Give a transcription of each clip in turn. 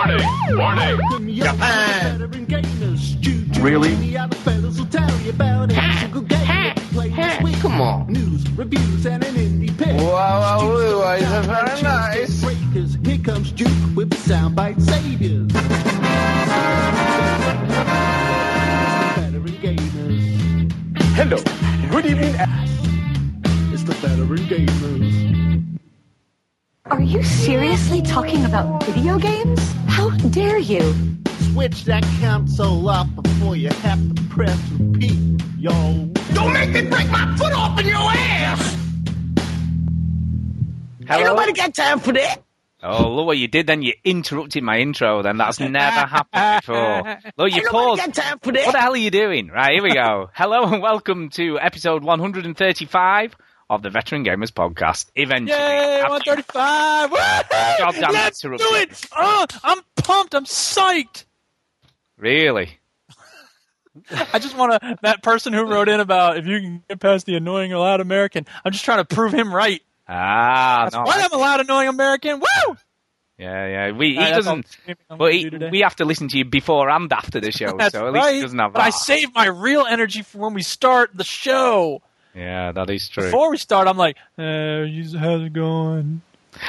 Warning! Warning! Japan. Really? Come on. News, reviews, and an indie pick. Wow, wow, wow, wow, Juke's it's very a nice. Breakers. Here comes Juke with the soundbite saviors. Veteran gamers. Hello. Good evening. It's the veteran gamers. Are you seriously talking about video games? How dare you? Switch that console up before you have to press repeat, yo. Don't make me break my foot off in your ass! Hello? Ain't nobody got time for that. Oh, look what you did then. You interrupted my intro then. That's never happened before. Look, you Ain't nobody paused. got time for What the hell are you doing? Right, here we go. Hello and welcome to episode 135 of the Veteran Gamers Podcast. Eventually. Yay, 135! God damn Let's do it! Oh, I'm pumped. I'm psyched. Really? I just want to that person who wrote in about if you can get past the annoying or loud American. I'm just trying to prove him right. Ah, That's no. why I'm a loud annoying American. Woo! Yeah, yeah. We, he doesn't. But he, do we have to listen to you before and after the show, so at least right. he doesn't have but I save my real energy for when we start the show. Yeah, that is true. Before we start, I'm like, uh, how's it going?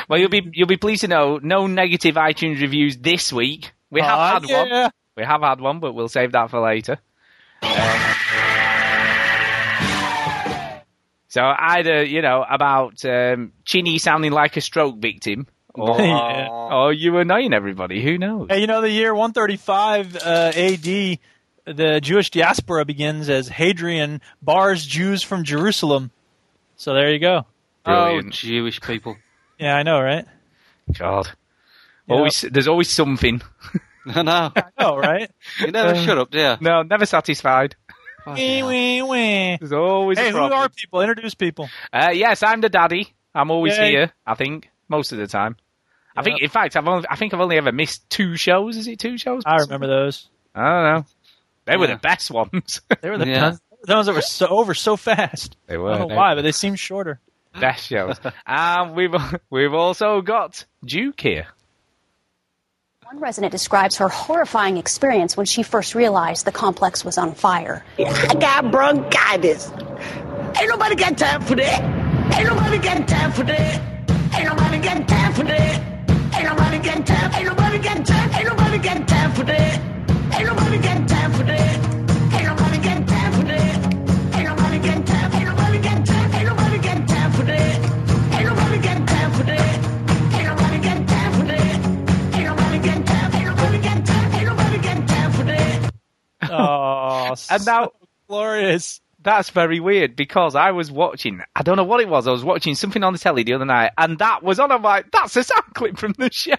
Well, you'll be you'll be pleased to know no negative iTunes reviews this week. We have had one. We have had one, but we'll save that for later. Um, so either you know about um, Chinny sounding like a stroke victim, or Yeah. or you annoying everybody. Who knows? Hey, you know, the year 135 uh, AD, the Jewish diaspora begins as Hadrian bars Jews from Jerusalem. So there you go. Brilliant. Oh, Jewish people. Yeah, I know, right? God, Yeah. always there's always something. I know. I know, right? You never shut up, do you? No, never satisfied. wee, wee, wee. There's always Hey, a who are people? Introduce people. Uh, yes, I'm the daddy. I'm always Yay. here. I think most of the time. I think, in fact, I've only, I think I've only ever missed two shows. Is it two shows? I remember those. I don't know. They were the best ones. They were the Yeah. tons- the ones that were so over so fast. they I were don't know why, were but they seemed shorter. the best shows. and we've we've also got Duke here. One resident describes her horrifying experience when she first realized the complex was on fire. I got bronchitis. Ain't nobody got time for that. Ain't nobody got time for that. Ain't nobody got time for that. Ain't nobody got time. Ain't nobody got time. Ain't nobody got time for that. Ain't nobody Oh, And now- glorious. That's very weird because I was watching. I don't know what it was. I was watching something on the telly the other night, and that was on. I'm like, that's a sound clip from the show.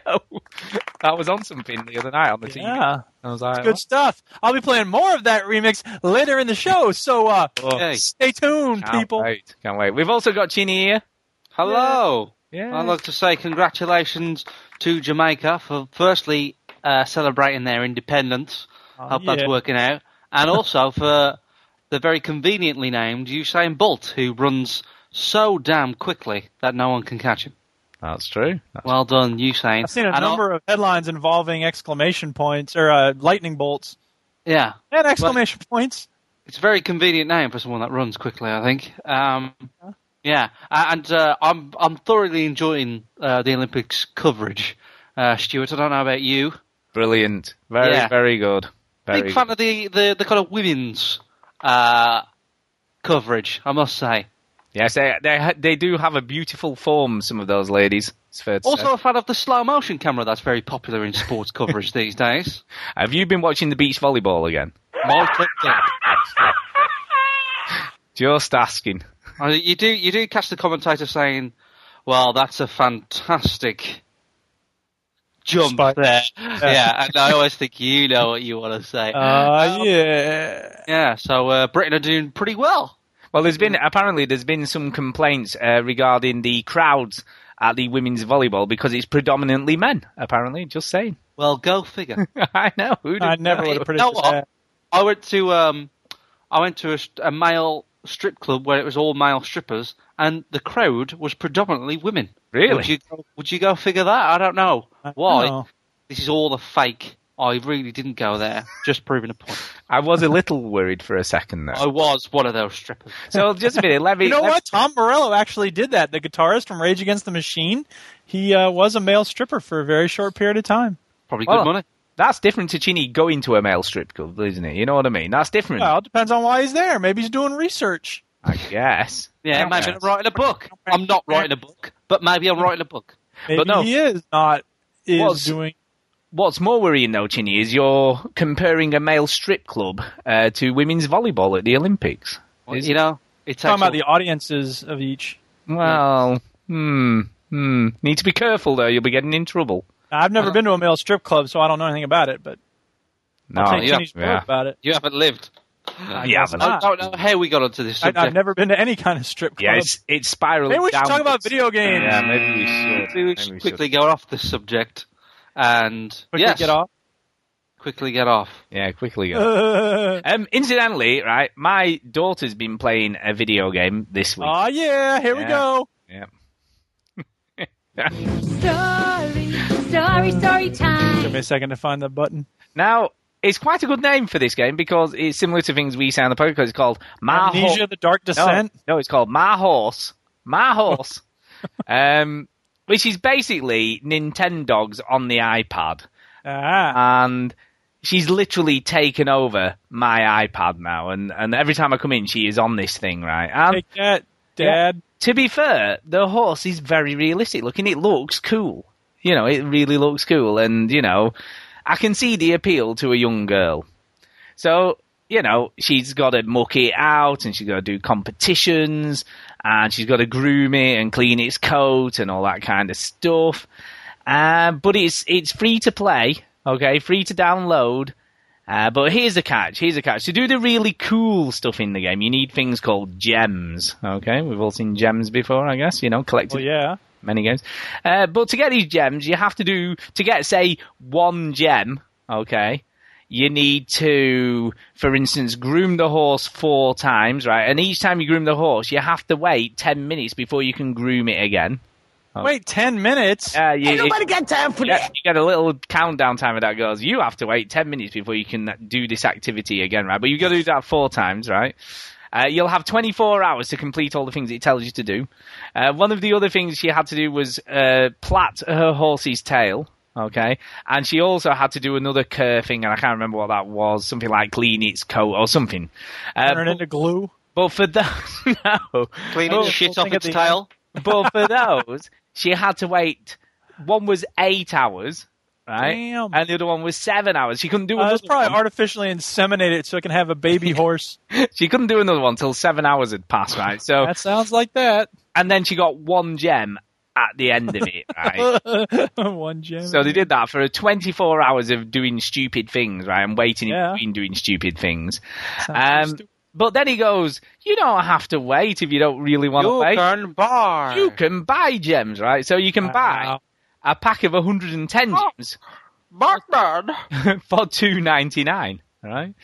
that was on something the other night on the TV. Yeah, I was like, good stuff. I'll be playing more of that remix later in the show. So uh, oh, Hey, stay tuned, can't people. wait, can't wait. We've also got Chinny here. hello. Yeah. I'd like to say congratulations to Jamaica for firstly uh, celebrating their independence. Oh, Hope that's working out. And also for the very conveniently named Usain Bolt, who runs so damn quickly that no one can catch him. That's true. That's Well done, Usain. I've seen a And I'll- number of headlines involving exclamation points or uh, lightning bolts Yeah, and exclamation points. It's a very convenient name for someone that runs quickly, I think. Um, yeah, A- and uh, I'm I'm thoroughly enjoying uh, the Olympics coverage. Uh, Stuart, I don't know about you. brilliant. Very, Yeah. very good. Very Big fan of the, the, the kind of women's uh, coverage, I must say. Yes, they, they they do have a beautiful form. Some of those ladies. It's fair to Also say. a fan of the slow motion camera that's very popular in sports coverage these days. Have you been watching the beach volleyball again? My. Just asking. Uh, You do you do catch the commentator saying, "Well, that's a fantastic jump Spike. there." Yeah, and I always think you know what you want to say. Uh, yeah. yeah, so uh, Britain are doing pretty well. Well, there's been apparently there's been some complaints uh, regarding the crowds at the women's volleyball because it's predominantly men. Apparently, just saying. Well, go figure. I know. Who I never would have You know predicted what? that. I went to um, I went to a, a male strip club where it was all male strippers, and the crowd was predominantly women. Really? Would you go, would you go figure that? I don't know I don't why. know. this is all a fake. I really didn't go there. Just proving a point. I was a little worried for a second there. I was one of those strippers. So just a minute, let me. You know let- what? Tom Morello actually did that. The guitarist from Rage Against the Machine. He uh, was a male stripper for a very short period of time. Probably good Well, money. That's different to Chinny going to a male strip club, isn't it? You know what I mean? That's different. Well, it depends on why he's there. Maybe he's doing research. I guess. Yeah, maybe I'm writing a book. I'm not writing a book, but maybe I'm writing a book. Maybe no. he is not is What's- doing. What's more worrying though, Chinny, is you're comparing a male strip club uh, to women's volleyball at the Olympics. Is- you know, it's Talking about the audiences of each. Well, hmm, hmm. Need to be careful though. You'll be getting in trouble. I've never been to a male strip club, so I don't know anything about it. But No, I'll take yeah, Kenny's yeah. about it. You haven't lived. I Yeah, guess but- I not. don't know how we got onto this I, subject. I've never been to any kind of strip club. Yeah, it's it's spiraling. Maybe we should talk about video games. Yeah, maybe we should. Maybe we Maybe should we quickly get off this subject and Quickly yes, get off. quickly get off. Yeah, quickly go. um, incidentally, right, my daughter's been playing a video game this week. Oh yeah, here we go. Yeah. Story, story, story time. Give me a second to find the button. Now, it's quite a good name for this game because it's similar to things we say on the podcast. It's called My Amnesia: Ho- The Dark Descent. no, it's called My Horse. My Horse. um, which is basically Nintendogs on the iPad. Ah, and she's literally taken over my iPad now. And, and every time I come in, she is on this thing, right? And take that, Dad. to be fair, the horse is very realistic looking. It looks cool. You know, it really looks cool. And, you know, I can see the appeal to a young girl. So, you know, she's got to muck it out and she's got to do competitions and she's got to groom it and clean its coat and all that kind of stuff. Uh, but it's, it's free to play. Okay. Free to download. Uh, but here's the catch. Here's the catch. To do the really cool stuff in the game, you need things called gems. Okay, we've all seen gems before, I guess. You know, collected Well, yeah. Many games. Uh, but to get these gems, you have to do to get say one gem. Okay, you need to, for instance, groom the horse four times, right? And each time you groom the horse, you have to wait ten minutes before you can groom it again. Wait ten minutes. Uh, you, Ain't nobody it- got time for yeah, that. you get a little countdown timer that goes. You have to wait ten minutes before you can do this activity again, right? But you've got to do that four times, right? Uh, you'll have 24 hours to complete all the things it tells you to do. Uh, one of the other things she had to do was uh, plait her horse's tail. Okay, and she also had to do another cur thing, and I can't remember what that was. Something like clean its coat or something. Uh, Turn it into glue. but for those, no, Cleaning But- the shit off its tail. but for those, she had to wait. One was eight hours, right? Damn. And the other one was seven hours. She couldn't do Uh, another it's probably one. artificially inseminated so it can have a baby horse. She couldn't do another one till seven hours had passed, right? So, that sounds like that. and then she got one gem at the end of it, right? One gem. So they did that for 24 hours of doing stupid things, right? And waiting in Yeah. between doing stupid things. Sounds Um, stupid. but then he goes, you don't have to wait if you don't really want to You wait. can buy. You can buy gems, right? So you can buy Wow. A pack of 110 Oh. gems Batman. for 2.99, right?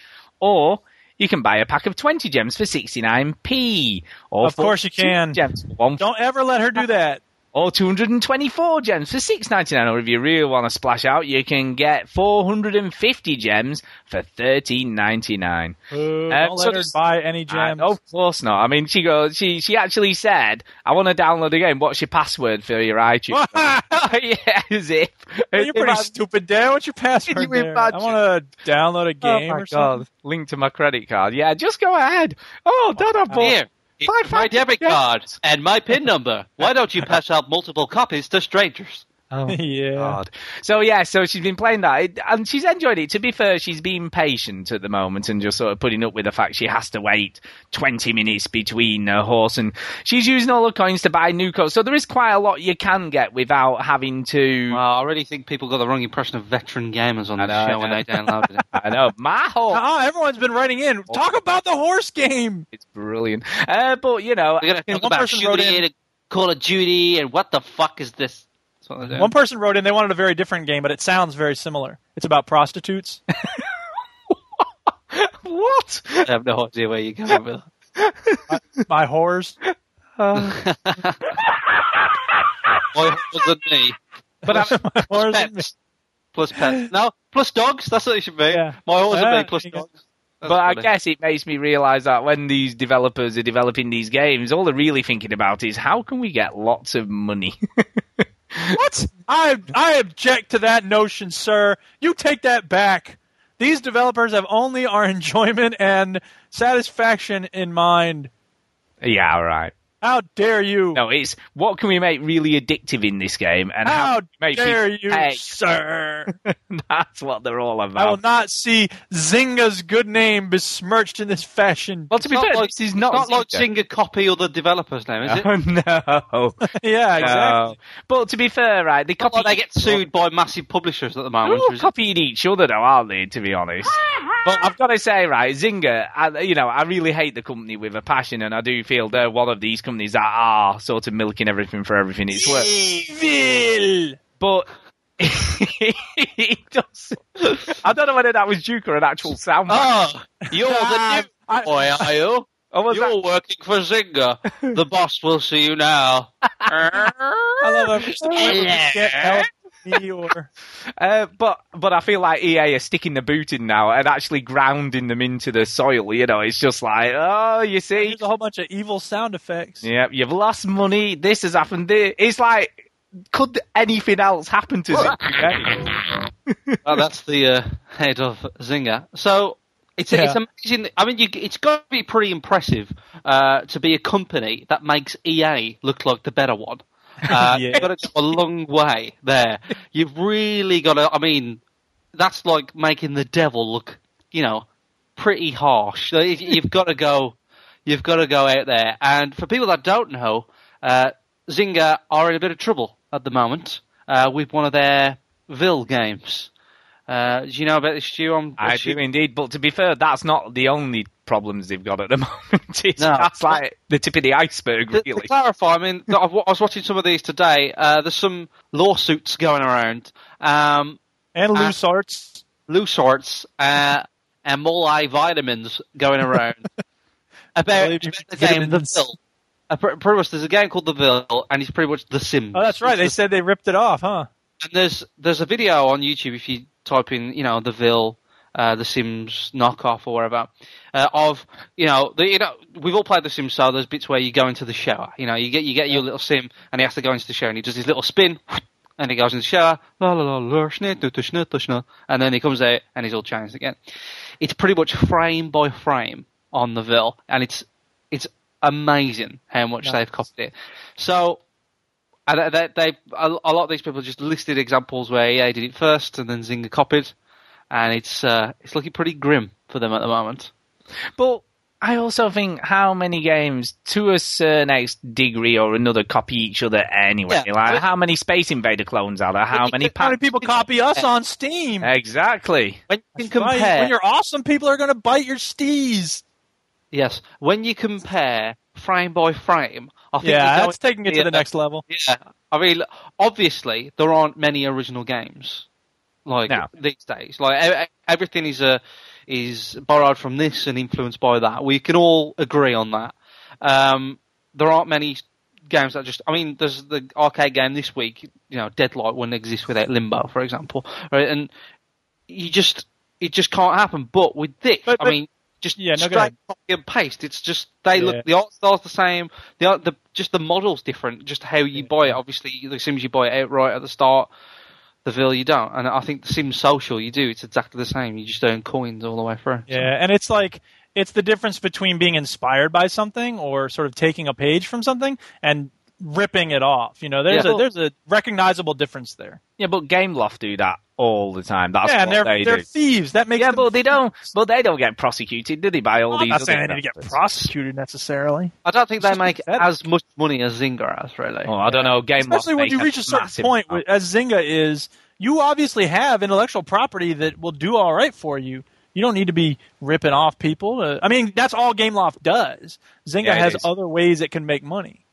Or you can buy a pack of 20 gems for 69p. Or Of course you can. Gems for one Don't ever let her do that. Or 224 gems for 6.99 or if you really want to splash out you can get 450 gems for 13.99 Uh, Uh, don't so let her buy any Uh, gems. of course not. I mean, she goes. She she actually said, "I want to download a game. What's your password for your iTunes?" yeah, as if. You're pretty If I- stupid, Dad. What's your password? you? I want to download a Oh game my or something. Link to my credit card. Yeah, just go ahead. Oh, Dad, I bought. Here, Five my debit of card and my PIN number. Why don't you pass out multiple copies to strangers? Oh, yeah. God. So yeah, so she's been playing that, It- and she's enjoyed it. To be fair, she's been patient at the moment and just sort of putting up with the fact she has to wait twenty minutes between her horse, and she's using all her coins to buy new coats. So there is quite a lot you can get without having to. Well, I really think people got the wrong impression of veteran gamers on I this know, show when they downloaded it. I know my horse. Uh-uh, everyone's been writing in. Talk about the horse game. It's brilliant, uh, but you know, They're gonna talk about person wrote shooting in- Call of Duty and what the fuck is this? That's what. One person wrote in they wanted a very different game, but it sounds very similar. It's about prostitutes. what? I have no idea where you're going with that. My whores. Why wasn't me? But I, My whores and me. Pets. plus pets. No, plus dogs. That's what it should be. Yeah. My horse Ah, would be plus there you dogs. That's but I guess it makes me realise that when these developers are developing these games, all they're really thinking about is how can we get lots of money. What? I I object to that notion, sir. You take that back. These developers have only our enjoyment and satisfaction in mind. yeah, right. How dare you? No, it's what can we make really addictive in this game, and how, How can make dare you, pay? sir? That's what they're all about. I will not see Zynga's good name besmirched in this fashion. Well, to be fair, not like- this is It's not, not like Zynga. Zynga copy other developers name, is it? Oh, no. yeah, exactly. No. But to be fair, right, they Not copy like they get sued by massive publishers at the moment. They're all is copying each other, though, aren't they? To be honest. but I've got to say, right, Zynga, I, you know, I really hate the company with a passion, and I do feel they're one of these companies that are sort of milking everything for everything it's worth. Evil. But it does. I don't know whether that was Duke or an actual sound. Oh, you're the Ah, new boy, are you? Or was You're that- working for Zynga. The boss will see you now. I love every step get help me or Uh, but but I feel like EA are sticking the boot in now and actually grounding them into the soil. You know, it's just like, oh, you see, there's a whole bunch of evil sound effects. Yep, you've lost money. This has happened. There. It's like, could anything else happen to Zynga? oh, that's the uh, head of Zynga. So it's Yeah. it's amazing. I mean, you, it's got to be pretty impressive uh, to be a company that makes EA look like the better one. Uh, Yeah. You've got to go a long way there. You've really got to. I mean, that's like making the devil look, you know, pretty harsh. So You've got to go. You've got to go out there. And for people that don't know, uh, Zynga are in a bit of trouble at the moment uh, with one of their Ville games. Uh, do you know about this, Stu? I'm I do indeed. But to be fair, that's not the only problems they've got at the moment. It's, No. That's like the tip of the iceberg, really. to clarify, I mean, I was watching some of these today. Uh, there's some lawsuits going around. Um, And Uh, loose arts. loose sorts uh, and multivitamins going around about, believe you about the mean game The vitamins. Ville. Uh, pretty much, there's a game called The Ville, and it's pretty much The Sims. Oh, that's right. They It's said they ripped it off, huh? And there's there's a video on YouTube if you type in you know the Ville, uh, the Sims knockoff or whatever, uh, of you know the you know we've all played the Sims so there's bits where you go into the shower. You know you get you get your little Sim and he has to go into the shower and he does his little spin. And he goes in the shower, la la la la, schnit, du, du, schnit, schnit, and then he comes out and he's all changed again. It's pretty much frame by frame on the Ville, and it's it's amazing how much they've copied it. So and they, they, a a lot of these people just listed examples where EA did it first and then Zynga copied, and it's uh, it's looking pretty grim for them at the moment. But I also think how many games, to a certain ex- degree or another, copy each other anyway. Yeah. Like, how many Space Invader clones are there? How many? can- How many people copy us on Steam? Exactly. When you can Right, compare, When you're awesome, people are going to bite your stees. yes, when you compare frame by frame, I think Yeah, that's taking it to the next level. Yeah, I mean, obviously there aren't many original games like No. these days. Like everything is a is borrowed from this and influenced by that. We can all agree on that. Um, there aren't many games that just. I mean, there's the arcade game this week. You know, Deadlight wouldn't exist without Limbo, for example. Right, and you just it just can't happen. But with this, But- I mean. Just Yeah, straight copy and paste. It's just they Yeah. look the art style's the same. The art, the just the model's different. Just how you buy it. Obviously, the Sims you buy it outright at the start. The Ville you don't, and I think the Sims Social you do. It's exactly the same. You just earn coins all the way through. Yeah, and it's like it's the difference between being inspired by something or sort of taking a page from something and ripping it off. You know, there's Yeah. a there's a recognizable difference there. Yeah, but Gameloft do that all the time. That's yeah, and they're they they're do. thieves. That makes Yeah, them but they don't. But they don't get prosecuted, do they? By all I'm these. not other saying they need to get prosecuted necessarily. I don't think It's they make pathetic. as much money as Zynga has, really. Oh, I don't know. Gameloft Especially when you reach a certain point, amount. as Zynga is, you obviously have intellectual property that will do all right for you. You don't need to be ripping off people. Uh, I mean, that's all GameLoft does. Zynga Yeah, has is. other ways it can make money.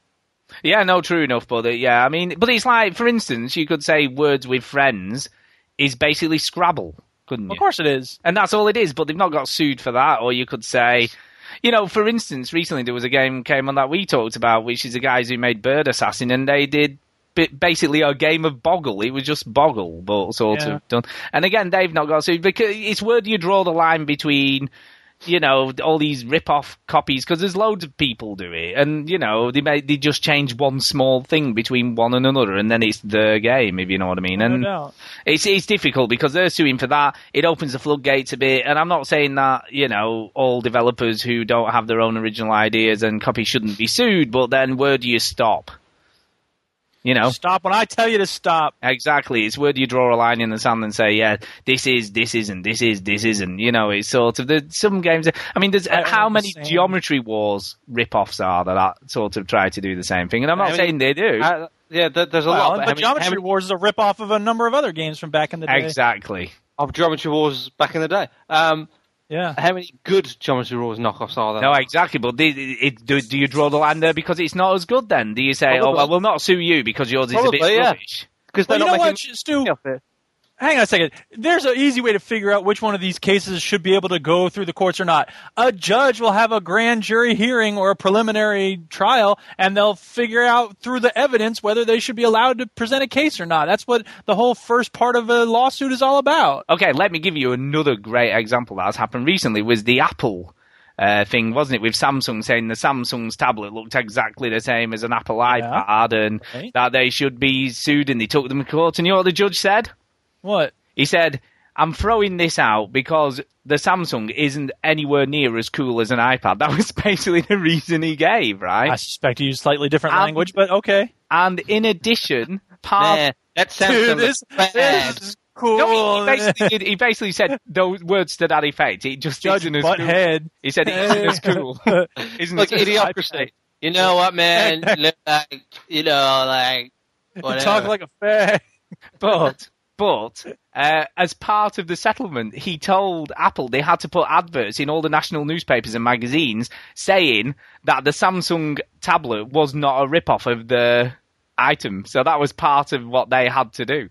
Yeah, no, true enough, but yeah, I mean, but it's like, for instance, you could say words with friends is basically Scrabble, couldn't you? Of course it is. And that's all it is, but they've not got sued for that. Or you could say, you know, for instance, recently there was a game came on that we talked about, which is the guys who made Bird Assassin, and they did basically a game of Boggle. It was just Boggle, but sort Yeah. of done. And again, they've not got sued because it's where do you draw the line between you know all these rip-off copies because there's loads of people do it and you know they may they just change one small thing between one and another and then it's the game if you know what i mean and it's it's difficult because they're suing for that. It opens the floodgates a bit, and I'm not saying that you know all developers who don't have their own original ideas and copies shouldn't be sued, but then where do you stop? You know, Stop when I tell you to stop. exactly. It's where do you draw a line in the sand and say, yeah, this is, this isn't, this is, this isn't. You know, it's sort of there's some games. I mean, there's I how many. Geometry Wars rip-offs are that are sort of try to do the same thing, and I'm not I mean, saying they do. Uh, yeah, there's a Well, lot. but many- Geometry Wars is a rip-off of a number of other games from back in the day. exactly. of Geometry Wars back in the day. Um, Yeah. how many good Geometry Wars knockoffs are there? No, exactly. But the, it, do, do you draw the line there because it's not as good? Then do you say, "Oh, well, we'll not sue you because yours is a bit yeah. rubbish"? because Well, they're you know not what, making Stu? Money off it. Hang on a second. There's an easy way to figure out which one of these cases should be able to go through the courts or not. A judge will have a grand jury hearing or a preliminary trial, and they'll figure out through the evidence whether they should be allowed to present a case or not. That's what the whole first part of a lawsuit is all about. Okay, let me give you another great example that has happened recently. Was the Apple uh, thing, wasn't it, with Samsung saying the Samsung's tablet looked exactly the same as an Apple iPad, and Right. that they should be sued, and they took them to court. And you know what the judge said? What? He said, I'm throwing this out because the Samsung isn't anywhere near as cool as an iPad. That was basically the reason he gave, right? I suspect you use slightly different Um, language, but okay. And in addition, part Nah, that sounds this, bad. this cool. No, he, he basically did, he basically said those words to that effect. He just Judge isn't as cool. Butthead. He said it isn't as cool. isn't like as cool idiocracy. You know what, man? Look like you know, like whatever. Talk like a fag. But but uh, as part of the settlement, he told Apple they had to put adverts in all the national newspapers and magazines saying that the Samsung tablet was not a rip-off of the item. So that was part of what they had to do.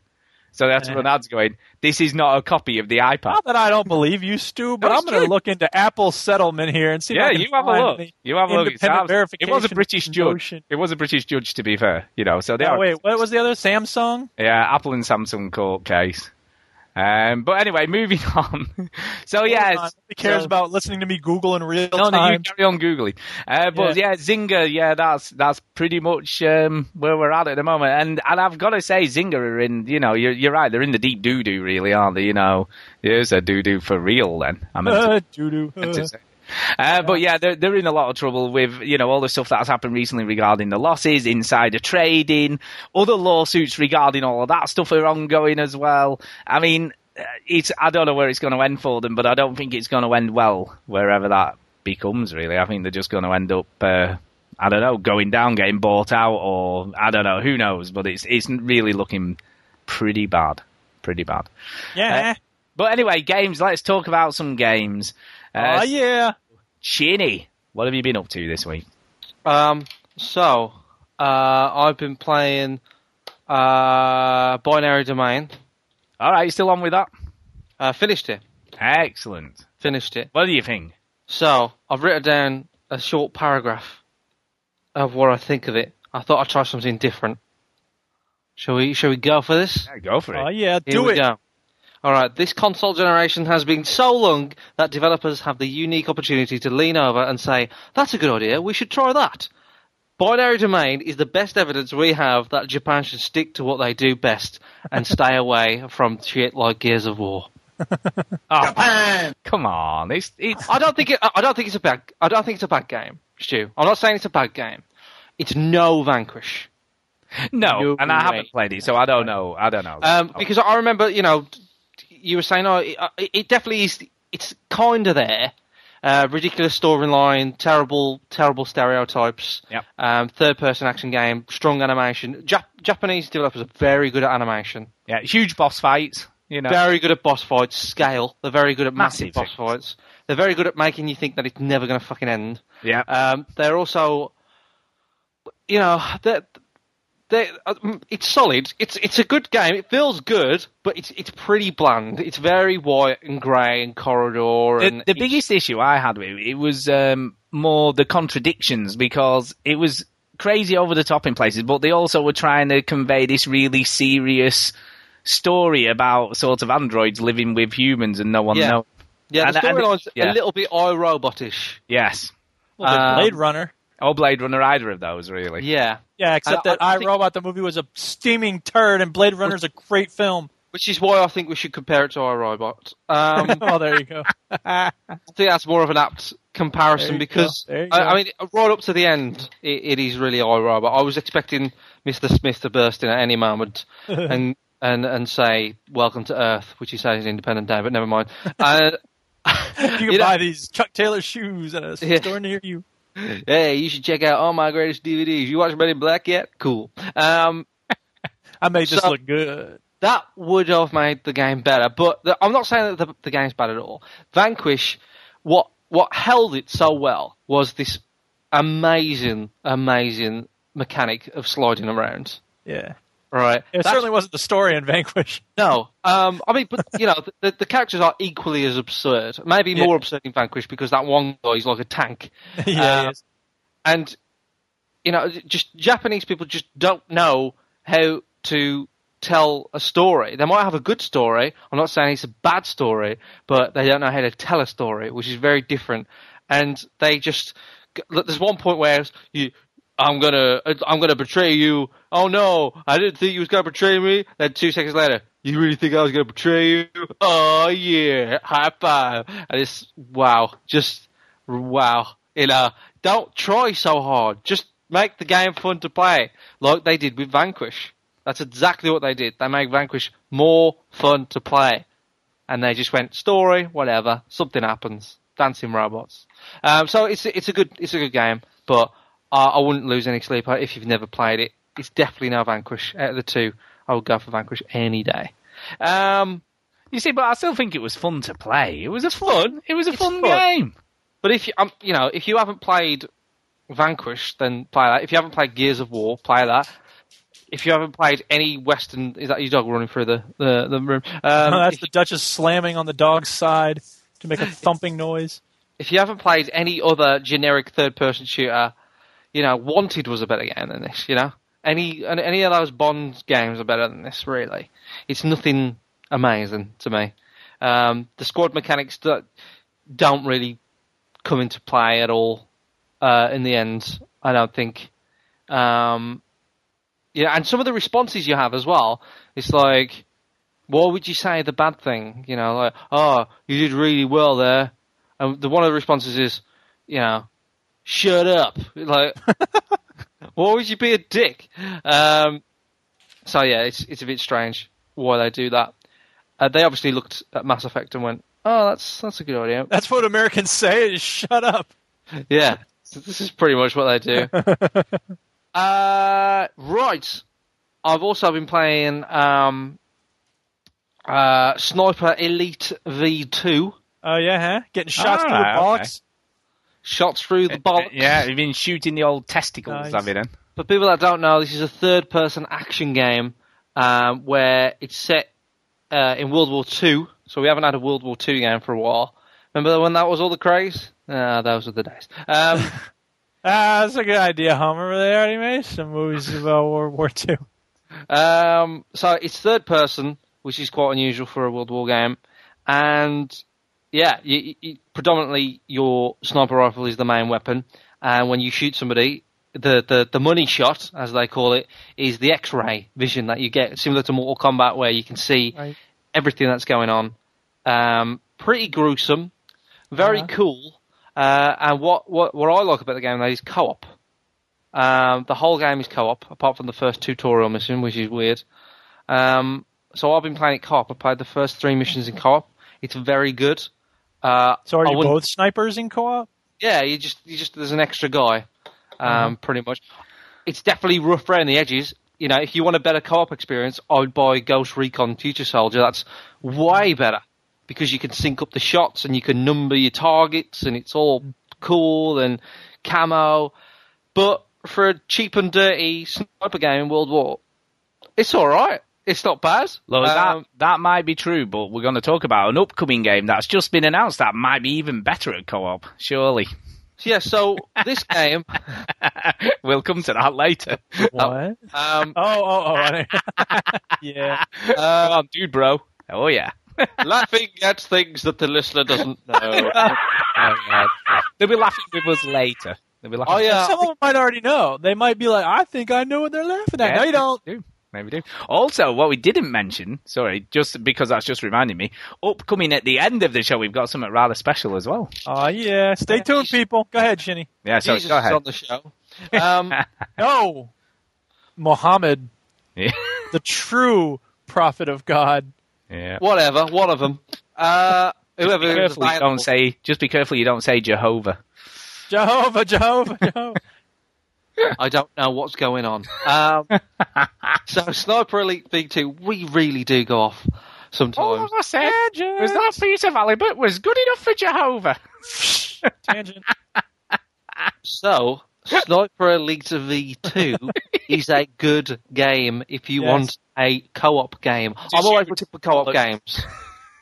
So that's run ads going, "This is not a copy of the iPad." Not that I don't believe you, Stu, but I'm going to look into Apple's settlement here and see. Yeah, I can you have a look. You have a look. It's independent abs- It was a British judge. notion. It was a British judge, to be fair. You know, so they Oh, are. wait, what was the other? Samsung? Yeah, Apple and Samsung court case. Um, but anyway, moving on. so yeah, on. Nobody cares so- about listening to me Google in real No, no, you time. carry on googling. Uh, but yeah. Zynga, yeah, that's that's pretty much um, where we're at at the moment. And and I've got to say, Zynga are in. You know, you're you're right. They're in the deep doo doo, really, aren't they? You know, there's a doo doo for real. Then I'm Uh, meant to Uh. Uh, but yeah, they're they're in a lot of trouble with you know all the stuff that's happened recently regarding the losses, insider trading, other lawsuits regarding all of that stuff are ongoing as well. I mean, uh, it's I don't know where it's going to end for them, but I don't think it's going to end well wherever that becomes. Really, I think they're just going to end up. Uh, I don't know, going down, getting bought out, or I don't know, who knows? But it's it's really looking pretty bad, pretty bad. Yeah. But anyway, games. Let's talk about some games. Uh, oh, yeah. Chinny, what have you been up to this week? Um, so uh, I've been playing uh, Binary Domain. All right, you still on with that? Uh, finished it. Excellent. Finished it. What do you think? So I've written down a short paragraph of what I think of it. I thought I'd try something different. Shall we? Shall we go for this? Yeah, go for it. Oh, yeah. Here Do we it. go. All right, this console generation has been so long that developers have the unique opportunity to lean over and say, "That's a good idea. We should try that." Binary Domain is the best evidence we have that Japan should stick to what they do best and stay away from shit like Gears of War. Oh, come on, it's it's I don't think it, I don't think it's a bad. I don't think it's a bad game, Stu. I'm not saying it's a bad game. It's no Vanquish. no, No and I haven't played it, so I don't know. I don't know. Um, because I remember, you know, you were saying, oh, it, it definitely is. It's kind of there. Uh, ridiculous storyline, terrible, terrible stereotypes. Yep. Um, third-person action game, strong animation. Jap- Japanese developers are very good at animation. yeah, huge boss fights. You know, Very good at boss fights, scale. They're very good at massive, Massive boss fights. They're very good at making you think that it's never going to fucking end. yeah. Um, they're also, you know, they they it's solid. It's it's a good game. It feels good, but it's it's pretty bland. It's very white and grey and corridor. the, and the it's- biggest issue I had with it, it was um, more the contradictions because it was crazy over the top in places, but they also were trying to convey this really serious story about sort of androids living with humans and no one Yeah. knows. Yeah, the And- and- storyline's yeah. a little bit iRobotish. Yes. Well, the Um, Blade Runner. Or Blade Runner, either of those, really. Yeah, Yeah, except I- that I I, think- Robot the movie was a steaming turd, and Blade Runner's a great film. which is why I think we should compare it to iRobot. Um, oh, there you go. I think that's more of an apt comparison because go. There you I. I mean, right up to the end, it, it is really iRobot. I was expecting Mr. Smith to burst in at any moment and and and say "Welcome to Earth," which he says is Independent Day, but never mind. Uh, You can you know- buy these Chuck Taylor shoes at a Yeah. store near you. hey, you should check out all my greatest DVDs. You watch Men in Black yet? Cool. Um, I made this So- look good. that would have made the game better. But the, I'm not saying that the, the game's bad at all. Vanquish, what what held it so well was this amazing, amazing mechanic of sliding around. Yeah. Right. It That's- certainly wasn't the story in Vanquish. no. Um, I mean, but you know, the, the characters are equally as absurd. Maybe Yeah. more absurd in Vanquish because that one guy's like a tank. yeah, yes. and you know, just Japanese people just don't know how to tell a story. They might have a good story. I'm not saying it's a bad story, but they don't know how to tell a story, which is very different. And they just there's one point where you. I'm gonna, I'm gonna betray you. Oh no, I didn't think you was gonna betray me. Then two seconds later, you really think I was gonna betray you? Oh yeah, high five. And it's wow, just wow. You know, don't try so hard. Just make the game fun to play, like they did with Vanquish. That's exactly what they did. They made Vanquish more fun to play, and they just went story, whatever. Something happens. Dancing robots. Um, so it's it's a good it's a good game, but I, I wouldn't lose any sleep if you've never played it. It's definitely now Vanquish out of the two. I would go for Vanquish any day. Um, You see, but I still think it was fun to play. It was a fun. It was a fun, fun. game. But if you, um, you know, if you haven't played Vanquish, then play that. If you haven't played Gears of War, play that. If you haven't played any Western, is that your dog running through the the, the room? Um, No, that's the Duchess slamming on the dog's side to make a thumping noise. if you haven't played any other generic third-person shooter, you know, Wanted was a better game than this. You know, any any of those Bond games are better than this. Really, it's nothing amazing to me. Um, the squad mechanics do, don't really come into play at all uh, in the end. I don't think. Um, yeah, and some of the responses you have as well. It's like, what would you say the bad thing? You know, like, oh, you did really well there. And the one of the responses is, you know, shut up. Like, why would you be a dick? Um, so yeah, it's it's a bit strange why they do that. Uh, they obviously looked at Mass Effect and went, oh, that's that's a good idea. That's what Americans say is shut up. Yeah, so this is pretty much what they do. uh, right. I've also been playing um, uh, Sniper Elite V2. Oh yeah, huh? Getting shots Ah, through the okay. Box. Shots through the bollocks. Yeah, you've been shooting the old testicles, Nice. have you then? For people that don't know, this is a third-person action game um, where it's set uh, in World War Two. So we haven't had a World War Two game for a while. Remember when that was all the craze? Ah, those were the days. Um, Ah, that's a good idea, Homer. They already made some movies about World War II. Um, so it's third person, which is quite unusual for a World War game, and yeah, you, you, predominantly your sniper rifle is the main weapon, and when you shoot somebody, the, the, the money shot, as they call it, is the X-ray vision that you get, similar to Mortal Kombat, where you can see Right. everything that's going on. Um, pretty gruesome, very Uh-huh. cool, uh, and what, what what I like about the game though is co-op. Um, the whole game is co-op, apart from the first tutorial mission, which is weird. Um, so I've been playing it co-op. I played the first three missions in co-op. It's very good. Uh, So are you both snipers in co-op? Yeah, you just you just there's an extra guy, um, pretty much. It's definitely rough around the edges. You know, if you want a better co-op experience, I would buy Ghost Recon Future Soldier. That's way better because you can sync up the shots and you can number your targets and it's all cool and camo. But for a cheap and dirty sniper game in World War, it's all right. It's not bad. Look, Um, that that might be true, but we're going to talk about an upcoming game that's just been announced that might be even better at co-op. Surely. So, yeah, so this game, we'll come to that later. What? um, Oh, oh, oh. yeah. Come on, dude, bro. Oh yeah. laughing at things that the listener doesn't know. Oh, yeah. They'll be laughing with us later. They'll be laughing. Oh yeah, Some of them might already know. They might be like, I think I know what they're laughing at. Yeah, no, you don't. Do. Maybe do. Also, what we didn't mention, sorry, just because that's just reminding me, upcoming at the end of the show, we've got something rather special as well. Oh, yeah. Stay tuned, people. Go ahead, Chinny. Yeah, so Jesus go ahead. on the show. Um, No. Mohammed, Yeah. the true prophet of God. yeah. whatever, one of them. Uh, whoever Be careful you available. don't say. Just be careful you don't say Jehovah. Jehovah, Jehovah, Jehovah. I don't know what's going on. Um, so Sniper Elite V2, we really do go off sometimes. I said was that piece of halibut was good enough for Jehovah. Tangent. So Sniper Elite V2 is a good game if you Yes. want a co-op game. I'm always looking for co-op games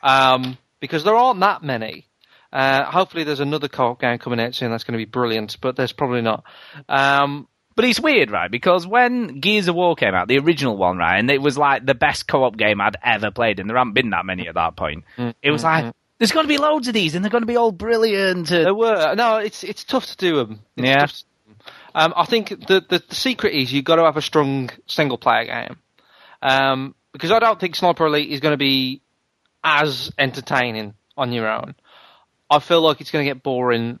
um, because there aren't that many. Uh, hopefully, there's another co-op game coming out soon that's going to be brilliant, but there's probably not. Um, But it's weird, right? Because when Gears of War came out, the original one, right, and it was like the best co-op game I'd ever played, and there haven't been that many at that point. It was like there's going to be loads of these, and they're going to be all brilliant. and- There were no. It's it's tough to do them. It's Yeah. to. Um, I think the, the the secret is you've got to have a strong single player game. Um, because I don't think Sniper Elite is going to be as entertaining on your own. I feel like it's going to get boring.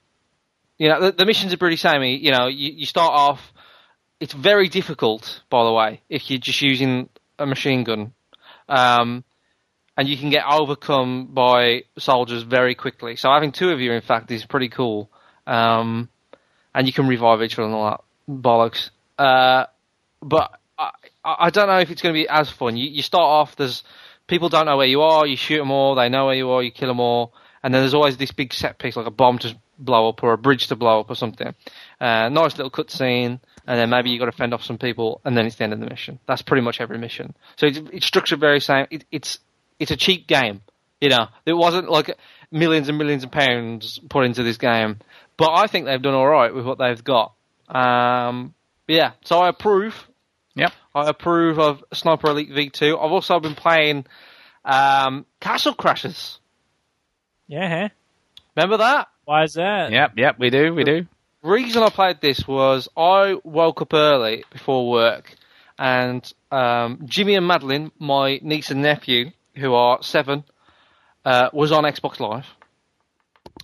You know, the, the missions are pretty samey. You know, you, you start off. It's very difficult, by the way, if you're just using a machine gun. Um, and you can get overcome by soldiers very quickly. So having two of you, in fact, is pretty cool. Um, and you can revive each other and all that bollocks. Uh, but I, I don't know if it's going to be as fun. You, you start off, there's people don't know where you are. You shoot them all. They know where you are. You kill them all. And then there's always this big set piece, like a bomb to blow up or a bridge to blow up or something. Uh, nice little cutscene, and then maybe you got to fend off some people, and then it's the end of the mission. That's pretty much every mission. So it's, it's structured very same. It, it's it's a cheap game. You know, it wasn't like millions and millions of pounds put into this game, but I think they've done all right with what they've got. Um, yeah, so I approve. Yep. I approve of Sniper Elite V2. I've also been playing um, Castle Crashers. Yeah. Remember that? Why is that? Yep, yep, we do, we do. reason I played this was I woke up early before work, and um, Jimmy and Madeline, my niece and nephew, who are seven, uh, was on Xbox Live,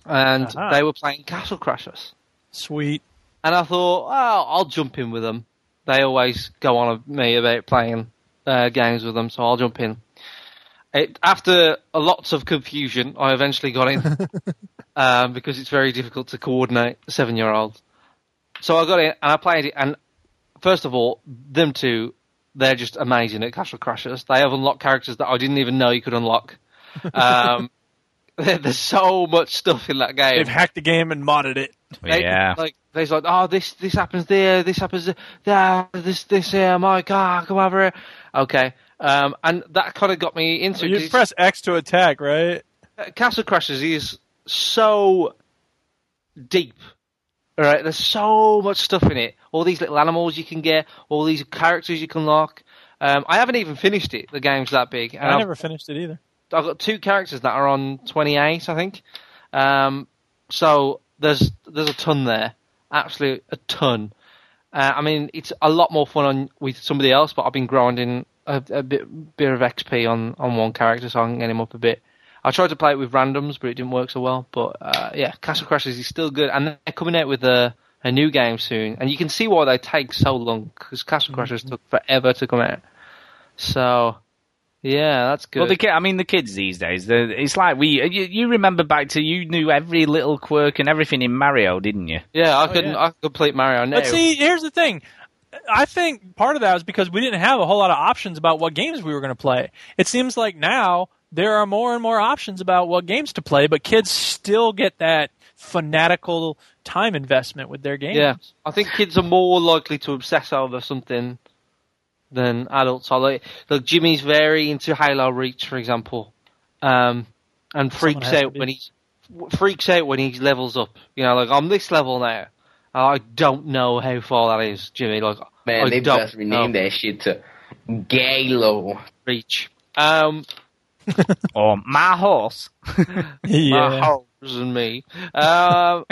and Uh-huh. they were playing Castle Crashers. Sweet. And I thought, oh, I'll jump in with them. They always go on me about playing uh, games with them, so I'll jump in. It, after a lots of confusion, I eventually got in um, because it's very difficult to coordinate a seven-year-old. So I got in and I played it. And first of all, them two, they're just amazing at Castle Crashers. They have unlocked characters that I didn't even know you could unlock. Um, there's so much stuff in that game. They've hacked the game and modded it. They- Yeah. Like there's like, oh, this this happens there, this happens there, this this here. My God, come over here. Okay, um, and that kind of got me into You press X to attack, right? Castle Crashers is so deep. All right, there's so much stuff in it. All these little animals you can get, all these characters you can lock. Um, I haven't even finished it. The game's that big. I I've- never finished it either. I've got two characters that are on 28, I think. Um, so there's there's a ton there, absolutely a ton. Uh, I mean, it's a lot more fun on with somebody else, but I've been grinding a, a bit bit of XP on on one character, so I can get him up a bit. I tried to play it with randoms, but it didn't work so well. But uh, yeah, Castle Crashers is still good, and they're coming out with a a new game soon, and you can see why they take so long because Castle Crashers took forever to come out. So yeah, that's good. Well, the kid, I mean, the kids these days, they're- it's like we. You, you remember back to you knew every little quirk and everything in Mario, didn't you? Yeah, I couldn't. yeah. I could complete Mario now. But see, here's the thing. I think part of that was because we didn't have a whole lot of options about what games we were going to play. It seems like now there are more and more options about what games to play, but kids still get that fanatical time investment with their games. yeah, I think kids are more likely to obsess over something than adults are. Like, like Jimmy's very into Halo Reach, for example, um, and freaks out when he's freaks out when he levels up. You know, like I'm this level now. And I don't know how far that is, Jimmy. Like, Man, I they don't best rename that shit to Galo. reach. Um, Or my horse. my horse and me. Um,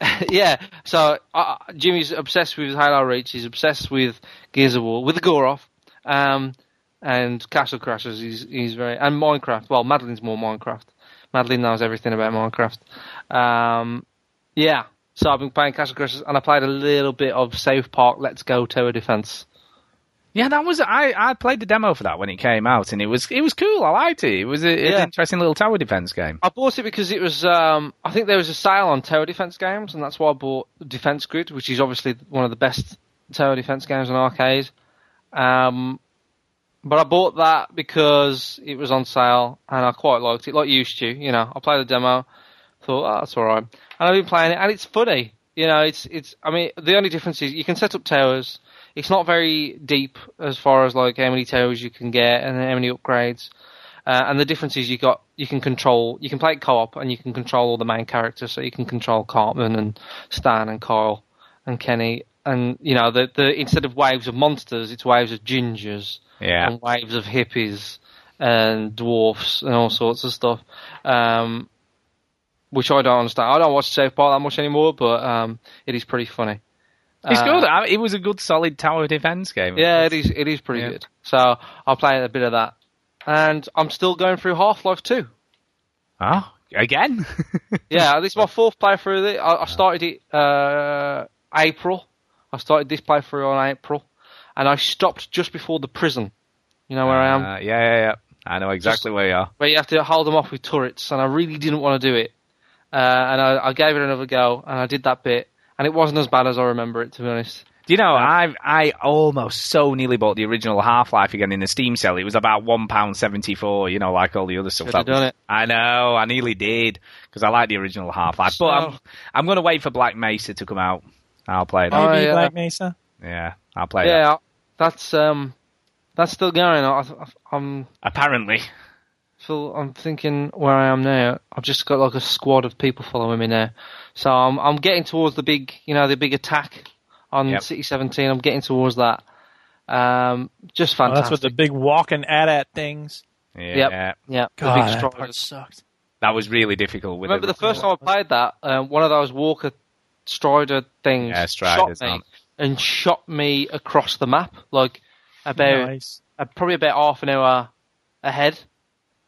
yeah, so uh, Jimmy's obsessed with Halo Reach. He's obsessed with Gears of War, with the Goroff, um, and Castle Crashers. He's he's very and Minecraft. Well, Madeline's more Minecraft. Madeline knows everything about Minecraft. Um, yeah, so I've been playing Castle Crashers, and I played a little bit of South Park Let's Go Tower Defense. Yeah, that was I. I played the demo for that when it came out, and it was it was cool. I liked it. It was a, Yeah. an interesting little tower defense game. I bought it because it was. Um, I think there was a sale on tower defense games, and that's why I bought Defense Grid, which is obviously one of the best tower defense games on arcade. Um, but I bought that because it was on sale, and I quite liked it. Like you, Stu, you know, I played the demo, thought, oh, that's all right, and I've been playing it, and it's funny. You know, it's it's. I mean, the only difference is you can set up towers. It's not very deep as far as like how many towers you can get and how many upgrades. Uh, and the difference is you got you can control you can play co-op and you can control all the main characters. So you can control Cartman and Stan and Kyle and Kenny and you know the the instead of waves of monsters, it's waves of gingers Yeah. and waves of hippies and dwarfs and all sorts of stuff. Um, which I don't understand. I don't watch South Park that much anymore, but um, it is pretty funny. It's Uh, good. I- It was a good, solid tower defense game. yeah, it is. It is pretty Yeah. good. So I'll play a bit of that, and I'm still going through Half Life Two. Oh, again? yeah, this is my fourth playthrough. Of it. I, I started it uh, April. I started this playthrough on April, and I stopped just before the prison. You know where I am, Uh, yeah, yeah, yeah. I know exactly where you are. where you have to hold them off with turrets, and I really didn't want to do it. Uh, and I, I gave it another go, and I did that bit, and it wasn't as bad as I remember it, to be honest. Do you know, I I almost so nearly bought the original Half Life again in the Steam sale. It was about one pound seventy four. You know, like all the other stuff. Should have That was- done it. I know, I nearly did because I like the original Half Life. But I'm I'm going to wait for Black Mesa to come out. I'll play that. Oh, Maybe yeah. Black Mesa. Yeah, I'll play that. Yeah, that's um, that's still going. I, I'm Apparently, So I'm thinking where I am now. I've just got like a squad of people following me now. So I'm I'm getting towards the big, you know, the big attack on Yep. City 17. I'm getting towards that. Um, just Oh, fantastic. that's what the big walking at at things. yeah, Yep. yeah, the big that part sucked. that was really difficult. With Remember the first time I played that? Um, one of those Walker Strider things Yeah, shot Striders, me aren't and shot me across the map, like about Nice. uh, probably about half an hour ahead,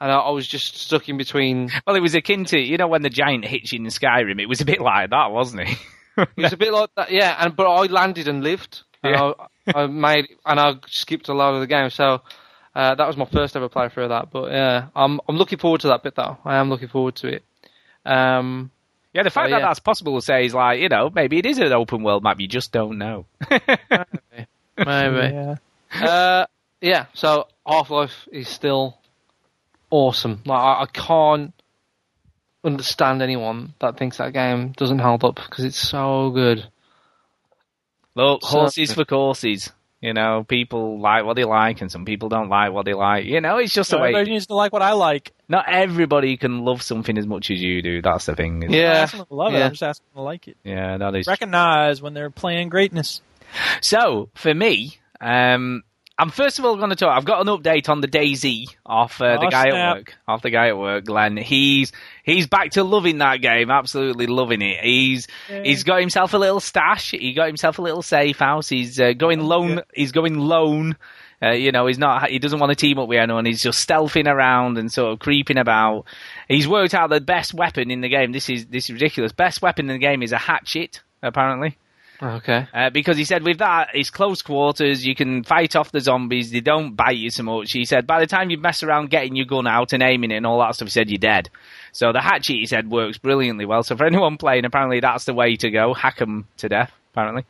and I, I was just stuck in between. Well, it was akin to you know when the giant hits you in Skyrim. It was a bit like that, wasn't it? It was a bit like that, yeah. And but I landed and lived. And Yeah. I, I made and I skipped a lot of the game. So uh, that was my first ever playthrough of that. But yeah, I'm I'm looking forward to that bit though. I am looking forward to it. Um, Yeah, the fact that yeah. that's possible to say is like, you know, maybe it is an open world map, you just don't know. maybe. Yeah. uh, yeah. So Half Life is still awesome. Like I, I can't understand anyone that thinks that game doesn't hold up because it's so good. Look, So- horses for courses. You know, people like what they like and some people don't like what they like. You know, it's just a way. Everybody needs to like what I like. Not everybody can love something as much as you do. That's the thing. Yeah. asking them to love it. Yeah. I'm just asking to like it. Yeah, that is. Recognize when they're playing greatness. So, for me, um, I'm first of all going to talk. I've got an update on the DayZ off uh, the Oh, guy snap. at work. Off the guy at work, Glenn. He's he's back to loving that game. Absolutely loving it. He's he's got himself a little stash. He got himself a little safe house. He's uh, going lone. He's going lone. Uh, you know, he's not. He doesn't want to team up with anyone. He's just stealthing around and sort of creeping about. He's worked out the best weapon in the game. This is this is ridiculous. Best weapon in the game is a hatchet. Apparently. Okay. Uh, because he said with that, it's close quarters, you can fight off the zombies, they don't bite you so much. He said by the time you mess around getting your gun out and aiming it and all that stuff, he said you're dead. So the hatchet, he said, works brilliantly well. So for anyone playing, apparently that's the way to go. Hack 'em to death, apparently.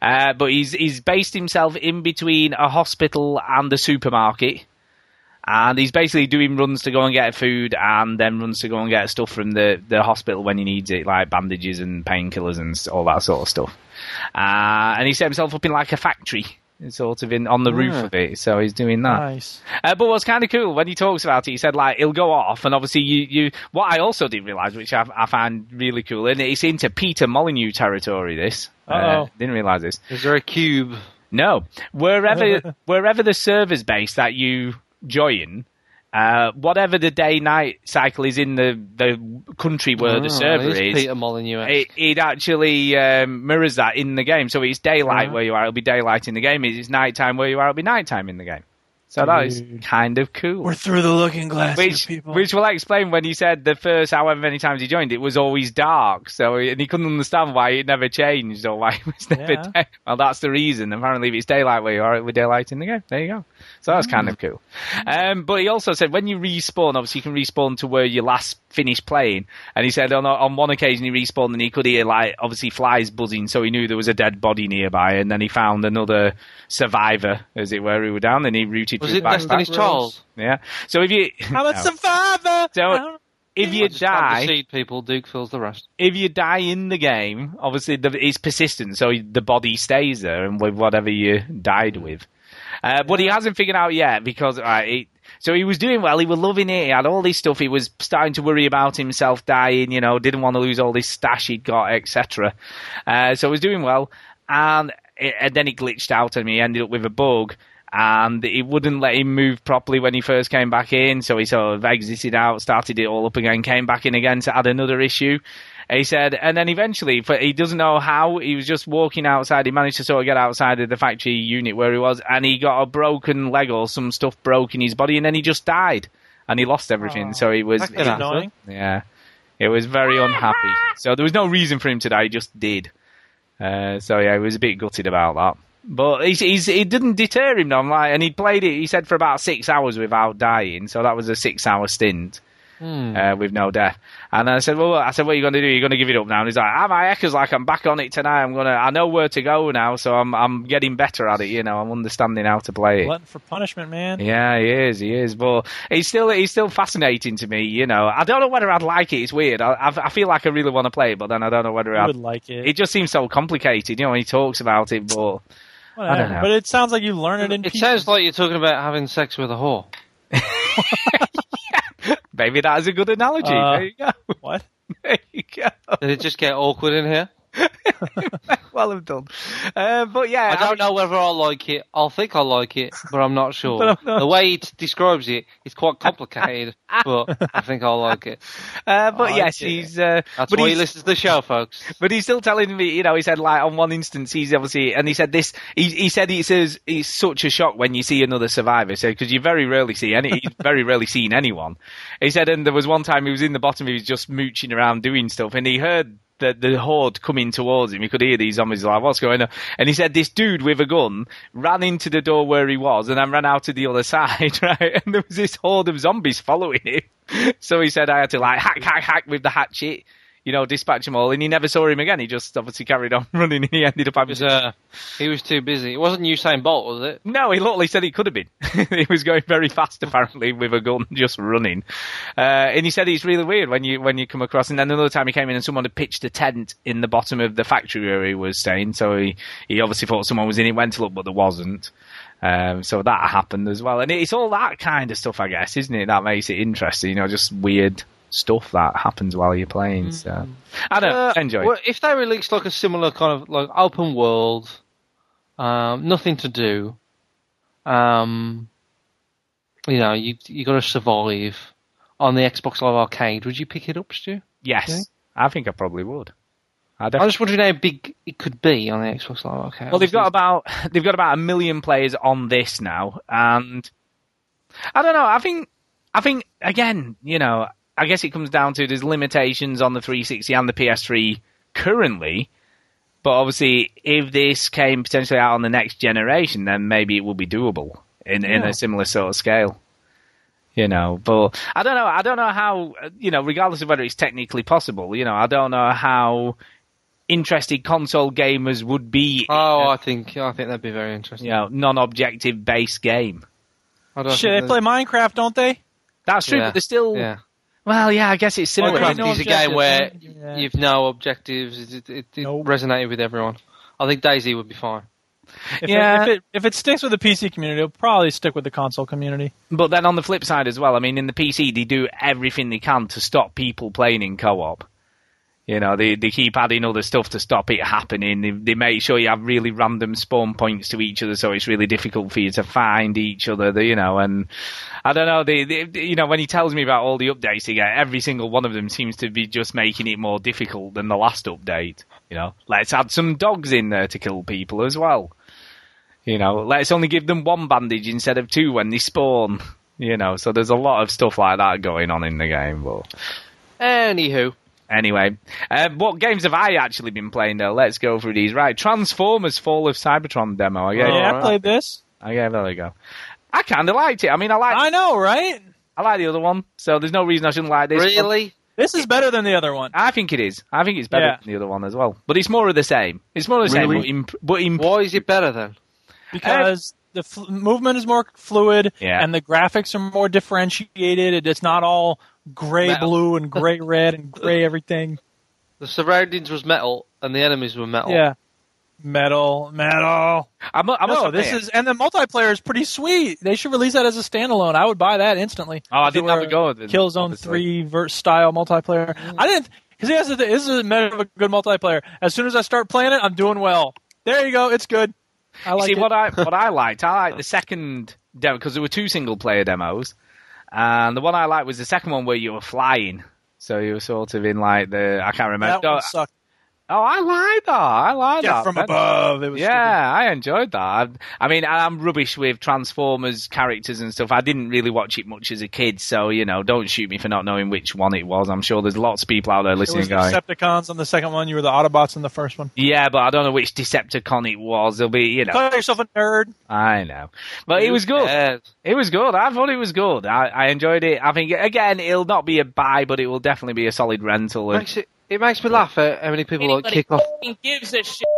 Uh, but he's, he's based himself in between a hospital and a supermarket. And he's basically doing runs to go and get food and then runs to go and get stuff from the, the hospital when he needs it, like bandages and painkillers and all that sort of stuff. Uh, and he set himself up in like a factory sort of in on the roof of it. So he's doing that. Nice. Uh, but what's kind of cool when he talks about it, he said like he'll go off, and obviously you, you what I also didn't realize, which I, I find really cool, and it's into Peter Molyneux territory. This uh, Uh-oh. didn't realize this. Is there a cube? No, wherever wherever the server's base that you join. Uh, whatever the day-night cycle is in the, the country where Oh, the server is is, Peter Molyneux. it, it actually um, mirrors that in the game. So it's daylight Uh-huh. where you are, it'll be daylight in the game. It's nighttime where you are, it'll be nighttime in the game. So that is kind of cool. We're through the looking glass, you Which, people. which will explain when he said the first however many times he joined, it was always dark. So and he couldn't understand why it never changed or why it was never Yeah. day. Well, that's the reason. Apparently, if it's daylight where you are, it will be daylight in the game. There you go. So that's kind of cool. Um, but he also said when you respawn, obviously you can respawn to where you last finished playing. And he said on on one occasion he respawned and he could hear like obviously flies buzzing, so he knew there was a dead body nearby. And then he found another survivor, as it were, who were down. And he rooted Was through it back- Destiny's Child? Yeah. So if you, I'm a No. survivor. So if you Just die, the people. Duke fills the rest. if you die in the game, obviously the, it's persistent, so the body stays there and with whatever you died with. Uh, but he hasn't figured out yet because right, he, so he was doing well. He was loving it. He had all this stuff. He was starting to worry about himself dying. You know, didn't want to lose all this stash he'd got, etc. Uh, so he was doing well, and, it, and then he glitched out and he ended up with a bug. And it wouldn't let him move properly when he first came back in, so he sort of exited out, started it all up again, came back in again to add another issue. He said, and then eventually, but he doesn't know how. He was just walking outside. He managed to sort of get outside of the factory unit where he was, and he got a broken leg or some stuff broke in his body, and then he just died, and he lost everything. so he was That could. Annoying. yeah, it was very unhappy. So there was no reason for him to die; he just did. Uh, so yeah, he was a bit gutted about that. But he's, he's, it didn't deter him. though. I'm like, and he played it. He said for about six hours without dying. So that was a six-hour stint Hmm. uh, with no death. And I said, well, I said, what are you going to do? You're going to give it up now? And he's like, ah, my echo's like, I'm back on it tonight. I'm gonna, I know where to go now, so I'm, I'm getting better at it. You know, I'm understanding how to play it. Glutton for punishment, man. Yeah, he is. He is. But he's still he's still fascinating to me. You know, I don't know whether I'd like it. It's weird. I, I, I feel like I really want to play it, but then I don't know whether I I'd. like it. It just seems so complicated. You know, when he talks about it, but I don't know. But it sounds like you learn it in It pieces. sounds like you're talking about having sex with a whore. maybe that is a good analogy. Uh, there you go. What? There you go. Did it just get awkward in here? well I've done. Uh, but yeah, I don't know whether I like it. I'll think I like it, but I'm not sure. I'm not- The way it describes it, it's quite complicated, but I think I like it. Uh, but I yes, get he's. Uh, That's but why he's, you listen to the show, folks. But he's still telling me, you know, he said like on one instance he's obviously, and he said this, he, he said he says it's such a shock when you see another survivor, so because you very rarely see any, he's very rarely seen anyone. He said, and there was one time he was in the bottom, he was just mooching around doing stuff, and he heard the, the horde coming towards him. He could hear these zombies like, what's going on? And he said this dude with a gun ran into the door where he was and then ran out to the other side, right? And there was this horde of zombies following him. So he said I had to like hack, hack, hack with the hatchet, you know, dispatch them all. And he never saw him again. He just obviously carried on running and he ended up having uh, he was too busy. It wasn't Usain Bolt, was it? no, he literally said he could have been. he was going very fast, apparently, with a gun, just running. Uh, and he said it's really weird when you when you come across. And then another time he came in and someone had pitched a tent in the bottom of the factory where he was staying. So he he obviously thought someone was in it. Went to look, but there wasn't. Um, so that happened as well. And it's all that kind of stuff, I guess, isn't it? That makes it interesting. You know, just weird stuff that happens while you're playing. So I don't. Uh, enjoy. Well, if they released like a similar kind of like open world, um, nothing to do, um, you know, you you got to survive on the Xbox Live Arcade, would you pick it up, Stu? yes, okay. I think I probably would. I I'm just wondering how big it could be on the Xbox Live Arcade. Well, they've got about they've got about a million players on this now, and I don't know. I think I think again, you know, I guess it comes down to there's limitations on the 360 and the PS3 currently, but obviously, if this came potentially out on the next generation, then maybe it will be doable in in a similar sort of scale. You know, but I don't know. I don't know how. uh, You know, regardless of whether it's technically possible, you know, I don't know how interested console gamers would be. Oh, I think I think that'd be very interesting. you know, non-objective based game. I don't Shit, they play Minecraft, don't they? That's true, Yeah. but they're still. Yeah. Well, yeah, I guess it's similar. Okay, Minecraft no is a game where? Yeah. you've no objectives. It, it, it Nope. resonated with everyone. I think DayZ would be fine. If Yeah. It, if it if it sticks with the PC community, it'll probably stick with the console community. But then on the flip side as well, I mean, in the PC, they do everything they can to stop people playing in co-op. You know, they they keep adding other stuff to stop it happening. They, they make sure you have really random spawn points to each other, so it's really difficult for you to find each other. the- You know, and I don't know. They, they you know, when he tells me about all the updates he get, every single one of them seems to be just making it more difficult than the last update. You know, let's add some dogs in there to kill people as well. You know, let's only give them one bandage instead of two when they spawn. You know, so there's a lot of stuff like that going on in the game. But Anywho, anyway, uh, what games have I actually been playing though? Let's go through these. Right, Transformers: Fall of Cybertron demo. I gave, yeah, I played this. I gave. There we go. I kind of liked it. I mean, I like. I know, right? I like the other one, so there's no reason I shouldn't like this. one. really? This is better than the other one. I think it is. I think it's better Yeah. than the other one as well. But it's more of the same. It's more of the Really? same. But, imp- but imp- Why is it better then? because the fl- movement is more fluid Yeah. and the graphics are more differentiated. It's not all gray Metal. blue and gray red and gray everything. The surroundings was metal and the enemies were metal. Yeah, metal, metal. I'm, I must no, this admit- is and the multiplayer is pretty sweet. They should release that as a standalone. I would buy that instantly. Oh, I didn't have were a go with it, Killzone obviously. Three verse style multiplayer. Mm. I didn't because this is this is a measure of a good multiplayer. As soon as I start playing it, I'm doing well. There you go. It's good. I like See it. what I what I liked. I liked the second demo because there were two single player demos, and the one I liked was the second one where you were flying. So you were sort of in like the I can't remember. that one sucked. Oh, I like that. I like Yeah, that. from man. above. It was Yeah, I enjoyed that. I, mean, I'm rubbish with Transformers characters and stuff. I didn't really watch it much as a kid, so you know, don't shoot me for not knowing which one it was. I'm sure there's lots of people out there It listening the going, Decepticons on the second one. You were the Autobots in the first one. "Yeah, but I don't know which Decepticon it was." It'll be, you know, Call yourself a nerd. I know, but it was good. It was good. I thought it was good. I, I enjoyed it. I think again, it'll not be a buy, but it will definitely be a solid rental. It makes it, it makes me laugh at how many people like kick off. gives a shit.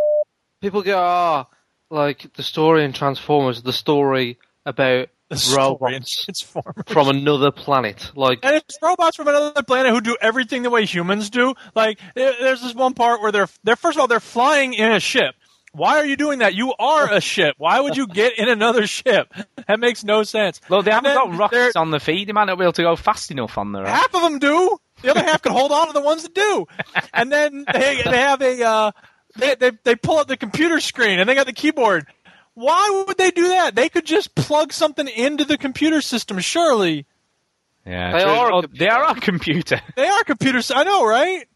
People go, oh, like the story in Transformers, the story about The story robots Transformers. from another planet. Like, And it's robots from another planet who do everything the way humans do. Like, there's this one part where they're, they're first of all, they're flying in a ship. Why are you doing that? You are a ship. Why would you get in another ship? That makes no sense. Well, they haven't got rockets they're- on the feet. They might not be able to go fast enough on their own. Half of them do. The other half can hold on to the ones that do. And then they they have a uh, they, they they pull up the computer screen and they got the keyboard. Why would they do that? They could just plug something into the computer system. Surely Yeah, They true. are a Oh, computer. they are a computer. they are computers. I know, right?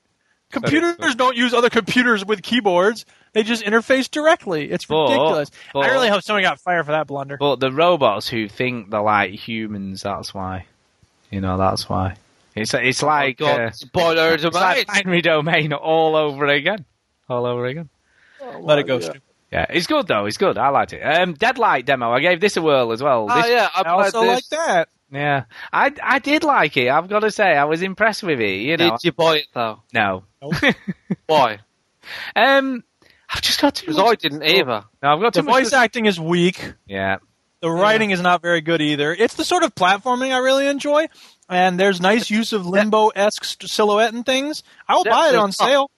Computers don't use other computers with keyboards. They just interface directly. It's But- ridiculous. but- I really hope someone got fired for that blunder. But the robots who think they're like humans, that's why. You know, that's why. It's it's like oh God, uh, spoiler it's like domain. binary domain all over again, all over again. Let it go. Stu. Yeah, it's good though. It's good. I liked it. Um, Deadlight demo. I gave this a whirl as well. Oh This- yeah, I, I also this. like that. Yeah. I I did like it. I've got to say, I was impressed with it. You know, Did you buy it though? no. Why? um, I've just got to. Because I didn't either. No, I've got The too much. voice acting is weak. Yeah. The writing is not very good either. It's the sort of platforming I really enjoy, and there's nice use of limbo esque silhouette and things. I will buy it on sale.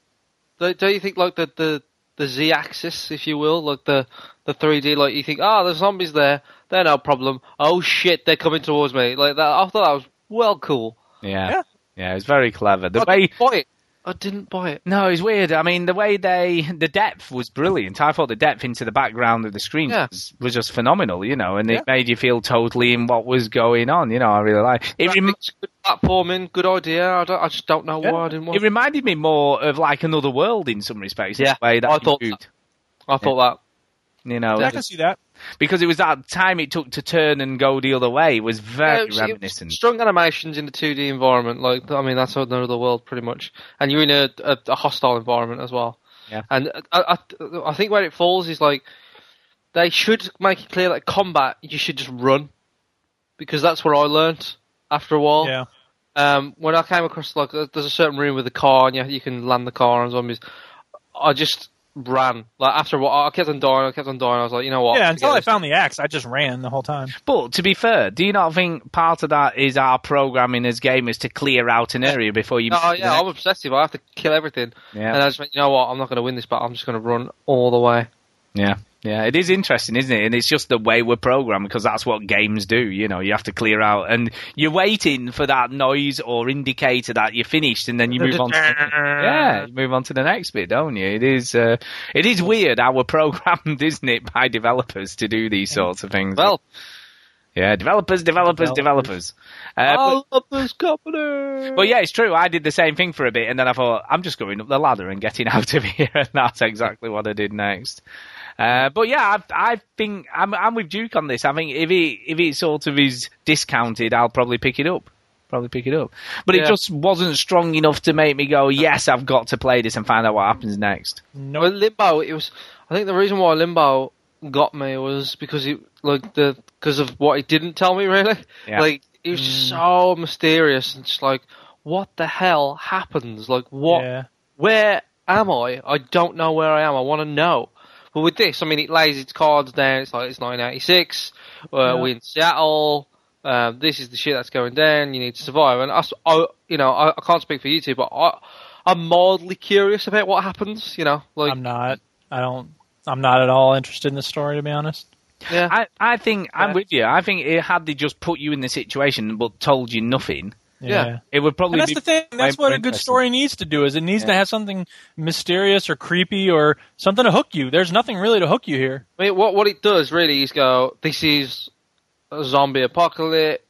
Don't don't you think like the the the z axis, if you will, like the the 3D, like you think, oh, there's zombies there, they're no problem. Oh shit, they're coming towards me. Like that. I thought that was well cool. Yeah. Yeah. Yeah. It was very clever. The I way didn't buy it. I didn't buy it. No, it's weird. I mean, the way they, the depth was brilliant. I thought the depth into the background of the screen Yeah. was, was just phenomenal, you know, and Yeah. it made you feel totally in what was going on. You know, I really like it. Rem- good platforming, good idea. I, don't, I just don't know Yeah. why I didn't want. it reminded me more of like another world in some respects. Yeah, the way that I thought moved, I thought that. you know, I can see that. Because it was that time it took to turn and go the other way was very Yeah, it was- it was reminiscent. strong animations in the 2D environment. Like I mean, that's another world pretty much, and you're in a, a, a hostile environment as well. Yeah. And I, I, I think where it falls is like they should make it clear that combat you should just run, because that's what I learned after a while. Yeah. Um, when I came across like there's a certain room with a car and you, you can land the car on zombies, I just ran. Like after a while, I kept on dying. I kept on dying. I was like, you know what? Yeah, until I found the axe, I just ran the whole time. But to be fair, do you not think part of that is our programming as gamers to clear out an area before you? No, move yeah. I'm obsessive. I have to kill everything. Yeah. And I just went, you know what? I'm not going to win this but I'm just going to run all the way. Yeah. Yeah, it is interesting, isn't it? And it's just the way we're programmed because that's what games do. You know, you have to clear out, and you're waiting for that noise or indicator that you're finished, and then you move on. To the, yeah, you move on to the next bit, don't you? It is, uh, it is weird how we're programmed, isn't it, by developers to do these sorts of things. Well, yeah, developers, developers, developers. Uh, all but, of this company. but yeah, it's true. I did the same thing for a bit, and then I thought I'm just going up the ladder and getting out of here, and that's exactly what I did next. Uh, but yeah, I, I think I'm, I'm with Duke on this. I think if it if it sort of is discounted, I'll probably pick it up. Probably pick it up. But it just wasn't strong enough to make me go, yes, I've got to play this and find out what happens next. No, Limbo. It was. I think the reason why Limbo got me was because it like the because of what it didn't tell me really. Yeah. Like it was just so mysterious and just like what the hell happens? Like what? Yeah. Where am I? I don't know where I am. I want to know. But with this, I mean, it lays its cards down. It's like it's 1986. Uh, Yeah. We're in Seattle. Uh, this is the shit that's going down. You need to survive. And I, s- I- you know, I, I can't speak for you two, but I, I'm mildly curious about what happens. You know, like I'm not. I don't. I'm not at all interested in the story, to be honest. yeah. I, I think I'm with you. I think it, had they just put you in the situation but told you nothing, Yeah. it would probably And that's be the thing. That's what a good story needs to do. Is it needs to have something mysterious or creepy or something to hook you. There's nothing really to hook you here. I mean, what what it does really is go. This is a zombie apocalypse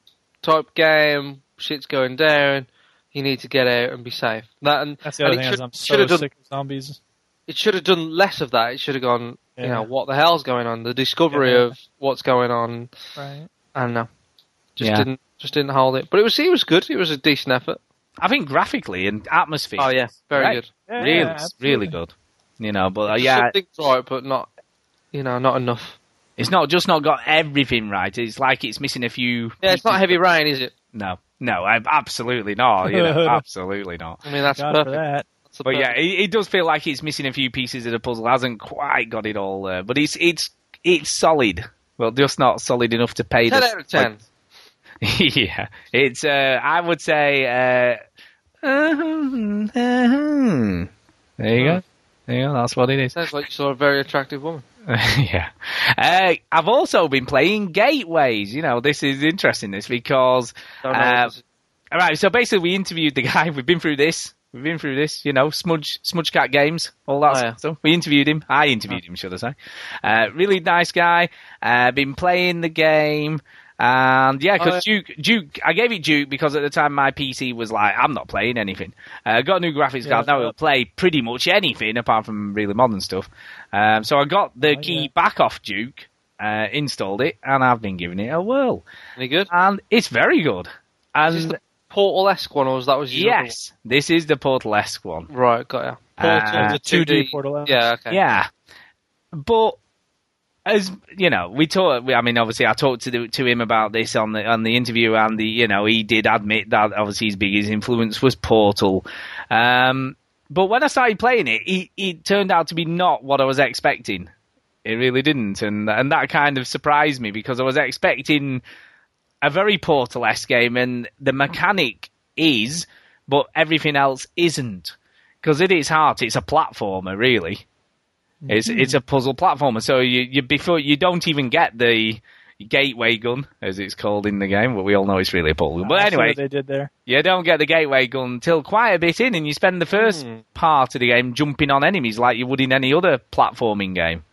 type game. Shit's going down. You need to get out and be safe. That and, That's the and other it thing. should, I'm so have done. sick of zombies. It should have done less of that. It should have gone. You know what the hell's going on? The discovery Yeah. of what's going on. Right. I don't know. Just Yeah. didn't just didn't hold it. But it was it was good. It was a decent effort. I think graphically and atmosphere. Oh yeah, very Right. good. Yeah, really, absolutely. really good. You know, but uh, Just yeah, something's right, but not. You know, not enough. it's not just not got everything right. It's like it's missing a few. Yeah, it's not heavy rain, is it? No, no, I- absolutely not. You know, absolutely not. I mean, that's God for perfect. that. That's the But yeah, it, it does feel like it's missing a few pieces of the puzzle. Hasn't quite got it all there, but it's it's it's solid. Well, just not solid enough to pay. ten the, out of ten. yeah, it's. Uh, I would say. Uh, there you go. There you go. That's what it is. Sounds like you saw a very attractive woman. yeah. Uh, I've also been playing Gateways. You know, this is interesting. This because. Uh, what this is. all right. So basically, we interviewed the guy. We've been through this. We've been through this. You know, Smudge Smudge Cat Games, all that Oh, yeah. stuff. We interviewed him. I interviewed him, should I say? Uh, really nice guy. Uh, been playing the game. And yeah, because Oh, yeah. Duke, Duke, I gave it Duke because at the time my PC was like, I'm not playing anything. Uh, got a new graphics Yeah, card. Now yeah. it'll play pretty much anything apart from really modern stuff. Um, so I got the Oh, key yeah. back off Duke, uh, installed it, and I've been giving it a whirl. Any good? And it's very good. Is this And the Portal esque one, or was that was your other yes, this is the Portal esque one. one? Right, got ya. Uh, the 2D Portal. Yeah, okay. Yeah, but as you know, we talked. I mean, obviously, I talked to the, to him about this on the on the interview, and the you know he did admit that obviously his biggest influence was Portal. Um, but when I started playing it, it, it turned out to be not what I was expecting. It really didn't, and and that kind of surprised me because I was expecting a very Portal esque game, and the mechanic is, but everything else isn't. Because at its heart, it's a platformer, really. It's it's a puzzle platformer. So you you before you don't even get the gateway gun as it's called in the game, but we all know it's really a puzzle. But anyway, they did there. you don't get the gateway gun until quite a bit in, and you spend the first part of the game jumping on enemies like you would in any other platforming game.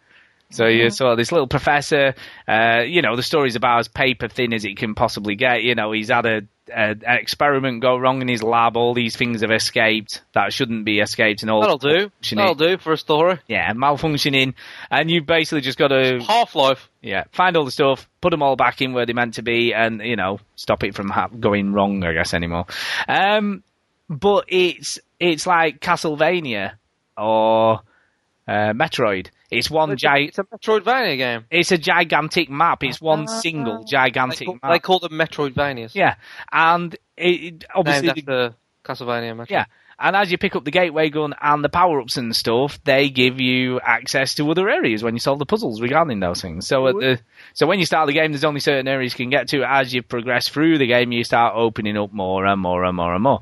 So you saw this little professor. Uh, you know, the story's about as paper thin as it can possibly get. You know, he's had a, a an experiment go wrong in his lab. All these things have escaped that shouldn't be escaped, and all That'll do. That'll do for a story. Yeah, malfunctioning, and you basically just got to Half Life. yeah, find all the stuff, put them all back in where they're meant to be, and you know, stop it from ha- going wrong. I guess anymore. Um, but it's it's like Castlevania or uh, Metroid. It's one It's gi- it's a Metroidvania game. It's a gigantic map. It's one ah. single They gigantic call, map. they call them Metroidvanias. yeah, and it, it obviously Named after Castlevania Metroid. yeah. And as you pick up the gateway gun and the power ups and stuff, they give you access to other areas when you solve the puzzles regarding those things. So at the so when you start the game, there's only certain areas you can get to. As you progress through the game, you start opening up more and more and more and more.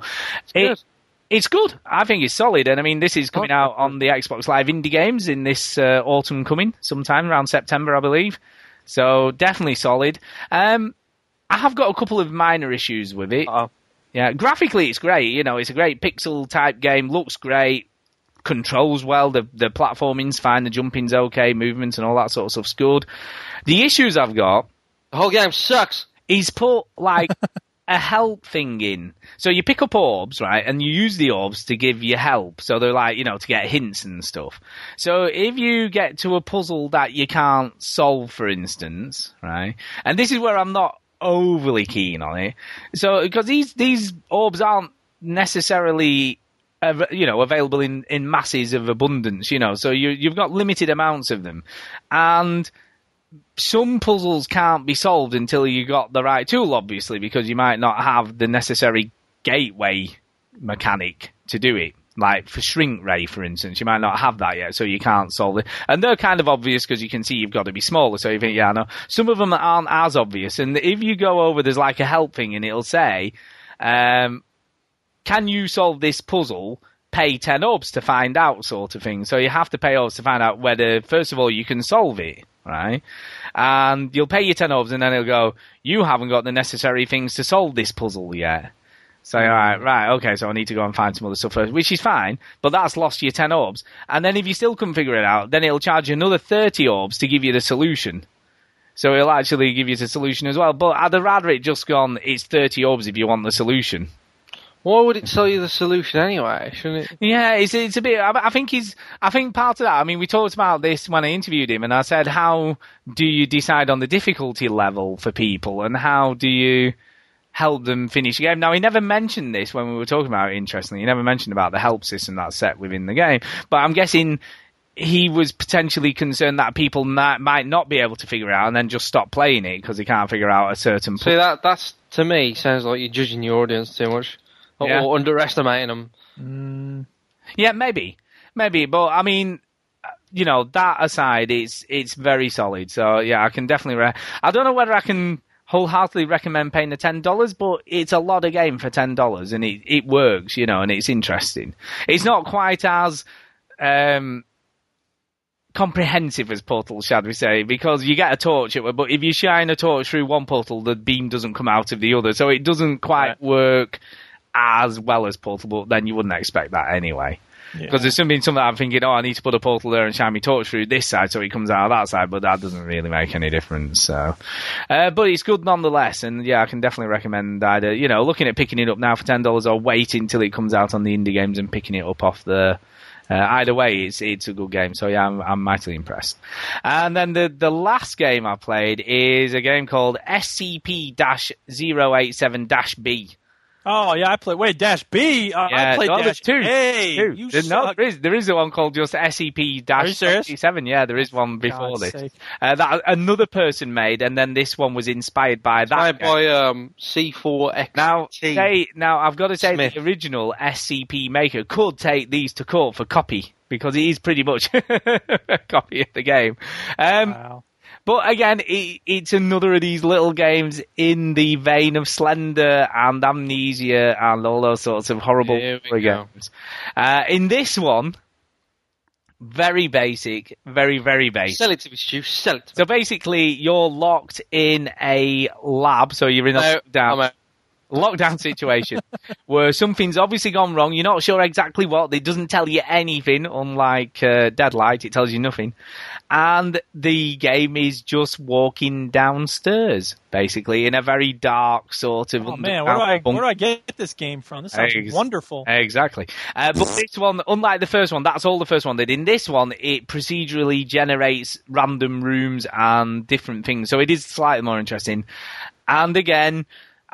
It, good. It's good. I think it's solid, and I mean, this is coming out on the Xbox Live Indie Games in this uh, autumn coming, sometime around September, I believe. So definitely solid. Um, I have got a couple of minor issues with it. Yeah, graphically it's great. You know, it's a great pixel type game. Looks great. Controls well. The the platforming's fine. The jumping's okay. Movements and all that sort of stuff's good. The issues I've got. The whole game sucks. He's put like a help thing in. So you pick up orbs, right, and you use the orbs to give you help. So they're like, you know, to get hints and stuff. So if you get to a puzzle that you can't solve, for instance, right, and this is where I'm not overly keen on it. So because these these orbs aren't necessarily you know available in in masses of abundance you know so you you've got limited amounts of them and some puzzles can't be solved until you got the right tool obviously because you might not have the necessary gateway mechanic to do it like for shrink ray for instance you might not have that yet so you can't solve it and they're kind of obvious because you can see you've got to be smaller so you think yeah I know some of them aren't as obvious and if you go over there's like a help thing and it'll say um, can you solve this puzzle? Pay 10 orbs to find out, sort of thing. So you have to pay orbs to find out whether, first of all, you can solve it, right? And you'll pay your 10 orbs and then it'll go, you haven't got the necessary things to solve this puzzle yet. So, alright, right, okay, so I need to go and find some other stuff first, which is fine, but that's lost your 10 orbs. And then if you still can't figure it out, then it'll charge you another 30 orbs to give you the solution. So it'll actually give you the solution as well. But I'd rather it just gone, it's 30 orbs if you want the solution. Why would it tell you the solution anyway? Shouldn't it? Yeah, it's it's a bit. I, I think he's. I think part of that. I mean, we talked about this when I interviewed him, and I said, how do you decide on the difficulty level for people, and how do you help them finish the game? Now, he never mentioned this when we were talking about it. Interestingly, he never mentioned about the help system that's set within the game. But I'm guessing he was potentially concerned that people might, might not be able to figure it out and then just stop playing it because they can't figure out a certain. See that that's to me sounds like you're judging your audience too much or, Yeah. or underestimating them. Yeah, maybe, maybe, but I mean, uh, you know, that aside, it's it's very solid. So yeah, I can definitely. Re- I don't know whether I can wholeheartedly recommend paying the ten dollars, but it's a lot of game for ten dollars, and it it works, you know, and it's interesting. It's not quite as um comprehensive as Portal, shall we say, because you get a torch, but if you shine a torch through one portal, the beam doesn't come out of the other, so it doesn't quite work as well as Portal, but then you wouldn't expect that anyway. Because there's something, something I'm thinking, oh, I need to put a portal there and shine my torch through this side so it comes out of that side, but that doesn't really make any difference. So, uh, but it's good nonetheless, and yeah, I can definitely recommend either, you know, looking at picking it up now for ten dollars or waiting till it comes out on the indie games and picking it up off the. Uh, either way, it's it's a good game. So yeah, I'm, I'm mightily impressed. And then the the last game I played is a game called SCP-087-B. Oh yeah, I play. Wait, Dash B. Uh, I Yeah, played no, Dash there's two. A. Two. You There- no, there is there is one called just SCP Are you serious? seven. Yeah, there is one before God's this. Uh, that another person made, and then this one was inspired by that. By um, C4X. Now, T. they, now I've got to say Smith. the original SCP maker could take these to court for copy because it is pretty much a copy of the game. Um, Wow. But again, it, it's another of these little games in the vein of Slender and Amnesia and all those sorts of horrible Here we horror go. games. Uh, in this one, very basic, very very basic. Sell it to me, Stu. Sell it to me. So basically, you're locked in a lab, so you're in a No, out. Lockdown situation where something's obviously gone wrong. You're not sure exactly what. It doesn't tell you anything, unlike uh, Deadlight. It tells you nothing. And the game is just walking downstairs, basically, in a very dark sort of. Oh man, where do I where do I get this game from? This sounds Ex- wonderful. Exactly. Uh, but this one, unlike the first one, that's all the first one did. In this one, it procedurally generates random rooms and different things. So it is slightly more interesting. And again,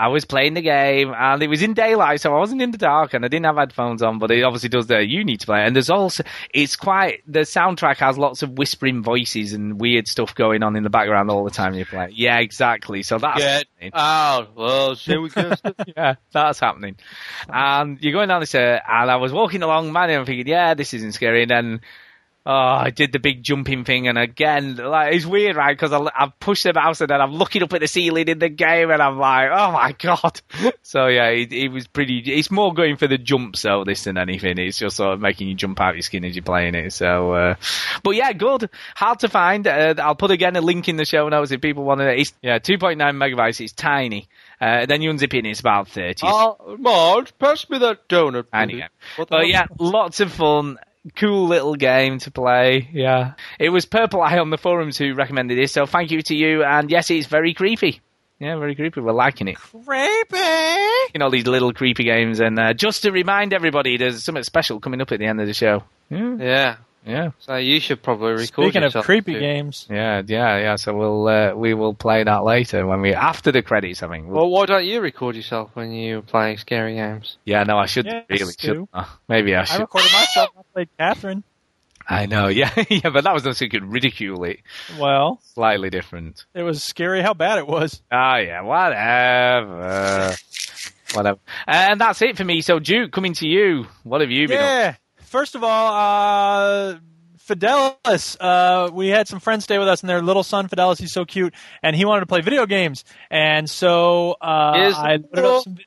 I was playing the game and it was in daylight, so I wasn't in the dark and I didn't have headphones on, but it obviously does the you need to play. it. And there's also, it's quite, the soundtrack has lots of whispering voices and weird stuff going on in the background all the time you play. Yeah, exactly. So that's. Get out. Well, shall we go? yeah, that's happening. And you're going down this, uh, and I was walking along, man, and I'm thinking, yeah, this isn't scary. And then Oh, I did the big jumping thing, and again, like it's weird, right? Because I've pushed the mouse, and then I'm looking up at the ceiling in the game, and I'm like, oh my god. So yeah, it, it was pretty. It's more going for the jumps though, this than anything. It's just sort of making you jump out your skin as you're playing it. So, uh, but yeah, good. Hard to find. Uh, I'll put again a link in the show notes if people want to. It's, yeah, 2.9 megabytes. It's tiny. Uh, then you unzip it, and it's about 30. Oh, Marge, pass me that donut. Tiny please. game. What the But yeah, lots of fun. Cool little game to play. Yeah. It was Purple Eye on the forums who recommended this, so thank you to you. And yes, it's very creepy. Yeah, very creepy. We're liking it. Creepy. You know, these little creepy games. And uh, just to remind everybody, there's something special coming up at the end of the show. Yeah. Yeah. Yeah. So you should probably record Speaking of yourself creepy too. games, Yeah, yeah, yeah. So we'll uh, we will play that later when we after the credits. I mean. We'll- Well, why don't you record yourself when you're playing scary games? yeah, no, I should Yes, really should. uh, maybe I should. I recorded myself. I played Catherine. I know. Yeah, yeah, but that was so you could ridicule it. Well, Slightly different. it was scary how bad it was. Oh yeah, whatever. whatever. And that's it for me. So Duke, coming to you. What have you been up Yeah. First of all, uh, Fidelis, uh, we had some friends stay with us, and their little son Fidelis, he's so cute, and he wanted to play video games, and so uh, I loaded up some.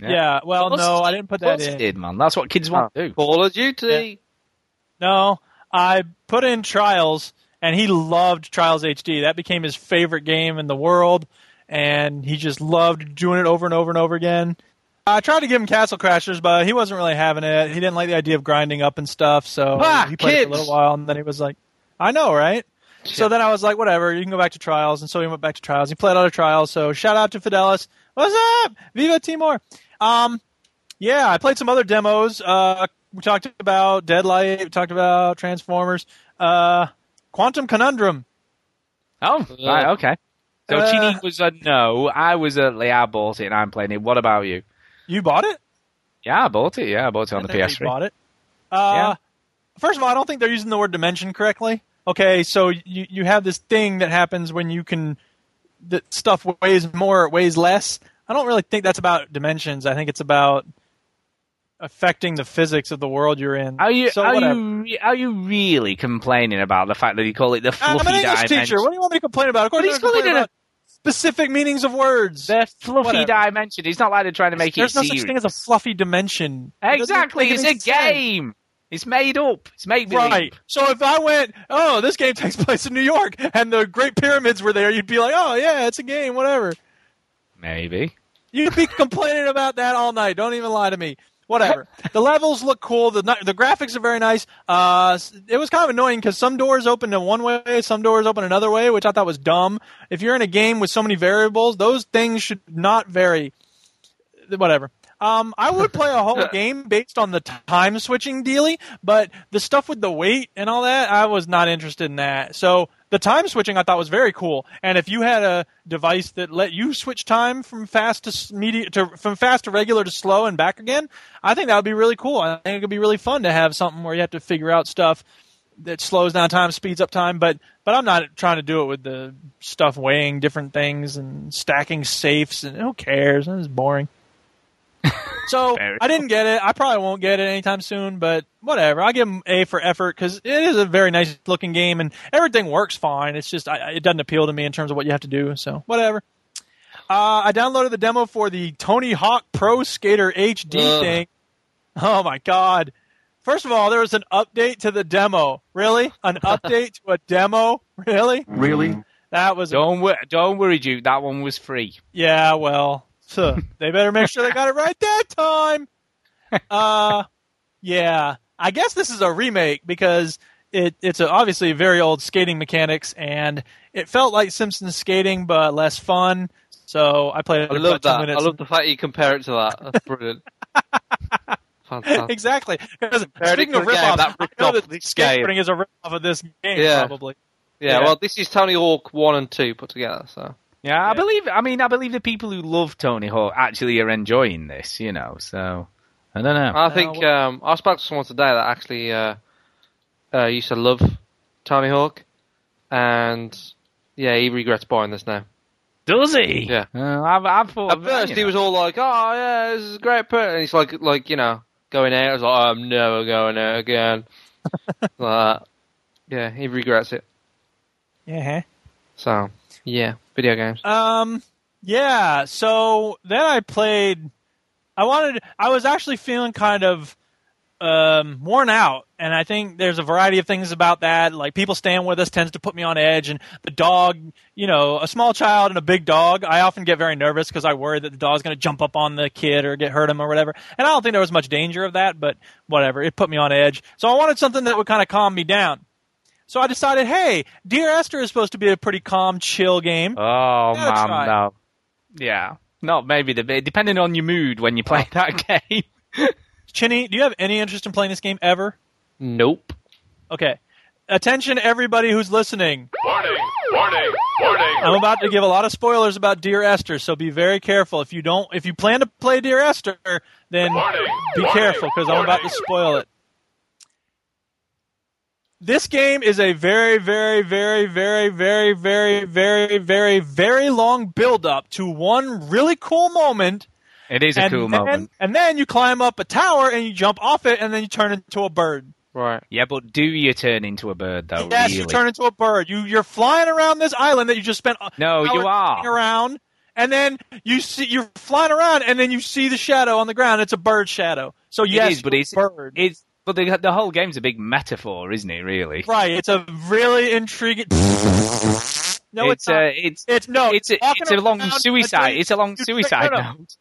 Yeah. well, Of no, I didn't put that in. did, man. That's what kids want to do. Call of Duty. No, I put in Trials, and he loved Trials HD. That became his favorite game in the world, and he just loved doing it over and over and over again. I tried to give him Castle Crashers, but he wasn't really having it. He didn't like the idea of grinding up and stuff, so Ah, he played it for a little while, and then he was like, "I know, right?" So then I was like, "Whatever, you can go back to Trials," and so he went back to Trials. He played other Trials, so shout out to Fidelis. What's up, Viva Timor? Um, yeah, I played some other demos. Uh, we talked about Deadlight. We talked about Transformers. Uh, Quantum Conundrum. Oh, right, okay. So Uh, Chinny was a no. I was a yeah. I bought it and I'm playing it. What about you? You bought it? Yeah, I bought it. Yeah, I bought it on the I think PS3. bought it. Uh, First of all, I don't think they're using the word dimension correctly. Okay, so you you have this thing that happens when you can that stuff weighs more, it weighs less. I don't really think that's about dimensions. I think it's about affecting the physics of the world you're in. Are you So are whatever. you are you really complaining about the fact that you call it the fluffy I'm an English dimension? teacher. What do you want me to complain about? Of course, But he's calling it a- about specific meanings of words. The fluffy Whatever. dimension. He's not like they're trying to make There's it There's no serious. such thing as a fluffy dimension. Exactly. make It's a sense. game. It's made up. It's made believe. Right. So if I went, oh, this game takes place in New York, and the Great Pyramids were there, you'd be like, oh yeah, it's a game, whatever. Maybe. You'd be complaining about that all night. Don't even lie to me. Whatever. the levels look cool. The the graphics are very nice. Uh, it was kind of annoying because some doors open in one way, some doors open another way, which I thought was dumb. If you're in a game with so many variables, those things should not vary. Whatever. Um, I would play a whole game based on the time switching dealy, but the stuff with the weight and all that, I was not interested in that. So the time switching I thought was very cool. And if you had a device that let you switch time from fast to media to from fast to regular to slow and back again, I think that would be really cool. I think it could be really fun to have something where you have to figure out stuff that slows down time, speeds up time, but but I'm not trying to do it with the stuff weighing different things and stacking safes and who cares? It's boring. So I didn't get it. I probably won't get it anytime soon, but whatever. I give them A for effort because it is a very nice looking game and everything works fine. It's just I, it doesn't appeal to me in terms of what you have to do. So whatever. Uh, I downloaded the demo for the Tony Hawk Pro Skater HD Ugh. thing. Oh my god! First of all, there was an update to the demo. Really, an update to a demo? Really? Really? That was Don't wor- don't worry, Duke. That one was free. yeah, well, so they better make sure they got it right that time. Uh, yeah, I guess this is a remake because it it's a, obviously very old skating mechanics, and it felt like Simpsons skating but less fun. So I played it. I love that. I love the fact you compare it to that. That's brilliant. Fantastic. exactly. Speaking of rip-offs, that I know off that this game. skateboarding is a rip-off of this game, Yeah. probably. Yeah, Yeah. well, this is Tony Hawk 1 and 2 put together, so. Yeah, I believe. I mean, I believe the people who love Tony Hawk actually are enjoying this. You know, so I don't know. I think um, I spoke to someone today that actually uh, uh, used to love Tony Hawk, and yeah, he regrets buying this now. Does he? Yeah. Uh, I've, I've thought. At of first, he know. was all like, "Oh yeah, this is a great put," and he's like, like you know, going out. I was like, "I'm never going out again." like that. Yeah, he regrets it. Yeah. So yeah, video games. Um. Yeah. So then I played. I wanted. I was actually feeling kind of um, worn out, and I think there's a variety of things about that. Like people staying with us tends to put me on edge, and the dog. You know, a small child and a big dog. I often get very nervous because I worry that the dog's going to jump up on the kid or get hurt him or whatever. And I don't think there was much danger of that, but whatever. It put me on edge. So I wanted something that would kind of calm me down. So I decided, hey, Dear Esther is supposed to be a pretty calm, chill game. Oh Gotta try. no. Yeah, not maybe the depending on your mood when you play that game. Chinny, do you have any interest in playing this game ever? Nope. Okay. Attention, everybody who's listening. Warning, warning, warning. I'm about to give a lot of spoilers about Dear Esther, so be very careful. If you don't, if you plan to play Dear Esther, then Warning, be warning, careful because I'm about to spoil it. This game is a very, very, very, very, very, very, very, very, very long build up to one really cool moment. It is a cool then, moment. And then you climb up a tower and you jump off it and then you turn into a bird. Right. Yeah, but do you turn into a bird though? Yes, really? you turn into a bird. You you're flying around this island that you just spent. No, you are. around, and then you see you're flying around, and then you see the shadow on the ground. It's a bird shadow. So yes, is, but it's bird. it's but the the whole game's a big metaphor, isn't it? Really. right. It's a really intriguing. No, it's, it's uh, not. a it's it's no. it's a it's a long suicide. until you- It's a long you- suicide no, no. note.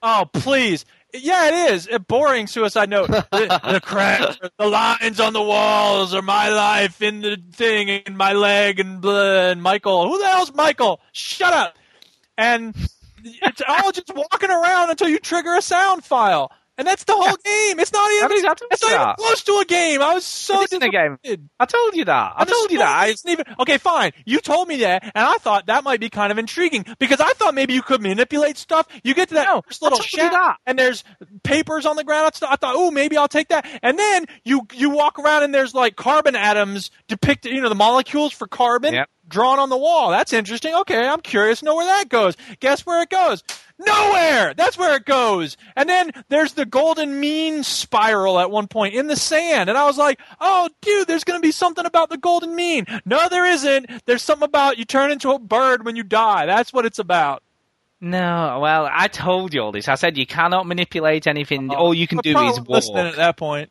Oh please. Yeah, it is a boring suicide note. the, the cracks, the lines on the walls are my life in the thing, and my leg, and blah, and Michael. Who the hell's Michael? Shut up. And it's all just walking around until you trigger a sound file, and that's the whole game. It's not even. I It's not even close to a game. I was so It isn't a game. disappointed. I told you that. I And told you that. I, isn't even okay. Fine, you told me that, and I thought that might be kind of intriguing because I thought maybe you could manipulate stuff. You get to that No, first little shack, and there's papers on the ground. I thought, oh, maybe I'll take that. And then you you walk around, and there's like carbon atoms depicted. You know, the molecules for carbon Yep. drawn on the wall. That's interesting. Okay, I'm curious to know where that goes. Guess where it goes? Nowhere. That's where it goes. And then there's the golden mean spiral at one point in the sand. And I was like, oh, dude, there's going to be something about the golden mean. No, there isn't. There's something about you turn into a bird when you die. That's what it's about. no, well, I told you all this. I said you cannot manipulate anything. all you can But do is listening at that point.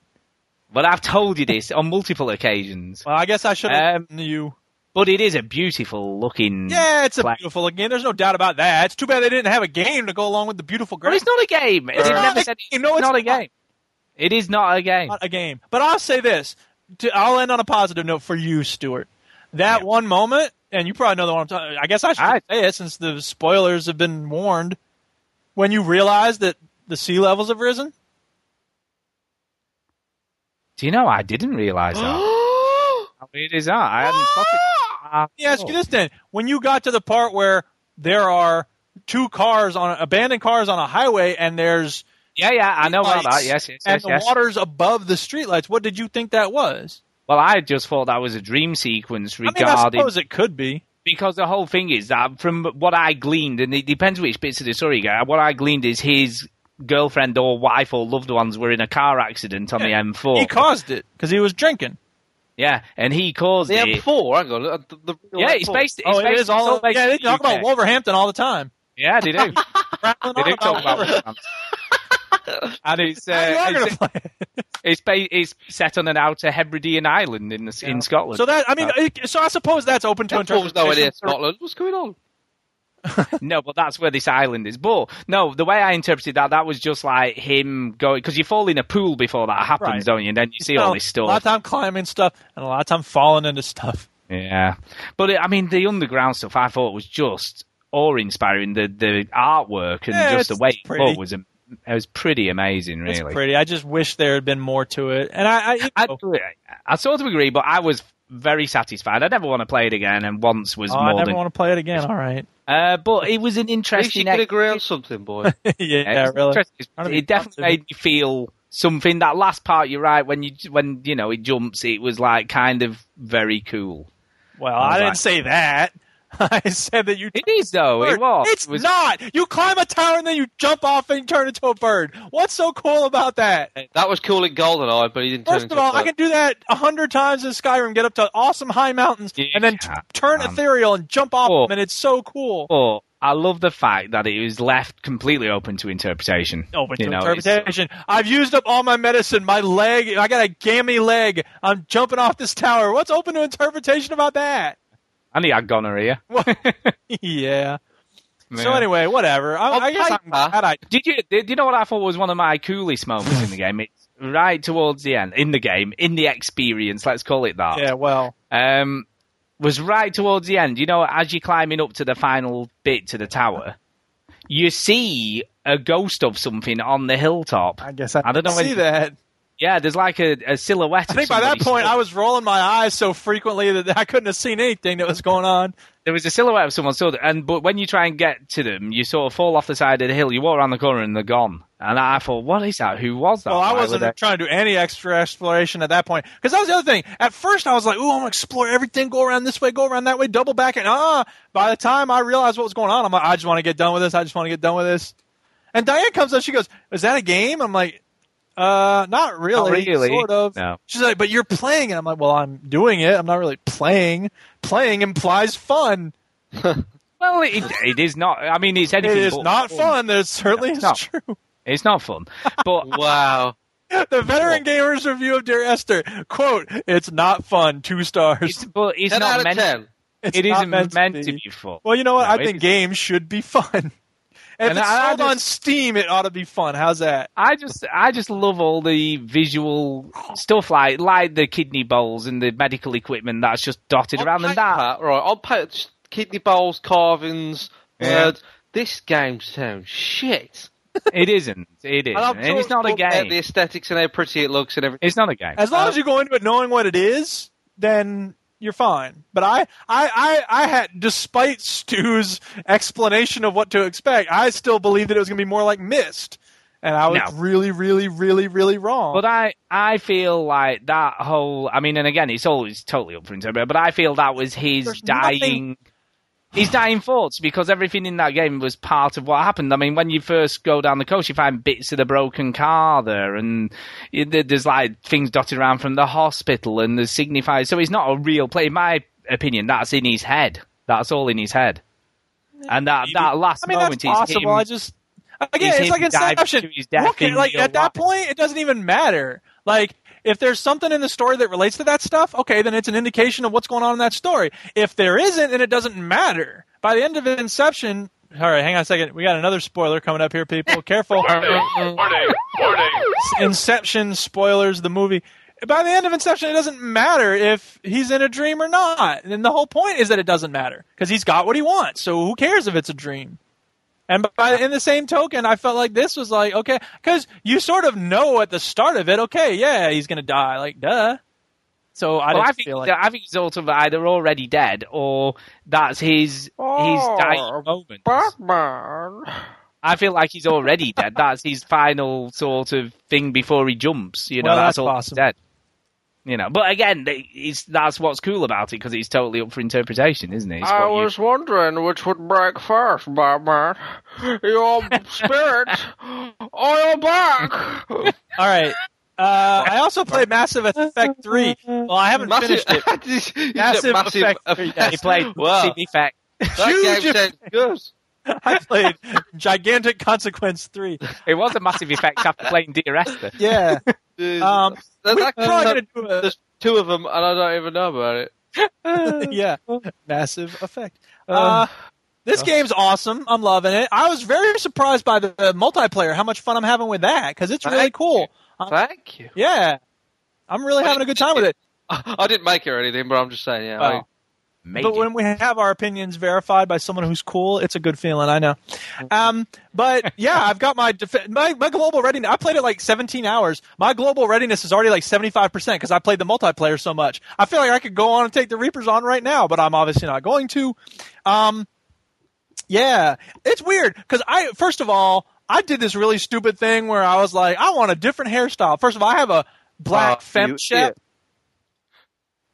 But I've told you this on multiple occasions. Well, I guess I should have Um, you. But it is a beautiful looking. Yeah, it's a beautiful game. There's no doubt about that. It's too bad they didn't have a game to go along with the beautiful girl. But it's not a game. It's not never a said game. No, it's it's not a game. It is not a game. not a game. But I'll say this. To, I'll end on a positive note for you, Stuart. That one moment, and you probably know the one I'm talking. I guess I should I- say it since the spoilers have been warned. When you realize that the sea levels have risen. Do you know I didn't realise that? How weird is that? I hadn't spotted. Ah! Let me ask you this then: When you got to the part where there are two cars on abandoned cars on a highway, and there's Yeah, yeah, I know about that. Yes, yes, and yes, the yes. water's above the streetlights, what did you think that was? Well, I just thought that was a dream sequence I mean, I suppose it could be. because the whole thing is that from what I gleaned, and it depends which bits of the story you get. What I gleaned is his girlfriend or wife or loved ones were in a car accident on the M4. He caused it because he was drinking. Yeah, and he calls The it. M4. Hang on. uh, The, the Yeah, he's M4. based. It's oh, it based is all. it's based Yeah, they in the talk about Wolverhampton all the time. Yeah, they do. they do talk about Wolverhampton. Wolverhampton. and it's uh, are it's, it's, ba- it's set on an outer Hebridean island in the, in Scotland. So that I mean, it- so I suppose that's open to M4 was nowhere interpretation. Scotland. What's going on? No, but that's where this island is. But no, the way I interpreted that, that was just like him going because you fall in a pool before that happens, Right. don't you? And then you see You know, all this stuff. A lot of time climbing stuff, and a lot of time falling into stuff. Yeah, but it, I mean, the underground stuff I thought was just awe-inspiring. The the artwork and Yeah, just the way it looked was am- it was pretty amazing. Really, It's pretty. I just wish there had been more to it. And I, I, you know, I sort of agree, but I was very satisfied. I never want to play it again, and once was oh, I never than. want to play it again. All right. Uh, but it was an interesting. At least you could agree on something, boy. yeah, Yeah, it really. It- It definitely made me feel something. That last part, you're right. When you when you know it jumps, it was like kind of very cool. Well, I I didn't like- say that. I said that you. It is though. It was. It's It was- not. You climb a tower and then you jump off and turn into a bird. What's so cool about that? That was cool in GoldenEye, but he didn't turn First into of all, I can do that a hundred times in Skyrim, get up to awesome high mountains, and then t- turn um, ethereal and jump off Oh. them, and it's so cool. Oh, I love the fact that it was left completely open to interpretation. Open You to know, it's- interpretation. I've used up all my medicine. My leg, I got a gammy leg. I'm jumping off this tower. What's open to interpretation about that? And he had gonorrhea. yeah. So anyway, whatever. I, I guess I'm glad I Did you did you know what I thought was one of my coolest moments in the game? It's right towards the end in the game, in the experience, let's call it that. Yeah, well. Um was right towards the end. You know, as you're climbing up to the final bit to the tower, you see a ghost of something on the hilltop. I guess I, I don't know see when- that. Yeah, there's like a, a silhouette. I think by that point I was rolling my eyes so frequently that I couldn't have seen anything that was going on. there was a silhouette of someone stood, and but when you try and get to them, you sort of fall off the side of the hill. You walk around the corner and they're gone. And I thought, what is that? Who was that? Well, I wasn't they- trying to do any extra exploration at that point because that was the other thing. At first, I was like, "Ooh, I'm gonna explore everything. Go around this way, go around that way, double back." And ah, by the time I realized what was going on, I'm like, "I just want to get done with this. I just want to get done with this." And Diane comes up, she goes, "Is that a game?" I'm like, "Uh, not really, Not really. sort of." No. She's like, "But you're playing it." I'm like, "Well, I'm doing it. I'm not really playing. Playing implies fun. Well, it, it is not. I mean, it's anything. is but not fun. That certainly is No. true." It's not fun. But wow. The veteran gamers review of Dear Esther quote: "It's not fun. Two stars." It's, but it's not meant. It's It not isn't meant, meant, to, to be. be fun. Well, you know what? No, I think games should be fun. If And it's I- I sold on Steam, it ought to be fun. How's that? I just, I just love all the visual stuff like, like the kidney bowls and the medical equipment that's just dotted On around and that. paper, right? I'll just kidney bowls, carvings, Yeah. words. This game sounds shit. It isn't. It isn't, And and it's not a game. The aesthetics and how pretty it looks and everything. It's not a game. As long as um, you go into it knowing what it is, then you're fine. But I, I, I, I had, despite Stu's explanation of what to expect, I still believed that it was going to be more like Myst, and I was No. really, really, really, really wrong. But I, I feel like that whole. I mean, and again, it's always totally up for interpretation. But I feel that was his There's dying, nothing- his dying thoughts because everything in that game was part of what happened. I mean, when you first go down the coast, you find bits of the broken car there, and there's like things dotted around from the hospital, and the signifiers. So it's not a real play. In my opinion, that's in his head. That's all in his head. And that that last I mean, moment that's possible. him. I just again, it's like Inception. to his death Look, like at that point, it doesn't even matter. Like if there's something in the story that relates to that stuff, okay, then it's an indication of what's going on in that story. If there isn't, then it doesn't matter. By the end of Inception, all right, hang on a second. We got another spoiler coming up here, people. Careful. Warning, warning, warning. Inception spoilers, the movie. By the end of Inception, it doesn't matter if he's in a dream or not. And the whole point is that it doesn't matter because he's got what he wants. So who cares if it's a dream? And by in the same token, I felt like this was like okay, because you sort of know at the start of it, okay, yeah, he's gonna die, like duh. So I Well, didn't I think feel like I think he's sort of either already dead or that's his his Oh, dying moment. Batman. I feel like he's already dead. That's his final sort of thing before he jumps. You know, Well, that's, that's all he's dead. You know, but again, they- it's, that's what's cool about it because he's totally up for interpretation, isn't he? It's I what you- was wondering which would break first, Batman. Your spirit or your back? all right. Uh, I also played Massive Effect three. Well, I haven't Massive, finished it. Massive massive Effect effect. three, yes. he played Wow. Massive Effect. That Huge game sounds good. I played Gigantic Consequence three. It was a massive effect after playing Dear Esther. Yeah. Dude, Um, that- we're probably gonna do a There's two of them, and I don't even know about it. yeah, massive effect. Uh, this game's awesome. I'm loving it. I was very surprised by the, the multiplayer, how much fun I'm having with that because it's really Thank cool. Um, Thank you. yeah, I'm really having a good time with it. I didn't make it or anything, but I'm just saying, yeah. Oh. But when we have our opinions verified by someone who's cool, it's a good feeling. I know. Um, but yeah, I've got my, def- my my global readiness. I played it like 17 hours. My global readiness is already like 75 percent because I played the multiplayer so much. I feel like I could go on and take the Reapers on right now, but I'm obviously not going to. Um, yeah, it's weird because I first of all I did this really stupid thing where I was like, I want a different hairstyle. First of all, I have a black Uh, shep. yeah.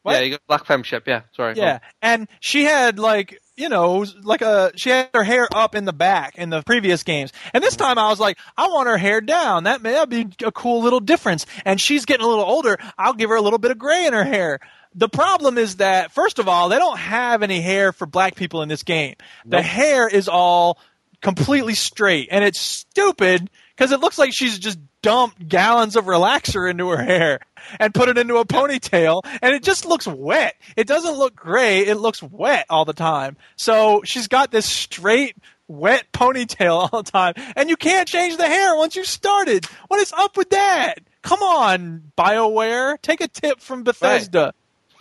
What? Yeah, you got Black Femshep, yeah. Sorry. Yeah, and she had like you know, like a she had her hair up in the back in the previous games, and this time I was like, I want her hair down. That may be a cool little difference. And she's getting a little older. I'll give her a little bit of gray in her hair. The problem is that first of all, they don't have any hair for black people in this game. The hair is all completely straight, and it's stupid because it looks like she's just dumped gallons of relaxer into her hair and put it into a ponytail, and it just looks wet. It doesn't look gray; it looks wet all the time. So she's got this straight. Wet ponytail all the time, and you can't change the hair once you started. What is up with that? Come on, Bioware, take a tip from Bethesda.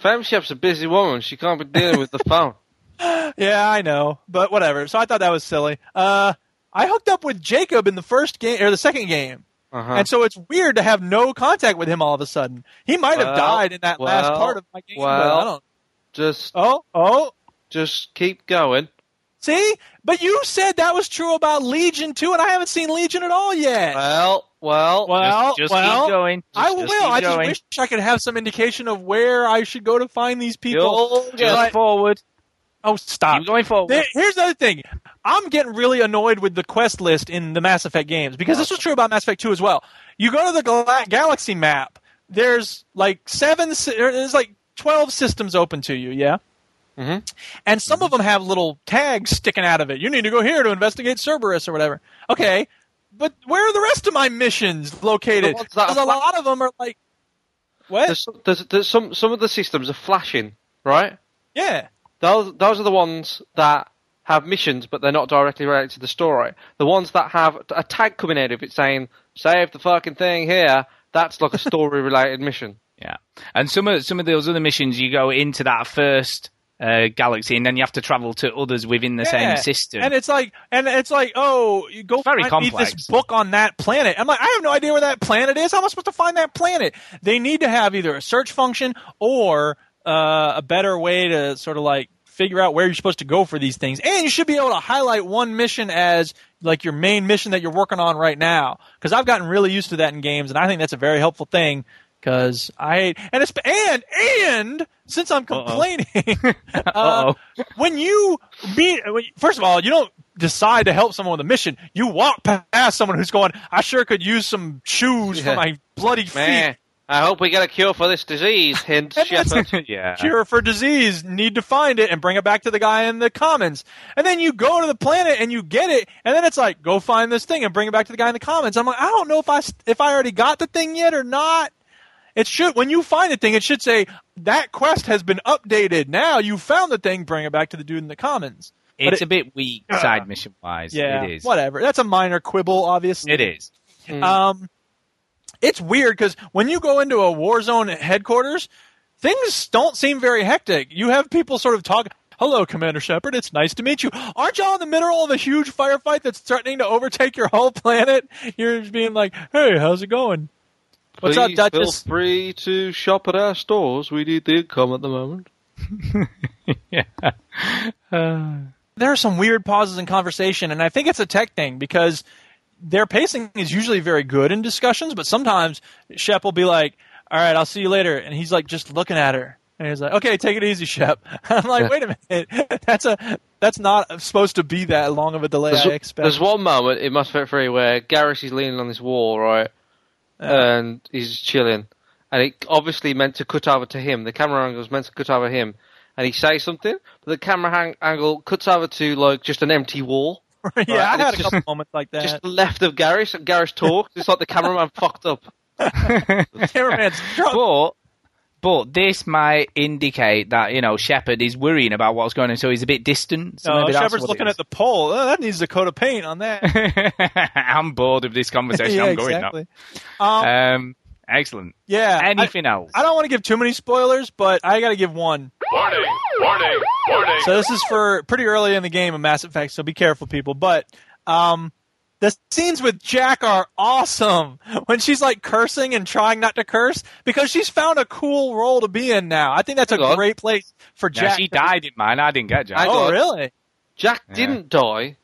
Femshep's a busy woman. She can't be dealing with the phone. Yeah, I know, but whatever. So I thought that was silly. Uh, I hooked up with Jacob in the first game or the second game, Uh-huh. and so it's weird to have no contact with him all of a sudden. He might have died in that last part of my game. but well. I don't. Just Oh, oh, just keep going. see, but you said that was true about Legion too, and I haven't seen Legion at all yet. Well, well, well, just well, keep going. Just- I will. just I just going. wish I could have some indication of where I should go to find these people. You'll Just But- forward. Oh, stop! Keep going forward. There- here's the other thing. I'm getting really annoyed with the quest list in the Mass Effect games because this was true about Mass Effect 2 as well. You go to the gal- galaxy map. There's like seven. There's like twelve systems open to you. Yeah. Mhm. And some of them have little tags sticking out of it. You need to go here to investigate Cerberus or whatever. Okay, but where are the rest of my missions located? The ones that Because a lot of them are like, what? There's, there's, there's some some of the systems are flashing, right? yeah. Those those are the ones that have missions, but they're not directly related to the story. The ones that have a tag coming out of it saying "Save the fucking thing here," that's like a story related mission. Yeah, and some of some of those other missions, you go into that first uh, galaxy, and then you have to travel to others within the Yeah. same system. And it's like, and it's like, oh, you go very find complex. this book on that planet. I'm like, I have no idea where that planet is. How am I supposed to find that planet? They need to have either a search function or uh, a better way to sort of like figure out where you're supposed to go for these things. And you should be able to highlight one mission as like your main mission that you're working on right now. Because I've gotten really used to that in games, and I think that's a very helpful thing. Because I and it's and and since I'm complaining, uh, Uh-oh. when you meet, first of all, you don't decide to help someone with a mission. You walk past someone who's going, "I sure could use some shoes Yeah. for my bloody feet." Man, I hope we get a cure for this disease. Hint, Shepard. yeah, Cure for disease, need to find it and bring it back to the guy in the commons. And then you go to the planet and you get it, and then it's like, go find this thing and bring it back to the guy in the commons. I'm like, I don't know if I if I already got the thing yet or not. It should when you find the thing, it should say that quest has been updated. Now you found the thing, bring it back to the dude in the commons. But it's it- a bit weak side mission wise. Yeah, it is. whatever. That's a minor quibble, obviously. It is. Um, it's weird because when you go into a war zone headquarters, things don't seem very hectic. You have people sort of talk. Hello, Commander Shepard. It's nice to meet you. Aren't y'all in the middle of a huge firefight that's threatening to overtake your whole planet? You're just being like, "Hey, how's it going? What's up, Please feel free to shop at our stores. We need the income at the moment. yeah. there are some weird pauses in conversation, and I think it's a tech thing because their pacing is usually very good in discussions, but sometimes Shep will be like, "All right, I'll see you later," and he's like just looking at her, and he's like, "Okay, take it easy, Shep." I'm like, "Wait a minute, that's a that's not supposed to be that long of a delay." There's, I expect. there's one moment in Mass Effect 3 where Garrus is leaning on this wall, right? And he's chilling. And it obviously meant to cut over to him. The camera angle was meant to cut over him. And he says something, but the camera hang- angle cuts over to like just an empty wall. yeah, Right, I and had a couple just- moments like that. Just left of Garrus, and Garrus talks. It's like the cameraman fucked up. cameraman's drunk. But but this might indicate that you know Shepard is worrying about what's going on, so he's a bit distant. So No, Shepard's looking at the pole. Oh, that needs a coat of paint on that. I'm bored of this conversation. yeah, I'm going exactly. now. Um, Um, excellent. yeah. I- Anything else? I don't want to give too many spoilers, but I got to give one. Warning, warning, warning. So this is for pretty early in the game of Mass Effect, so be careful, people. But um, the scenes with Jack are awesome. When she's like cursing and trying not to curse because she's found a cool role to be in now. I think that's a Hang on. great place for Yeah, Jack. she to died in mine. I didn't get Jack. I Oh, got- really? Jack Yeah. didn't die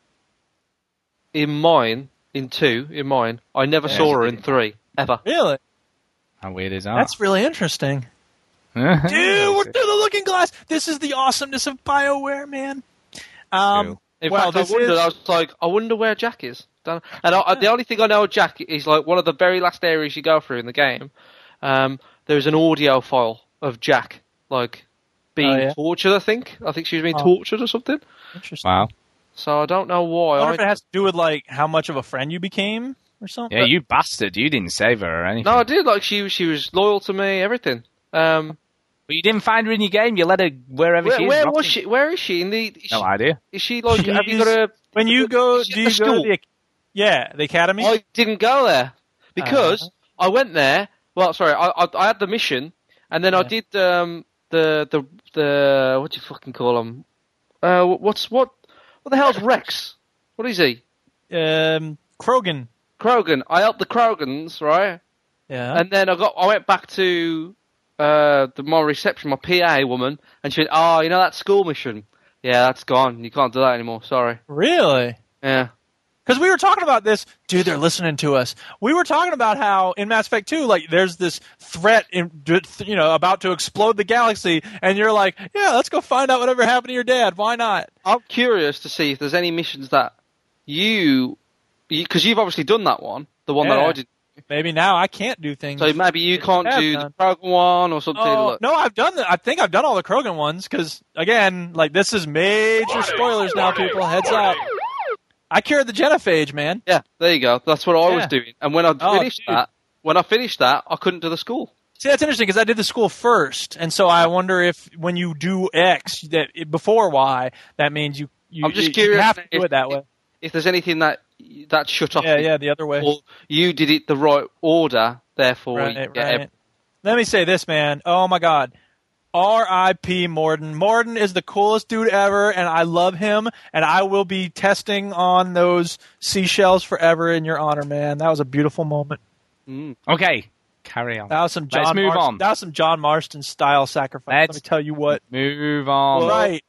in mine, in two, in mine. I never Yeah, saw she her in didn't. three, ever. Really? How weird is that? That's really interesting. Dude, we're through the looking glass. This is the awesomeness of BioWare, man. Um, In well, fact, I wondered. is- I was like, I wonder where Jack is. And I, the only thing I know of Jack is like one of the very last areas you go through in the game. Um, there's an audio file of Jack like being Oh, yeah? tortured. I think. I think she was being Oh. tortured or something. Interesting. Wow. So I don't know why. I wonder if it has to do with like how much of a friend you became or something. Yeah, you bastard! You didn't save her or anything. no, I did. Like she, she was loyal to me. Everything. Um, But you didn't find her in your game. You let her wherever where she is. where was she? Where is she? In the? Is No she, idea. is she like? have you got a? when you go? Do you the go to school? the? Yeah, the academy. I didn't go there because Uh-huh. I went there. Well, sorry, I, I, I had the mission, and then I did um, the the the what do you fucking call him? Uh, what's what? What the hell's Wrex? What is he? Um, Krogan. Krogan. I helped the Krogans, right? Yeah. And then I got I went back to uh, the my reception, my PA woman, and she went, "Oh, you know that school mission? Yeah, that's gone. You can't do that anymore. Sorry." really? Yeah. Because we were talking about this, dude. They're listening to us. We were talking about how in Mass Effect 2, like, there's this threat, in, you know, about to explode the galaxy, and you're like, yeah, let's go find out whatever happened to your dad. Why not? I'm curious to see if there's any missions that you, because you, have obviously done that one, the one that I did. Maybe now I can't do things. So maybe you can't do done. the Krogan one or something. Oh, Look, no, I've done the, I think I've done all the Krogan ones because again, like this is major spoilers now. People, heads up. I cured the genophage, man. Yeah, there you go. That's what I was doing. And when I Oh, finished dude. that, when I finished that, I couldn't do the school. See, that's interesting because I did the school first, and so I wonder if when you do X that before Y, that means you you, I'm just you, curious you have to do if- it that way. If there's anything that that shut off, Yeah, yeah, the other way. or you did it the right order, therefore Right, you get right. every- Let me say this, man. Oh my God. R.I.P. Mordin. Mordin is the coolest dude ever, and I love him. And I will be testing on those seashells forever in your honor, man. That was a beautiful moment. Mm. Okay, carry on. That was some John. Let's move Marston, on. That was some John Marston style sacrifice. Let Let's me tell you what. Move on. right.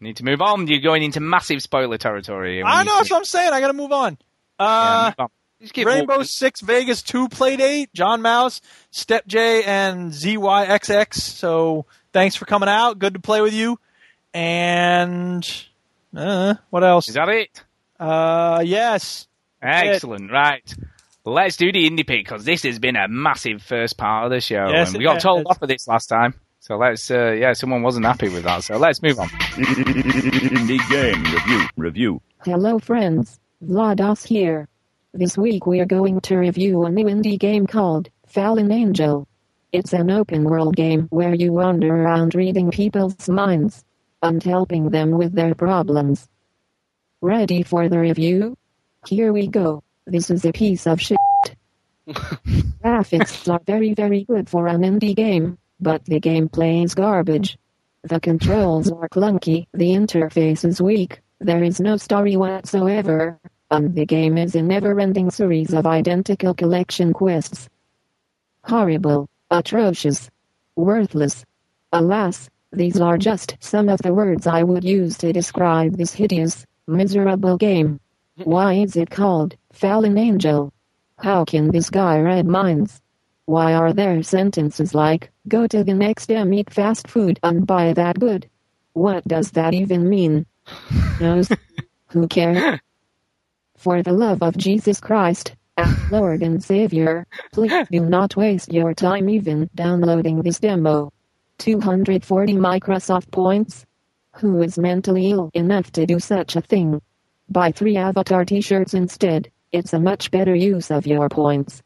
Need to move on. You're going into massive spoiler territory. I know. That's what I'm saying. I got to move on. Uh, Rainbow Six Vegas 2 Playdate, John Mouse, Step J, and ZYXX. So thanks for coming out. Good to play with you. And uh, what else? Is that it? Uh, yes. Excellent. Right. Let's do the indie pick because this has been a massive first part of the show, Yes, and we got told has. off for this last time. So let's, uh, yeah, someone wasn't happy with that. So let's move on. Indie game review. Review. Hello friends, Vlados here. This week we are going to review a new indie game called Fallen Angel. It's an open world game where you wander around reading people's minds and helping them with their problems. Ready for the review? Here we go. This is a piece of shit. Graphics are very very good for an indie game, but the gameplay is garbage. The controls are clunky, the interface is weak, there is no story whatsoever, and the game is a never-ending series of identical collection quests. Horrible, atrocious, worthless. Alas, these are just some of the words I would use to describe this hideous, miserable game. Why is it called Fallen Angel? How can this guy read minds? Why are there sentences like, go to the next M eat fast food and buy that good? What does that even mean? Knows? Who cares? For the love of Jesus Christ, our Lord and Savior, please do not waste your time even downloading this demo. 240 Microsoft points? Who is mentally ill enough to do such a thing? Buy three avatar t-shirts instead, it's a much better use of your points.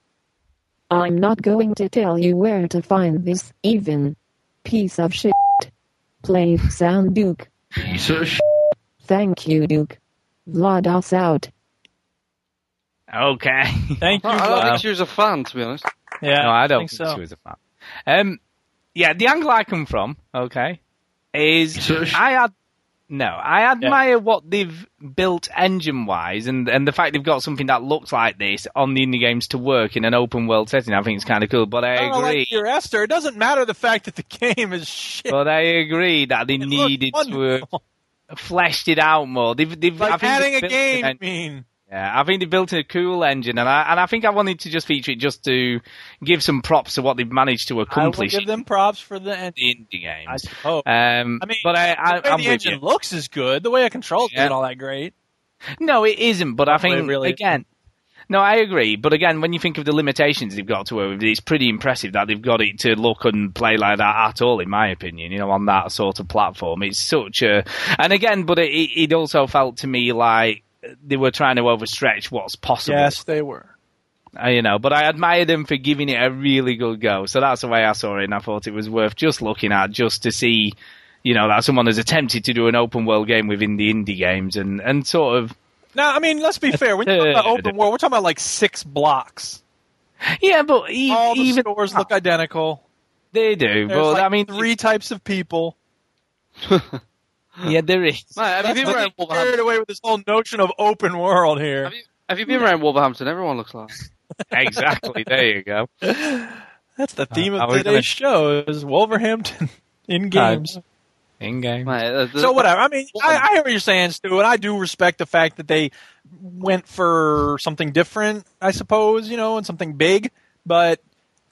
I'm not going to tell you where to find this, even. Piece of shit. Play sound Duke. Piece of sh- Thank you, Duke. Vlados out. Okay. Thank you. I don't Vlad. think she was a fan, to be honest. Yeah, no, I don't think think, so. she was a fan. Um, yeah, the angle I come from, okay, is I ad- no, I admire what they've built engine wise, and and the fact they've got something that looks like this on the indie games to work in an open world setting. I think it's kind of cool, but I agree. like your Esther, it doesn't matter the fact that the game is shit. But I agree that they needed to uh, have fleshed it out more. They've, they've like adding a game, I mean. Yeah, I think they built a cool engine, and I and I think I wanted to just feature it just to give some props to what they've managed to I accomplish give them props for the the indie games. I suppose. Um, I mean, but I, I, the the engine you. looks is good. The way I control it Yeah. isn't all that great. No, it isn't. But I think really again, no, I agree. But again, when you think of the limitations they've got to work with, it's pretty impressive that they've got it to look and play like that at all. In my opinion, you know, on that sort of platform, it's such a. And again, but it, it also felt to me like they were trying to overstretch what's possible. Yes, they were. Uh, you know, but I admired them for giving it a really good go. So that's the way I saw it, and I thought it was worth just looking at, just to see, you know, that someone has attempted to do an open world game within the indie games, and and sort of, Now, I mean, let's be fair. When you talk about open world, we're talking about like six blocks. yeah, but e- All the even stores look identical. they do. There's But like I mean, three types of people. yeah, there is. Mate, have you That's been what around they carried Wolverhampton? away with this whole notion of open world here. Have you, have you been around Wolverhampton? Everyone looks like. exactly. There you go. That's the theme Uh, of today's gonna- show is Wolverhampton in games. In game. Uh, so whatever. I mean, I, I hear what you're saying, Stu, and I do respect the fact that they went for something different. I suppose you know, and something big, but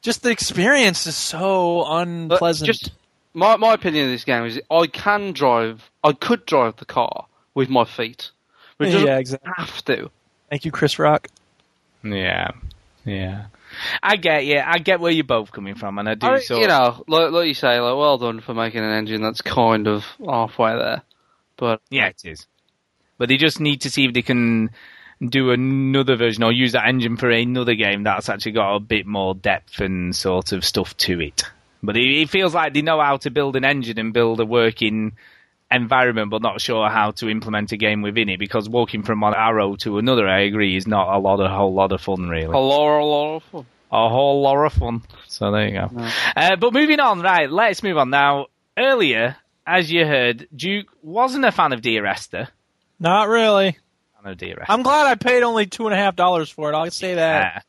just the experience is so unpleasant. Just my my opinion of this game is I can drive. I could drive the car with my feet, but it yeah, exactly. have to. Thank you, Chris Rock. Yeah, yeah. I get you. I get where you're both coming from, and I do. I, so you know, like, like you say, like, well done for making an engine that's kind of halfway there. But Yeah, it is. But they just need to see if they can do another version or use that engine for another game that's actually got a bit more depth and sort of stuff to it. But it, it feels like they know how to build an engine and build a working environment, but not sure how to implement a game within it. Because walking from one arrow to another, I agree, is not a lot, a whole lot of fun, really. a lot, a lot of fun. a whole lot of fun. So there you go. Uh, but moving on, right? Let's move on now. Earlier, as you heard, Duke wasn't a fan of Dear Esther. Not really. Fan of Dear Esther. I'm glad I paid only two and a half dollars for it. I'll say that. Uh,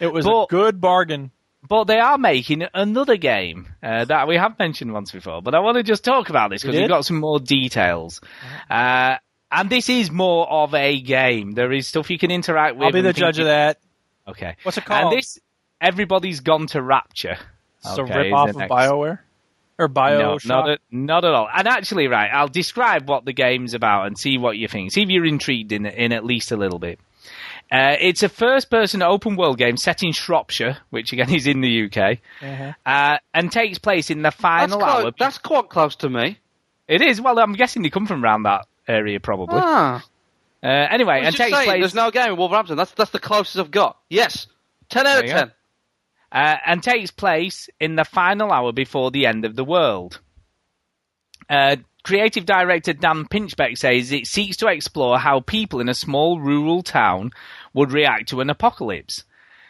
It was But- a good bargain. But they are making another game uh, that we have mentioned once before. But I want to just talk about this because We we've got some more details. Uh, and this is more of a game. There is stuff you can interact with. I'll be the judge you- of that. Okay. What's it called? And this, everybody's gone to Rapture. It's Okay, a rip off of next- BioWare or Bio. No, not at, not at all. And actually, right, I'll describe what the game's about and see what you think. See if you're intrigued in in at least a little bit. Uh, it's a first-person open-world game set in Shropshire, which again is in the UK, Uh-huh. uh, and takes place in the That's final quite, hour. that's quite close to me. It is. Well, I'm guessing they come from around that area, probably. Ah, Uh, anyway, and takes saying, place. there's no game in Wolverhampton. That's that's the closest I've got. Yes, ten out of ten. uh, and takes place in the final hour before the end of the world. Uh, creative director Dan Pinchbeck says it seeks to explore how people in a small rural town would react to an apocalypse.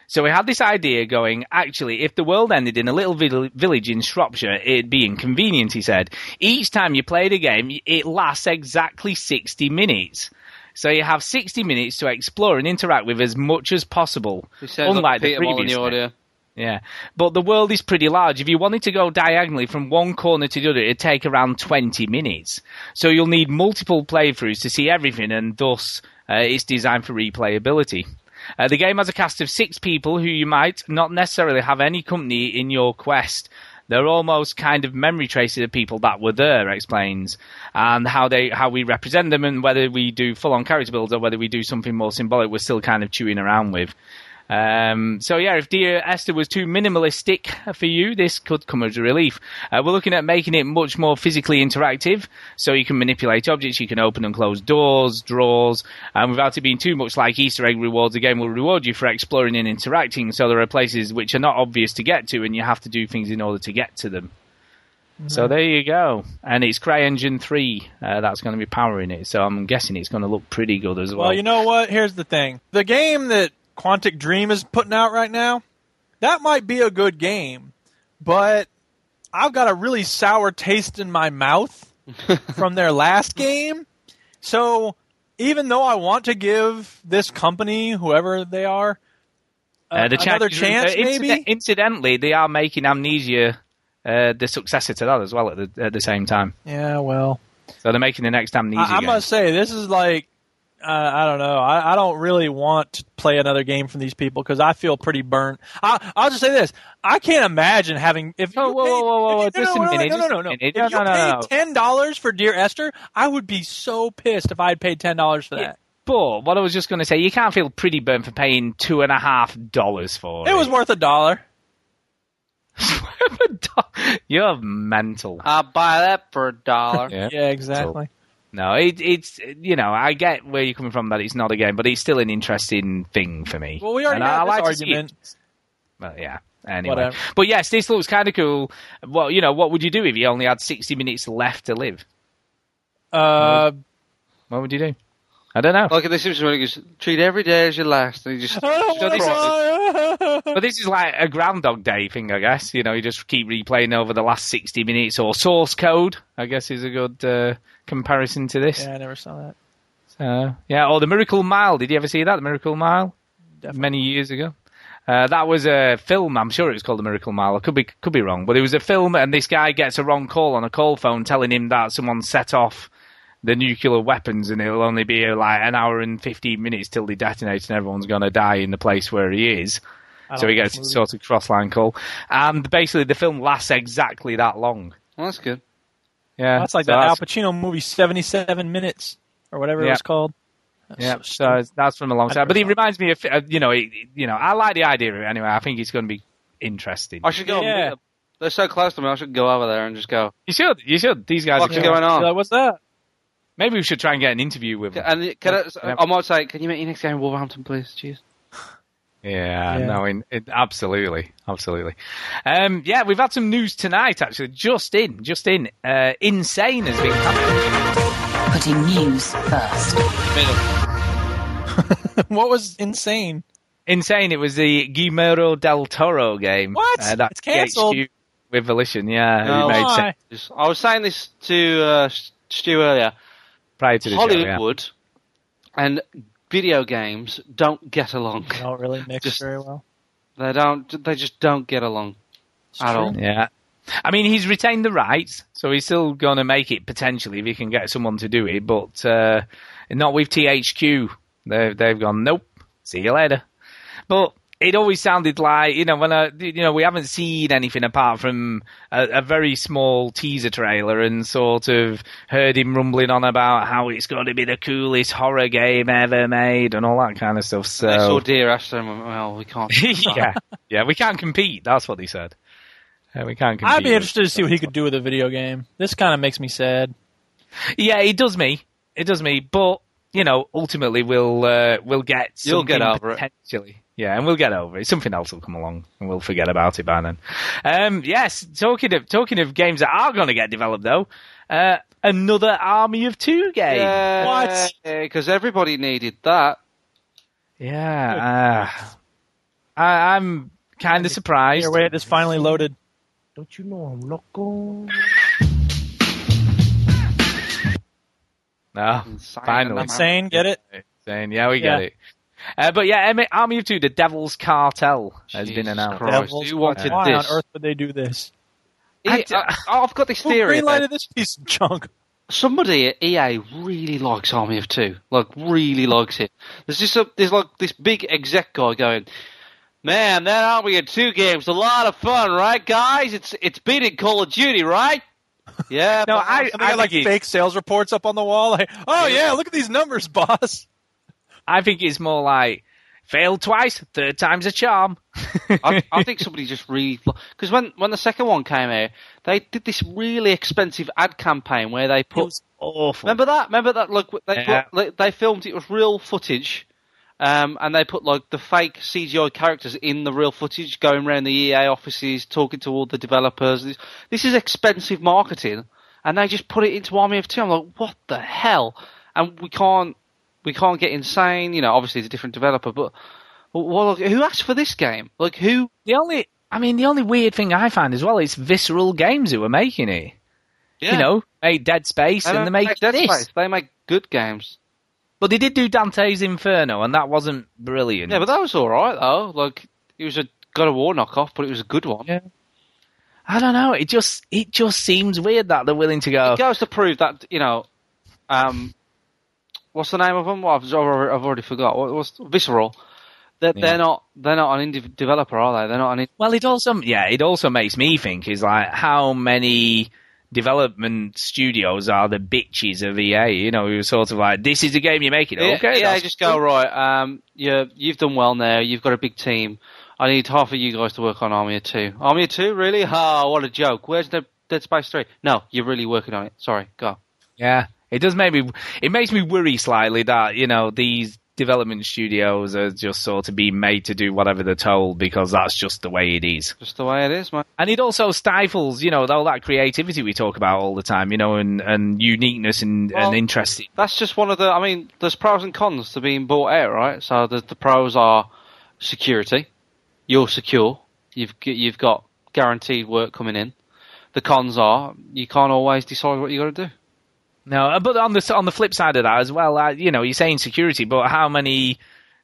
So we had this idea going, actually, if the world ended in a little village in Shropshire, it'd be inconvenient, he said. Each time you play the game, it lasts exactly 60 minutes. So you have 60 minutes to explore and interact with as much as possible. Unlike like the previous audio. Yeah, but the world is pretty large. If you wanted to go diagonally from one corner to the other, it'd take around 20 minutes. So you'll need multiple playthroughs to see everything, and thus it's designed for replayability. Uh, the game has a cast of six people who you might not necessarily have any company in your quest. They're almost kind of memory traces of people that were there, explains, and how they how we represent them, and whether we do full on character builds or whether we do something more symbolic. We're still kind of chewing around with. Um, so yeah, if Dear Esther was too minimalistic for you, this could come as a relief. Uh, we're looking at making it much more physically interactive, so you can manipulate objects, you can open and close doors, drawers, and without it being too much like Easter egg rewards, the game will reward you for exploring and interacting. So there are places which are not obvious to get to, and you have to do things in order to get to them. So there you go, and it's CryEngine three uh, that's going to be powering it. So I'm guessing it's going to look pretty good as well. Well, you know what? Here's the thing. The game that Quantic Dream is putting out right now, that might be a good game, but I've got a really sour taste in my mouth from their last game. So even though I want to give this company, whoever they are, Uh, the another chance- uh, maybe. Incidentally, they are making Amnesia uh, the successor to that as well at the at the same time. Yeah, well, So they're making the next Amnesia I, I must say this is like uh, I don't know. I, I don't really want to play another game from these people because I feel pretty burnt. I, I'll just say this: I can't imagine having if you whoa, whoa, paid, whoa, whoa, whoa, if you- no, no, no, no, no, no. minute. If you no, no, paid ten dollars for Dear Esther, I would be so pissed if I had paid ten dollars for that. But what I was just going to say, you can't feel pretty burnt for paying two and a half dollars for it. It was worth a dollar. You're mental. I'll buy that for a dollar. Yeah. Yeah, exactly. No, it, it's you know I get where you're coming from that it's not a game, but it's still an interesting thing for me. Well, we already And I had this like to argument. Well, yeah. Anyway, Whatever. but yes, this looks kind of cool. Well, you know, what would you do if you only had 60 minutes left to live? Uh, What would you do? I don't know. Like in The Simpsons when he goes, treat every day as your last, and he just. I don't this wanna But this is like a Groundhog Day thing, I guess. You know, you just keep replaying over the last 60 minutes, or Source Code, I guess is a good uh, comparison to this. yeah, I never saw that. Uh, yeah, or the Miracle Mile. Did you ever see that? The Miracle Mile, many years ago. Uh, that was a film. I'm sure it was called The Miracle Mile. I could be could be wrong, but it was a film, and this guy gets a wrong call on a call phone telling him that someone set off the nuclear weapons, and it'll only be like an hour and 15 minutes till they detonate, and everyone's going to die in the place where he is. I So he gets a movie. sort of cross-line call, and basically the film lasts exactly that long. Well, that's good. Yeah, That's like so that Al Pacino movie, seventy-seven minutes or whatever it was called. Yeah, so so that's from a long time. But it saw it. reminds me of, uh, you know, it, you know, I like the idea of it anyway. I think it's going to be interesting. I should go. and Yeah. They're so close to me. I should go over there and just go. You should, you should. These guys What's are going on? Like, what's that? Maybe we should try and get an interview with them. And can I, Yeah. I might say, can you make your next game in Wolverhampton, please? Cheers. Yeah, Yeah. no, in, it, absolutely, absolutely. Um, yeah, we've had some news tonight. Actually, just in, just in. Uh, Insane has been happening. Putting news first. what was insane? Insane. It was the Guillermo del Toro game. What? Uh, that It's cancelled. With Volition. Yeah, No. made Why? sense Just- I was saying this to uh, Stu earlier. Prior to the show. Yeah. Hollywood and video games don't get along. They don't really mix Just- very well. They don't. They just don't get along at all. Yeah. I mean, he's retained the rights, so he's still going to make it potentially if he can get someone to do it, but uh, not with THQ. They've, they've gone, nope, see you later. But it always sounded like, you know, when I, you know, we haven't seen anything apart from a, a very small teaser trailer and sort of heard him rumbling on about how it's going to be the coolest horror game ever made and all that kind of stuff. So They saw Dear Esther and went, well, we can't. yeah, yeah, we can't compete. That's what he said. Uh, we can't compete. I'd be interested to see what he could do with a video game. This kind of makes me sad. Yeah, it does me. It does me. But you know, ultimately, we'll uh, we'll get. You'll get something over it. Potentially. Yeah, and we'll get over it. Something else will come along, and we'll forget about it by then. Um, yes, talking of talking of games that are going to get developed, though, uh, another Army of Two game. What? Because everybody needed that. Yeah, uh, I, I'm kind of surprised. Here, wait, this finally loaded. Don't you know I'm loco? No, finally. Insane, get it? Insane. Yeah, we Yeah. get it. Uh, but yeah, Army of Two, the Devil's Cartel has been announced. Devils, who wanted why this? on earth would they do this? I, have got this Who theory. that greenlighted this piece of junk? somebody at EA really likes Army of Two. Like, really likes it. There's just a, there's like this big exec guy going, "Man, that Army of Two game's a lot of fun, right, guys? It's it's beating Call of Duty, right?" Yeah. No, but- I, And they I like think fake sales reports up on the wall. Like, oh yeah, look at these numbers, boss. I think it's more like failed twice, third time's a charm. I, I think somebody just really because when when the second one came out, they did this really expensive ad campaign where they put. awful. Remember that? Remember that? Look, they Yeah. put, like, they filmed it with real footage, um, and they put like the fake CGI characters in the real footage, going around the EA offices, talking to all the developers. This, this is expensive marketing, and they just put it into Army of Two. I'm like, what the hell? And we can't, we can't get insane. You know, obviously it's a different developer, but well, who asked for this game? Like who? The only, I mean, the only weird thing I find as well is Visceral Games who are making it. Yeah. You know, made Dead Space and they make make Dead this. Space. They make good games. But they did do Dante's Inferno, and that wasn't brilliant. Yeah, but that was all right though. Like it was a God of War knockoff, but it was a good one. Yeah. I don't know. It just it just seems weird that they're willing to go. It goes to prove that you know, um, what's the name of them? Well, I've, already- I've already forgot. What, what's Visceral? They're, Yeah. they're not they're not an indie developer, are they? They're not an. Indie- Well, it also yeah, it also makes me think is like how many development studios are the bitches of EA? You know, you're sort of like this is the game you're making. yeah, Okay, yeah, just go right. Um, you you've done well now. You've got a big team. I need half of you guys to work on Army of Two. Army of Two, really? Oh, what a joke! Where's Dead, Dead Space Three? No, you're really working on it. Sorry, go. Yeah, it does make me. It makes me worry slightly that you know these development studios are just sort of being made to do whatever they're told because that's just the way it is. Just the way it is, man. And it also stifles, you know, all that creativity we talk about all the time, you know, and, and uniqueness and, Well, and interest. That's just one of the. I mean, there's pros and cons to being bought out, right? So the, the pros are security. You're secure. You've you've got guaranteed work coming in. The cons are you can't always decide what you got to do. No, uh, but on the on the flip side of that as well, uh, you know, you're saying security, but how many,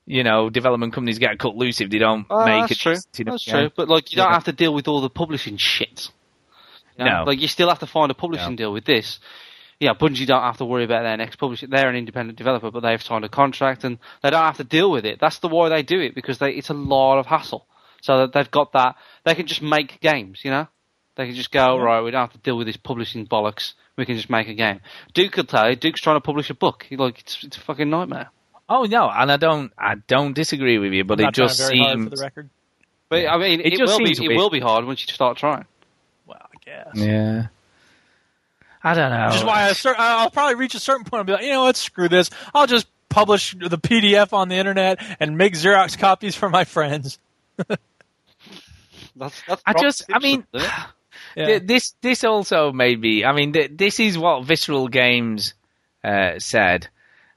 you know, development companies get cut loose if they don't Uh, make that's it? true. you know, That's true. But like, you don't have to deal with all the publishing shit. You know? No. Like, you still have to find a publishing deal with this. Yeah, Bungie don't have to worry about their next publisher. They're an independent developer, but they've signed a contract and they don't have to deal with it. That's the why they do it because they, it's a lot of hassle. So that they've got that, they can just make games. You know, they can just go right. We don't have to deal with this publishing bollocks. We can just make a game. Duke could tell you, Duke's trying to publish a book. He, like, it's, it's a fucking nightmare. Oh no, and I don't, I don't disagree with you, but I'm it just seems, for the record. But I mean, It it, just will be it will be hard once you start trying. Well, I guess. yeah. I don't know. Which is why I cer- I'll probably reach a certain point and be like, you know what, screw this. I'll just publish the PDF on the internet and make Xerox copies for my friends. That's, that's I just, I mean, isn't it? Yeah. this this also made me. I mean, th- this is what Visceral Games uh, said.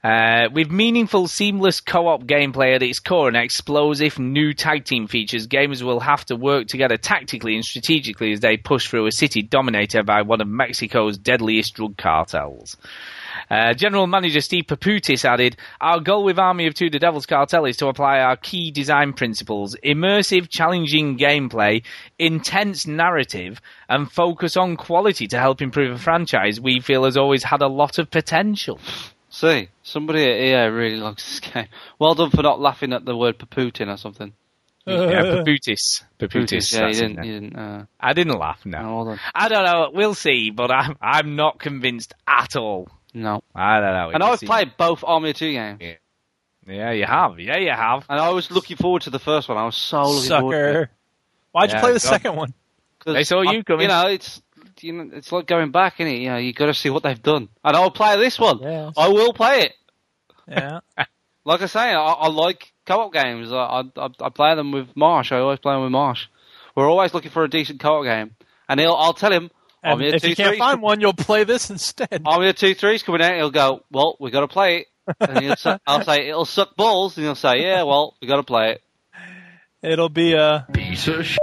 Uh, with meaningful, seamless co-op gameplay at its core and explosive new tag team features, gamers will have to work together tactically and strategically as they push through a city dominated by one of Mexico's deadliest drug cartels. Uh, General Manager Steve Paputis added, Our goal with Army of Two, the Devil's Cartel, is to apply our key design principles, immersive, challenging gameplay, intense narrative, and focus on quality to help improve a franchise we feel has always had a lot of potential. See, somebody at EA really likes this game. Well done for not laughing at the word Paputin or something. yeah, Paputis. Paputis. yeah, you didn't. You didn't. Uh, I didn't laugh, no. no. I don't know, we'll see, but I'm, I'm not convinced at all. No. Ah, I don't know. And I've seems- played both Army of Two games. Yeah, you have. Yeah, you have. And I was looking forward to the first one. I was so looking forward to it. Sucker. Why'd you play the God. second one? 'Cause They saw you I- coming. You know, it's you know, it's like going back, isn't it? You know, you got to see what they've done. And I'll play this one. Yes. I will play it. Yeah. Like I say, I, I like co-op games. I, I I play them with Marsh. I always play them with Marsh. We're always looking for a decent co-op game, and he'll, I'll tell him. And Army if you can't Threes- find one, you'll play this instead. Army of Two Threes coming out. He'll go, well, we got to play it. And he'll say, I'll say it'll suck balls, and he'll say, yeah, well, we got to play it. It'll be a... Piece of sh-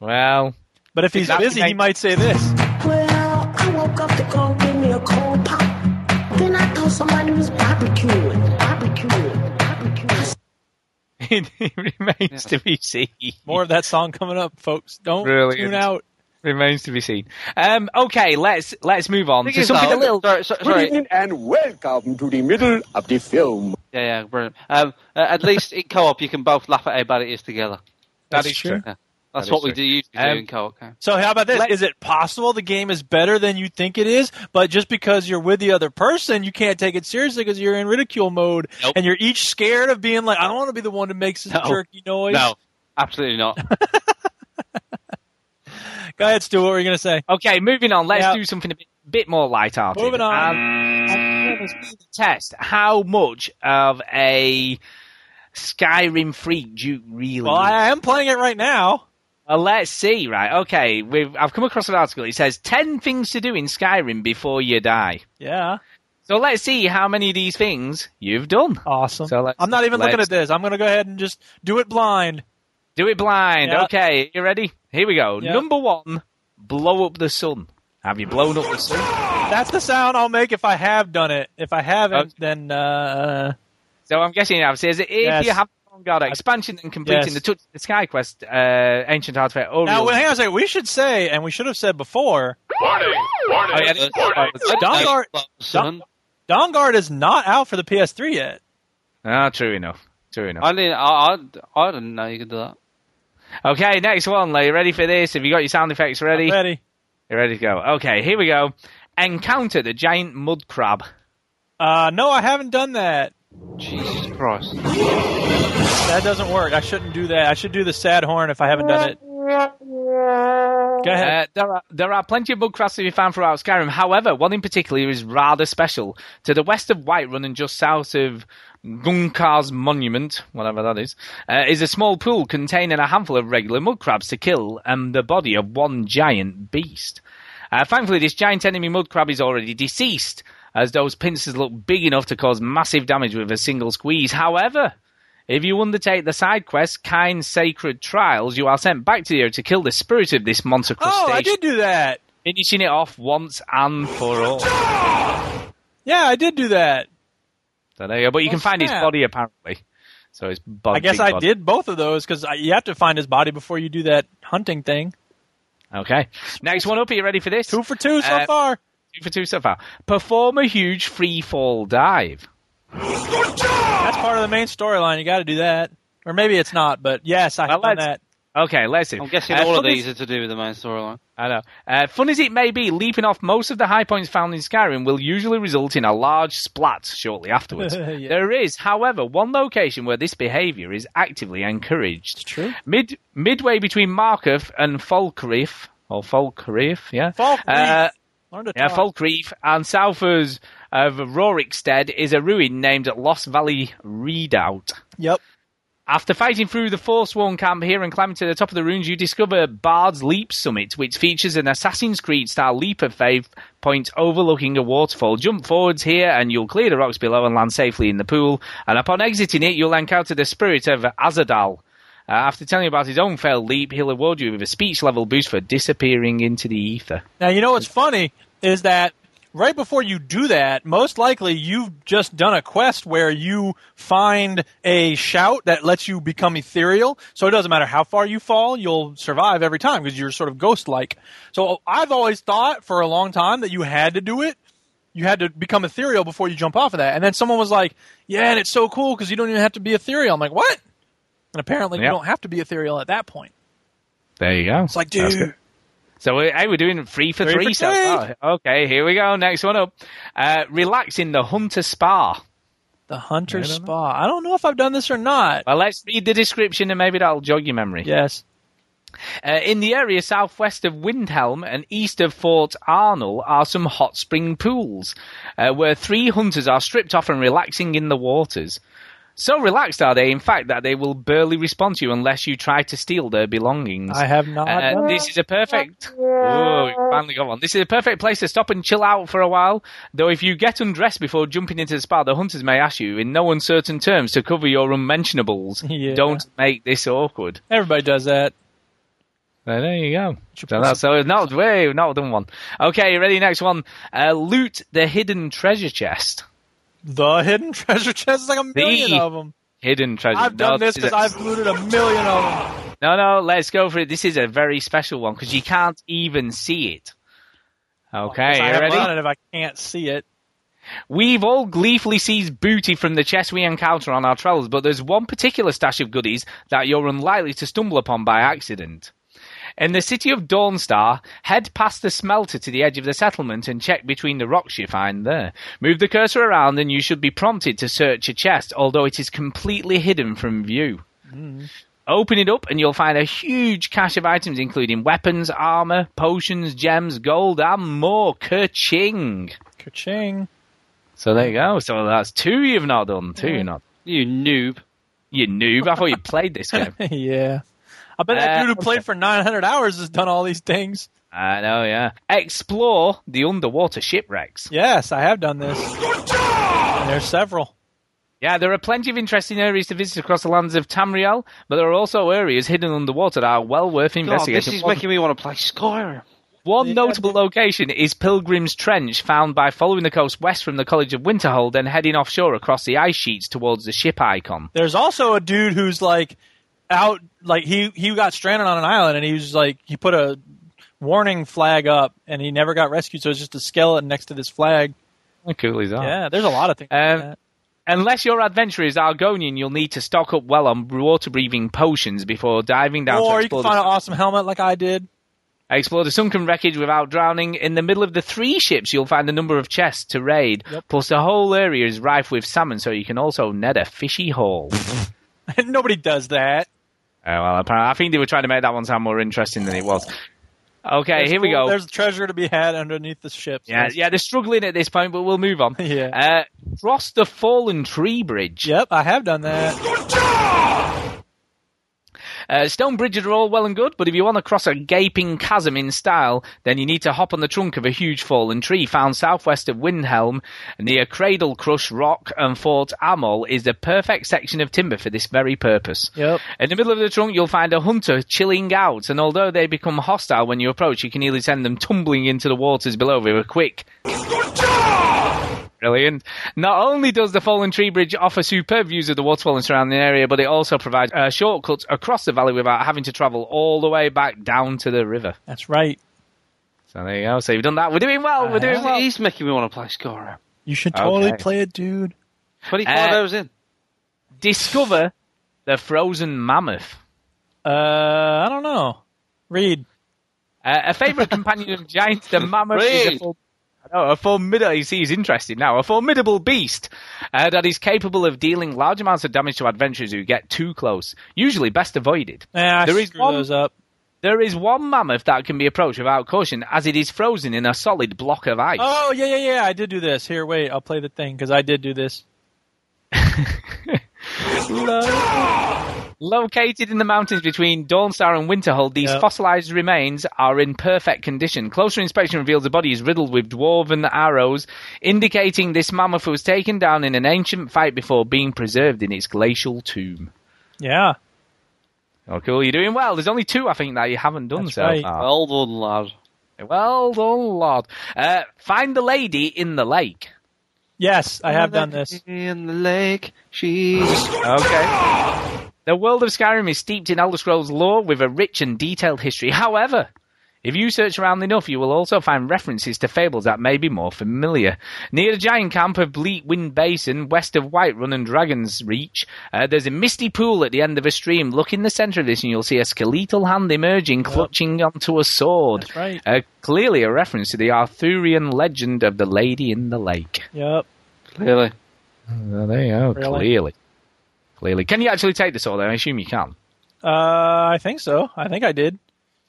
Well, But if he's Exactly. busy, he might say this. Well, I woke up to go give me a cold pop. Then I thought somebody was barbecuing, barbecuing, barbecuing. it remains to be seen. More of that song coming up, folks. Don't Brilliant. tune out. Remains to be seen. Um, okay, let's let's move on to something though- a little. Sorry, so- Good sorry. evening and welcome to the middle of the film. Yeah, yeah, brilliant. Um, uh, at least in co-op, you can both laugh at how bad it is together. That That's is true. true. Yeah. That's That what is we true. do usually Um, do in co-op. Okay. So how about this? Let- Is it possible the game is better than you think it is, but just because you're with the other person, you can't take it seriously because you're in ridicule mode, Nope. and you're each scared of being like, I don't want to be the one who makes this No. jerky noise. No, absolutely not. Go ahead, Stu. What were you going to say? Okay, moving on. Let's Yeah. do something a bit, bit more light-hearted. Moving on. And, and let's do the test how much of a Skyrim freak Duke really Well, is. I am playing it right now. Well, let's see, right? Okay, we've, I've come across an article. It says 10 things to do in Skyrim before you die. Yeah, So let's see how many of these things you've done. awesome. So let's- I'm not even looking at this. I'm going to go ahead and just do it blind. Do it blind. Okay, you ready? Here we go. Yeah. Number one, blow up the sun. Have you blown up the sun? That's the sound I'll make if I have done it. If I haven't, Okay. then uh, So I'm guessing you have. Says if Yes. you have got expansion and completing Yes. the Touch the Sky Quest, uh, Ancient Artifact Auriel. now wait, hang on a second. We should say, and we should have said before, Warning! Warning! Oh, yeah, Warning! Dawnguard, Son. Dawnguard is not out for the PS3 yet. Ah, true enough. True enough. I didn't. I, I, I didn't know you could do that. Okay, next one. Are you ready for this? Have you got your sound effects ready? Ready. You're ready to go. Okay, here we go. Encounter the giant mud crab. Uh, no, I haven't done that. Jesus Christ. That doesn't work. I shouldn't do that. I should do the sad horn if I haven't done it. Go ahead. Uh, there are there are plenty of mud crabs to be found throughout Skyrim. However, one in particular is rather special. To the west of Whiterun and just south of Gjukar's Monument, whatever that is, uh, is a small pool containing a handful of regular mud crabs to kill and the body of one giant beast. Uh, thankfully, this giant enemy mud crab is already deceased, as those pincers look big enough to cause massive damage with a single squeeze. However, if you undertake the side quest, Kyne's Sacred Trials, you are sent back to the area to kill the spirit of this monster crustacean. Oh, I did do that. Finishing it off once and for all. Yeah, I did do that. So there you go. But you can find his body apparently. So his body. I guess I body. did both of those because you have to find his body before you do that hunting thing. Okay. Next one up. Are you ready for this? Two for two so Uh, far. Two for two so far. Perform a huge free fall dive. That's part of the main storyline. You got to do that, or maybe it's not. But yes, I have done that. Okay, let's see. I'm guessing Uh, all of fun as- these are to do with the main storyline. I know. Uh, fun as it may be, leaping off most of the high points found in Skyrim will usually result in a large splat shortly afterwards. Yeah. There is, however, one location where this behaviour is actively encouraged. true. Mid midway between Markarth and Falkreath, or Falkreath, yeah. Falkreath. Uh, yeah, talk. Falkreath, and south of Rorikstead is a ruin named Lost Valley Redoubt. Yep. After fighting through the Forsworn camp here and climbing to the top of the ruins, you discover Bard's Leap Summit, which features an Assassin's Creed style leap of faith point overlooking a waterfall. Jump forwards here and you'll clear the rocks below and land safely in the pool. And upon exiting it, you'll encounter the spirit of Azzadal. Uh, after telling you about his own failed leap, he'll award you with a speech level boost for disappearing into the ether. Now you know what's funny is that right before you do that, most likely you've just done a quest where you find a shout that lets you become ethereal. So it doesn't matter how far you fall, you'll survive every time because you're sort of ghost-like. So I've always thought for a long time that you had to do it. You had to become ethereal before you jump off of that. And then someone was like, "Yeah, and it's so cool because you don't even have to be ethereal." I'm like, "What?" And apparently you don't have to be ethereal at that point. There you go. It's like, dude. Good. So we hey, we're doing three for Three three. for so far. Okay, here we go. Next one up. Uh, relax in the Hunter Spa. The Hunter Spa. I don't know if I've done this or not. Well, let's read the description and maybe that'll jog your memory. Yes. Uh, in the area southwest of Windhelm and east of Fort Arnell are some hot spring pools uh, where three hunters are stripped off and relaxing in the waters. So relaxed are they, in fact, that they will barely respond to you unless you try to steal their belongings. I have not Uh, this is a perfect. Oh, finally got one. This is a perfect place to stop and chill out for a while. Though, if you get undressed before jumping into the spa, the hunters may ask you, in no uncertain terms, to cover your unmentionables. Yeah. Don't make this awkward. Everybody does that. Uh, there you go. So that's so not way not done one. Okay, you ready? Next one. Uh, loot the hidden treasure chest. The hidden treasure chest is like a million The of them. Hidden treasure. I've done No, this because I've looted a million of them. No, no. Let's go for it. This is a very special one because you can't even see it. Okay, haven't ready? it if I can't see it. We've all gleefully seized booty from the chests we encounter on our travels, but there's one particular stash of goodies that you're unlikely to stumble upon by accident. In the city of Dawnstar, head past the smelter to the edge of the settlement and check between the rocks you find there. Move the cursor around and you should be prompted to search a chest, although it is completely hidden from view. Hmm. Open it up and you'll find a huge cache of items including weapons, armor, potions, gems, gold, and more. Ka-ching! Ka-ching. So there you go. So that's two you've not done. Two Yeah. not. You noob. You noob. I thought you played this game. yeah. I bet that Uh, dude who played for 900 hours has done all these things. I know, yeah. Explore the underwater shipwrecks. Yes, I have done this. And there's several. Yeah, there are plenty of interesting areas to visit across the lands of Tamriel, but there are also areas hidden underwater that are well worth God, investigating. this is One- making me want to play Skyrim. One notable location is Pilgrim's Trench, found by following the coast west from the College of Winterhold and heading offshore across the ice sheets towards the ship icon. There's also a dude who's like out, like he he got stranded on an island and he was like he put a warning flag up and he never got rescued, so it's just a skeleton next to this flag. How cool is that? Yeah, there's a lot of things. like Um, that. Unless your adventure is Argonian, you'll need to stock up well on water-breathing potions before diving down to Or you can find an awesome helmet like I did. Explore the sunken wreckage without drowning. In the middle of the three ships, you'll find a number of chests to raid. Plus, the whole area is rife with salmon, so you can also net a fishy haul. Nobody does that. Uh, well, apparently, I think they were trying to make that one sound more interesting than it was. Okay, There's here we cool- go. There's treasure to be had underneath the ship. Yeah, yeah, they're struggling at this point, but we'll move on. Yeah. Uh, cross the fallen tree bridge. Yep, I have done that. Uh, stone bridges are all well and good, but if you want to cross a gaping chasm in style, then you need to hop on the trunk of a huge fallen tree found southwest of Windhelm near Cradle Crush Rock and Fort Amol is the perfect section of timber for this very purpose. Yep. In the middle of the trunk, you'll find a hunter chilling out, and although they become hostile when you approach, you can easily send them tumbling into the waters below with a quick Brilliant. Not only does the Fallen Tree Bridge offer superb views of the waterfall and surrounding area, but it also provides uh, shortcuts across the valley without having to travel all the way back down to the river. That's right. So there you go. So you've done that. We're doing well. We're doing well. He's making me want to play Scorer. You should totally Okay. play it, dude. 24 Uh, hours in. Discover the frozen mammoth. Uh, I don't know. Read. Uh, a favourite companion of giants, the mammoth is a Read. full Oh, a formidable. You see, he's interested now. A formidable beast uh, that is capable of dealing large amounts of damage to adventurers who get too close. Usually, best avoided. Yeah, There is one- those up. There is one mammoth that can be approached without caution, as it is frozen in a solid block of ice. Oh yeah, yeah, yeah. I did do this. Here, wait. I'll play the thing because I did do this. Located in the mountains between Dawnstar and Winterhold, these Yep. fossilized remains are in perfect condition. Closer inspection reveals the body is riddled with dwarven arrows, indicating this mammoth was taken down in an ancient fight before being preserved in its glacial tomb. Yeah. Oh, cool. You're doing well. There's only two, I think, that you haven't done That's so right. far. Well done, lad. Well done, lad. Uh, find the lady in the lake. Yes, I have done this. In the lake, she's. Okay. The world of Skyrim is steeped in Elder Scrolls lore with a rich and detailed history. However, if you search around enough, you will also find references to fables that may be more familiar. Near the giant camp of Bleak Wind Basin, west of Whiterun and Dragon's Reach, uh, there's a misty pool at the end of a stream. Look in the centre of this and you'll see a skeletal hand emerging, clutching onto a sword. That's right. Uh, clearly a reference to the Arthurian legend of the Lady in the Lake. Yep. Clearly. Oh, there you go. Really? Clearly. Clearly. Can you actually take the sword? I assume you can. Uh, I think so. I think I did.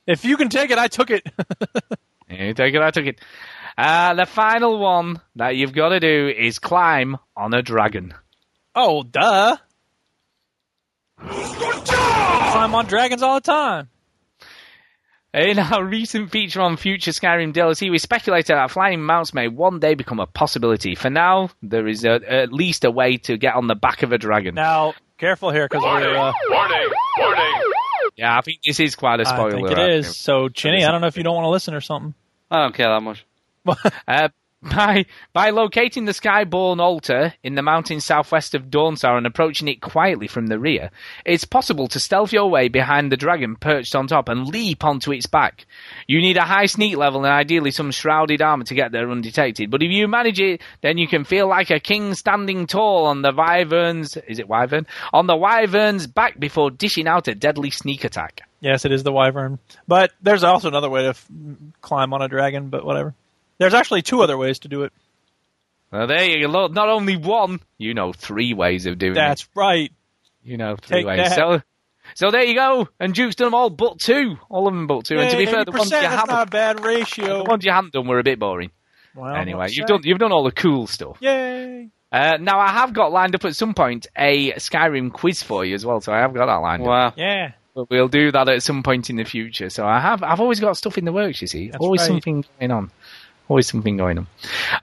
If you can take it, I took it. Yeah, take it, I took it. Uh, the final one that you've got to do is climb on a dragon. oh, duh. Climb on dragons all the time. In our recent feature on future Skyrim DLC, we speculated that flying mounts may one day become a possibility. For now, there is a, at least a way to get on the back of a dragon. Now, careful here because we're. Uh, Warning! Warning! Yeah, I think this is quite a I spoiler. I think it is. So, Chinny, I don't know if you don't want to listen or something. I don't care that much. Uh, by by locating the Skyborn altar in the mountains southwest of Dawnstar and approaching it quietly from the rear, it's possible to stealth your way behind the dragon perched on top and leap onto its back. You need a high sneak level and ideally some shrouded armor to get there undetected. But if you manage it, then you can feel like a king standing tall on the wyvern's is it wyvern on the wyvern's back before dishing out a deadly sneak attack. Yes, it is the wyvern. But there's also another way to f- climb on a dragon, but whatever. There's actually two other ways to do it. Well, there you go. Not only one, you know, three ways of doing it. That's right. You know, three Take ways. that. So, so there you go. And Duke's done them all but two. All of them but two. and to be fair, the ones you 80%, that's haven't, not a bad ratio. the ones you haven't done were a bit boring. Well, anyway, you've done you've done all the cool stuff. Yay! Uh, now I have got lined up at some point a Skyrim quiz for you as well. So I have got that lined up. Wow. Yeah. But we'll do that at some point in the future. So I have I've always got stuff in the works. You see, That's always right. something going on. Always something going on.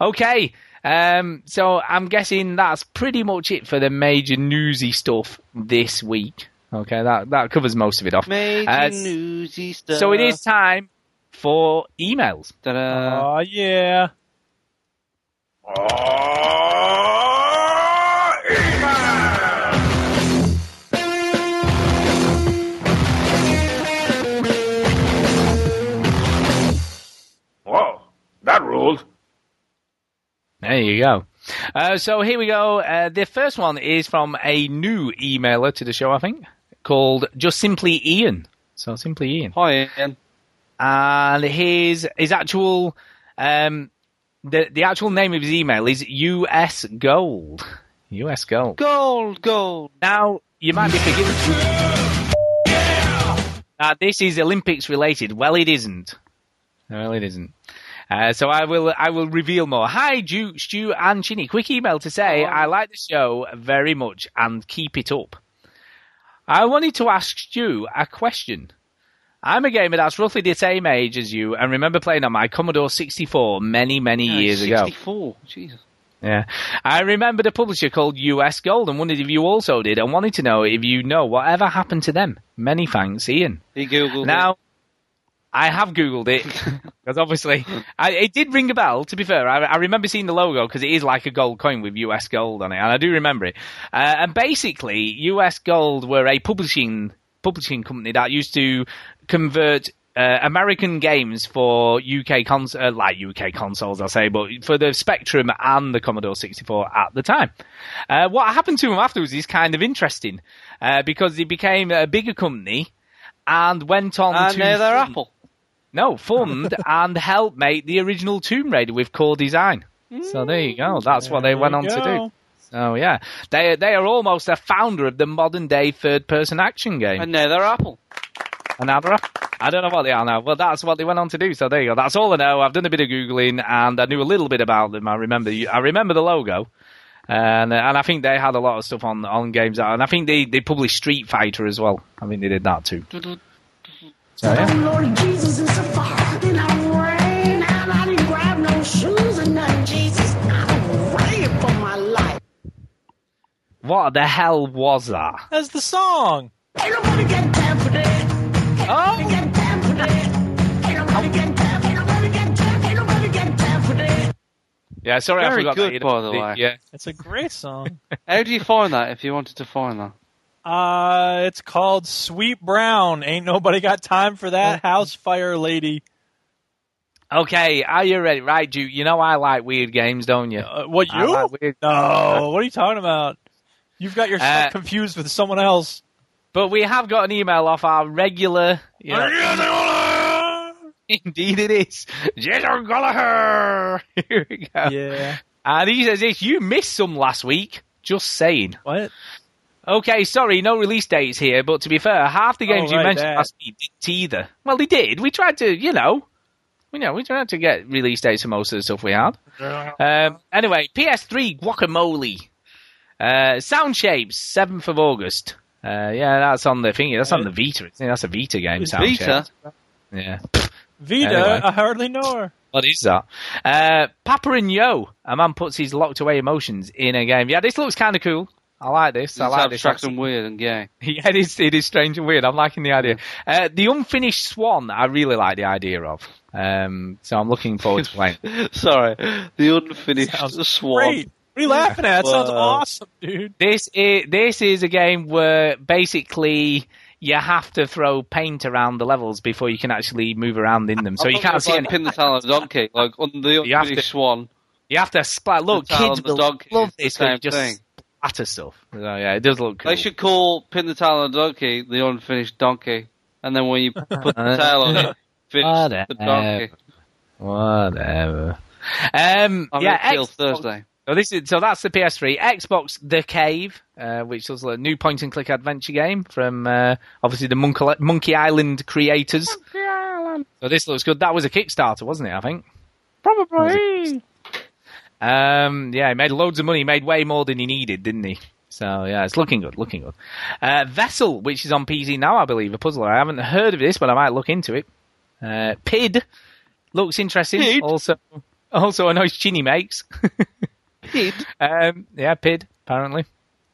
Okay. Um, so I'm guessing that's pretty much it for the major newsy stuff this week. Okay, that that covers most of it off. Major Uh, newsy stuff. So it is time for emails. Ta-da. Oh, yeah. Whoa, that. There you go. Uh, so here we go. Uh, the first one is from a new emailer to the show, I think, called just simply Ian. So simply Ian. Hi, Ian. And his his actual um, the the actual name of his email is US Gold. US Gold. Gold, gold. Now you might be thinking, uh, this is Olympics related. Well, it isn't. Well, it isn't. Uh, so I will I will reveal more. Hi, Duke, Stu, and Chinny. Quick email to say I like the show very much and keep it up. I wanted to ask Stu a question. I'm a gamer that's roughly the same age as you and remember playing on my Commodore 64 many, many years ago. 64. Jesus. Yeah. I remembered a publisher called US Gold and wondered if you also did and wanted to know if you know whatever happened to them. Many thanks, Ian. He googled Now, I have Googled it because obviously I, it did ring a bell. To be fair, I, I remember seeing the logo because it is like a gold coin with US Gold on it, and I do remember it. Uh, and basically, US Gold were a publishing publishing company that used to convert uh, American games for UK cons- uh, like UK consoles, I say, but for the Spectrum and the Commodore 64 at the time. Uh, what happened to them afterwards is kind of interesting uh, because they became a bigger company and went on And to now they're Apple. No, fund and help make the original Tomb Raider with core design. So there you go. That's what they went you on to do. go. So yeah, they they are almost a founder of the modern day third person action game. And now they're Apple. And now they're I don't know what they are now, but that's what they went on to do. So there you go. That's all I know. I've done a bit of googling and I knew a little bit about them. I remember I remember the logo. And and I think they had a lot of stuff on on games, and I think they, they published Street Fighter as well. I think they did that too. So, yeah. Oh, Lord Jesus is a fire in a rain, and I didn't grab no shoes and nothing. Jesus, I'm praying for my life. What the hell was that? That's the song. Ain't nobody got time for that. Oh. Nobody got time for that. Ain't nobody got time. Ain't nobody got time. Ain't nobody got time for that. Yeah, sorry, I Very forgot. good, that. by the way. Yeah, It's a great song. How do you find that if you wanted to find that? Uh, it's called Sweet Brown. Ain't nobody got time for that house fire lady. Okay, are you ready? Right, Duke. You know I like weird games, don't you? Uh, what you? like weird- No, what are you talking about? You've got yourself Uh, confused with someone else. But we have got an email off our regular. You know, indeed, it is. Jason Gallagher. Here we go. Yeah. And he says this: You missed some last week. Just saying. What? Okay, sorry, no release dates here. But to be fair, half the games Oh, you mentioned that. last week didn't either. Well, they did. We tried to, you know, we know we tried to get release dates for most of the stuff we had. Um, anyway, PS3 Guacamelee, uh, Sound Shapes, seventh of August. Uh, yeah, that's on the thingy. That's on the Vita. That's a Vita game. Sound Vita? Shapes. Yeah. Vita, Anyway. I hardly know her. What is that? Uh, Papo and Yo. A man puts his locked away emotions in a game. Yeah, this looks kind of cool. I like this. I It's like this. abstract and weird and gay. Yeah, it is, it is strange and weird. I'm liking the idea. Uh, the Unfinished Swan, I really like the idea of. Um, so I'm looking forward to playing. Sorry, the unfinished Sounds swan. Great. What are you laughing at? That sounds awesome, dude. This is, this is a game where basically you have to throw paint around the levels before you can actually move around in them. So I you can't see like any. pin the tail on the donkey, like on the You have unfinished to- swan. You have to splat. Look, The tail kids will love is the same you just thing. Splatter stuff. So yeah, it does look cool. They should call pin the tail on the donkey the unfinished donkey, and then when you put the tail on it, finish the donkey. Whatever. Um, I'm yeah, gonna Thursday. So this is so that's the PS3, Xbox The Cave, uh, which was a new point and click adventure game from uh, obviously the Monkey, Monkey Island creators. So this looks good. That was a Kickstarter, wasn't it? I think. Probably. Um, yeah, he made loads of money. He made way more than he needed, didn't he? So yeah, it's looking good, looking good. Uh, Vessel, which is on PC now, I believe, a puzzler. I haven't heard of this, but I might look into it. Uh, Pid looks interesting. Pid? Also, also a nice chinny makes. Pid? Um, yeah, Pid. Apparently,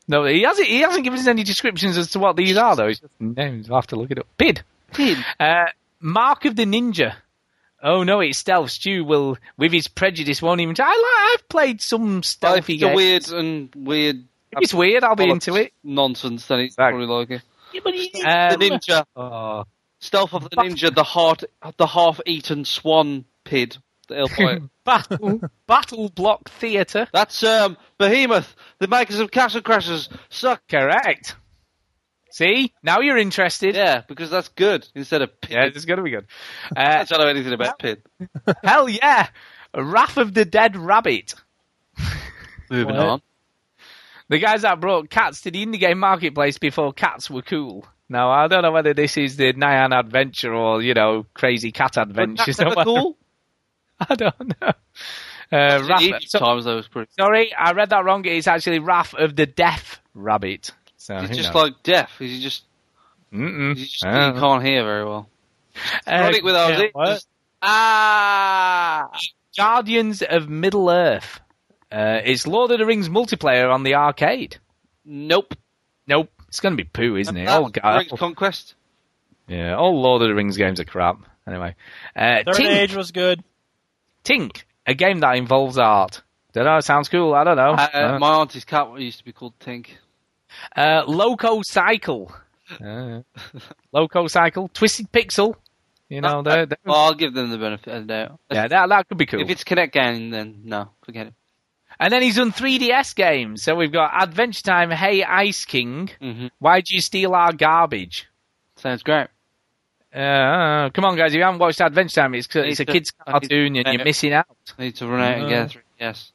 no, he hasn't. He hasn't given us any descriptions as to what these are, though. He's just names. I'll have to look it up. Pid. Pid. Uh, Mark of the Ninja. Oh no, it's stealth. Stu will, with his prejudice, won't even. I like. I've played some stealthy If games. weird and weird. If it's weird, I'll be into it. Nonsense, then it's probably like it. Um, the ninja. Oh, Stealth of the ninja, the heart, the half-eaten swan pid. He'll play. Battle Battle Block Theatre. That's um, Behemoth, the makers of Castle Crashers. Suck. Correct. See, now you're interested. Yeah, because that's good instead of Pin. Yeah, it's going to be good. I Uh, don't know anything about Pin. hell yeah, Wrath of the Dead Rabbit. Moving What? on. The guys that brought cats to the indie game marketplace before cats were cool. Now I don't know whether this is the Nyan Adventure or you know Crazy Cat Adventures. That's or cool. I don't know. Uh, Wrath, so- times, pretty. sorry, I read that wrong. It's actually Wrath of the Deaf Rabbit. So He's just knows? like deaf. Is he just? Mm-mm. Is he just I he can't hear very well. Uh, it with those yeah, ears. what? Ah. Guardians of Middle Earth. Uh, it's Lord of the Rings multiplayer on the arcade. Nope. Nope, it's going to be poo, isn't it? That Oh god, Rings Conquest. yeah, all Lord of the Rings games are crap. Anyway, uh, Third Tink, Age was good. Tink, a game that involves art. Don't know. Sounds cool. I don't know. Uh, Uh, my auntie's cat used to be called Tink. Uh, Loco Cycle. Uh, Loco Cycle. Twisted Pixel. You know, they're, they're... Well, I'll give them the benefit of the doubt. Yeah, that, that could be cool. If it's Kinect game, then no, forget it. And then he's done 3DS games. So we've got Adventure Time, Hey Ice King, mm-hmm. Why Do You Steal Our Garbage? Sounds great. Uh, come on, guys. If you haven't watched Adventure Time, it's, it's a to, kid's cartoon and you're missing out. I need to run out and get uh. 3DS.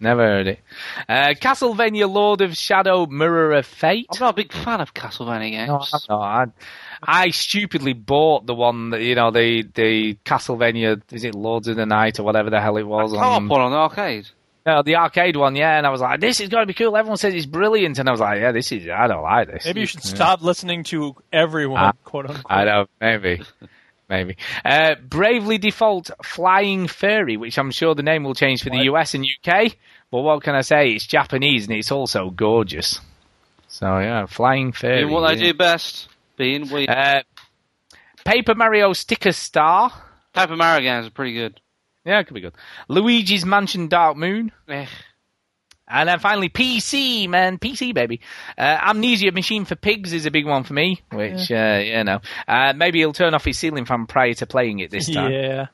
Never heard it. Uh, Castlevania: Lord of Shadow, Mirror of Fate. I'm not a big fan of Castlevania games. No, I'm not. I, I stupidly bought the one that you know the the Castlevania. Is it Lords of the Night or whatever the hell it was? Co-op on, one on the arcade. no, the arcade one, yeah. And I was like, this is going to be cool. Everyone says it's brilliant, and I was like, yeah, this is. I don't like this. Maybe you should Yeah. stop listening to everyone, Ah, quote unquote. I don't know, maybe. Maybe. Uh, Bravely Default Flying Fairy, which I'm sure the name will change for the US and UK. But what can I say? It's Japanese and it's also gorgeous. So, yeah, Flying Fairy. Doing what they yeah. do best, being weird. Uh, Paper Mario Sticker Star. Paper Mario games are pretty good. Yeah, it could be good. Luigi's Mansion Dark Moon. Eh. And then finally, PC, man. PC, baby. Uh, Amnesia Machine for Pigs is a big one for me, which, uh, you know. Uh, maybe he'll turn off his ceiling fan prior to playing it this time. Yeah.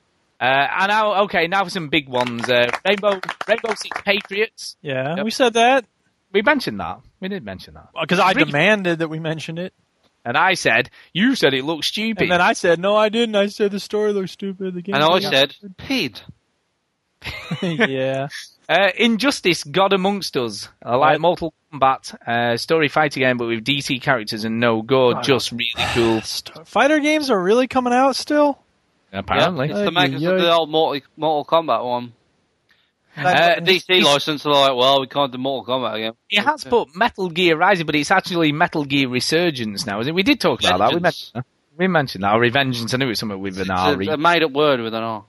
Uh, and now, okay, now for some big ones. Uh, Rainbow, Rainbow Six Patriots. Yeah, Yep. we said that We mentioned that. We did mention that. because I Really? demanded that we mention it, And I said, you said it looked stupid. and then I said, "No, I didn't. I said the story looks stupid." The game. And I said, Pid. stupid." yeah. Uh, Injustice, God Amongst Us. I like Right. Mortal Kombat, uh, story fighter game, but with DC characters and no gore, Oh. just really cool. Fighter games are really coming out still. Apparently. It's the Ay, makers ay, of the old Mortal, Mortal Kombat one. Uh, DC license are like, well, we can't do Mortal Kombat again. It has put Metal Gear Rising, but it's actually Metal Gear Resurgence now, is it? We did talk about that. We mentioned that. We mentioned that. Revengeance. I knew it was something with an R. It's R-E. a, a made up word with an R.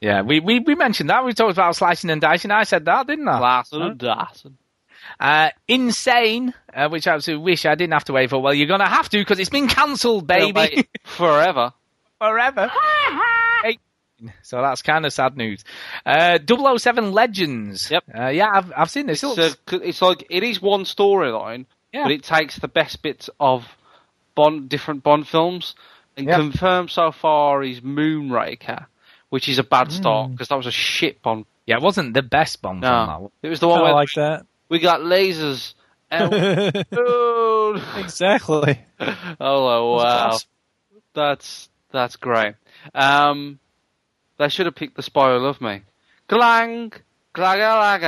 Yeah, we, we, we mentioned that. We talked about slicing and dicing. I said that, didn't I? Larson and Dyson. Uh, Insane, uh, which I absolutely wish I didn't have to wait for. Well, you're going to have to because it's been cancelled, baby. Forever. Forever. So that's kind of sad news. Uh, 007 Legends. Yep. Uh, yeah, I've, I've seen this. It It's, looks- a, it's like, it is one storyline, Yeah. but it takes the best bits of Bond, different Bond films and Yep. confirmed so far is Moonraker, which is a bad start because that was a shit Bond. yeah, it wasn't the best Bond film. that No, one. it was the one I where like that. we got lasers. And, oh, exactly. oh wow, awesome. that's that's great. Um, they should have picked the spy who loved me. Glang, glagalang,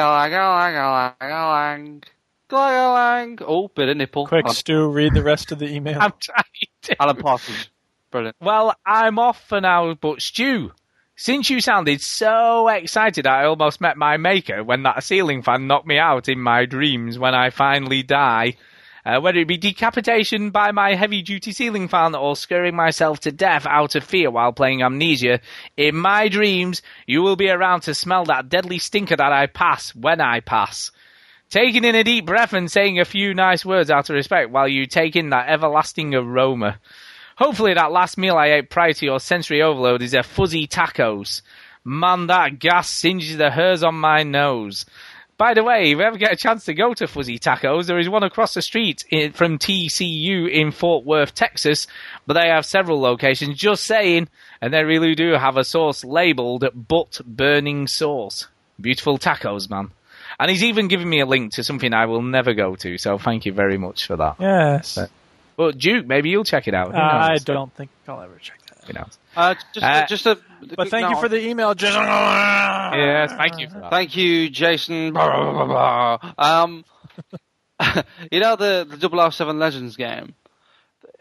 glagalang. Oh, bit of nipple. Quick, Alan, Stu, read the rest of the email. I'm trying. Alan Parsons, brilliant. Well, I'm off for now, but Stu, since you sounded so excited, I almost met my maker when that ceiling fan knocked me out in my dreams when I finally die. Uh, whether it be decapitation by my heavy duty ceiling fan or scaring myself to death out of fear while playing Amnesia, in my dreams, you will be around to smell that deadly stinker that I pass when I pass. Taking in a deep breath and saying a few nice words out of respect while you take in that everlasting aroma. Hopefully that last meal I ate prior to your sensory overload is a fuzzy tacos. Man, that gas singes the hairs on my nose. By the way, if you ever get a chance to go to Fuzzy Tacos, there is one across the street in, from TCU in Fort Worth, Texas, but they have several locations, just saying, and they really do have a sauce labeled butt burning sauce. Beautiful tacos, man. And he's even given me a link to something I will never go to, so thank you very much for that. Yes. But, but Duke, maybe you'll check it out. Who I don't think I'll ever check that. Who knows? Uh, just, Uh, just a. But thank you for the email, Jason. Yes, thank you for that. Thank you, Jason. Um, you know the the 007 Legends game.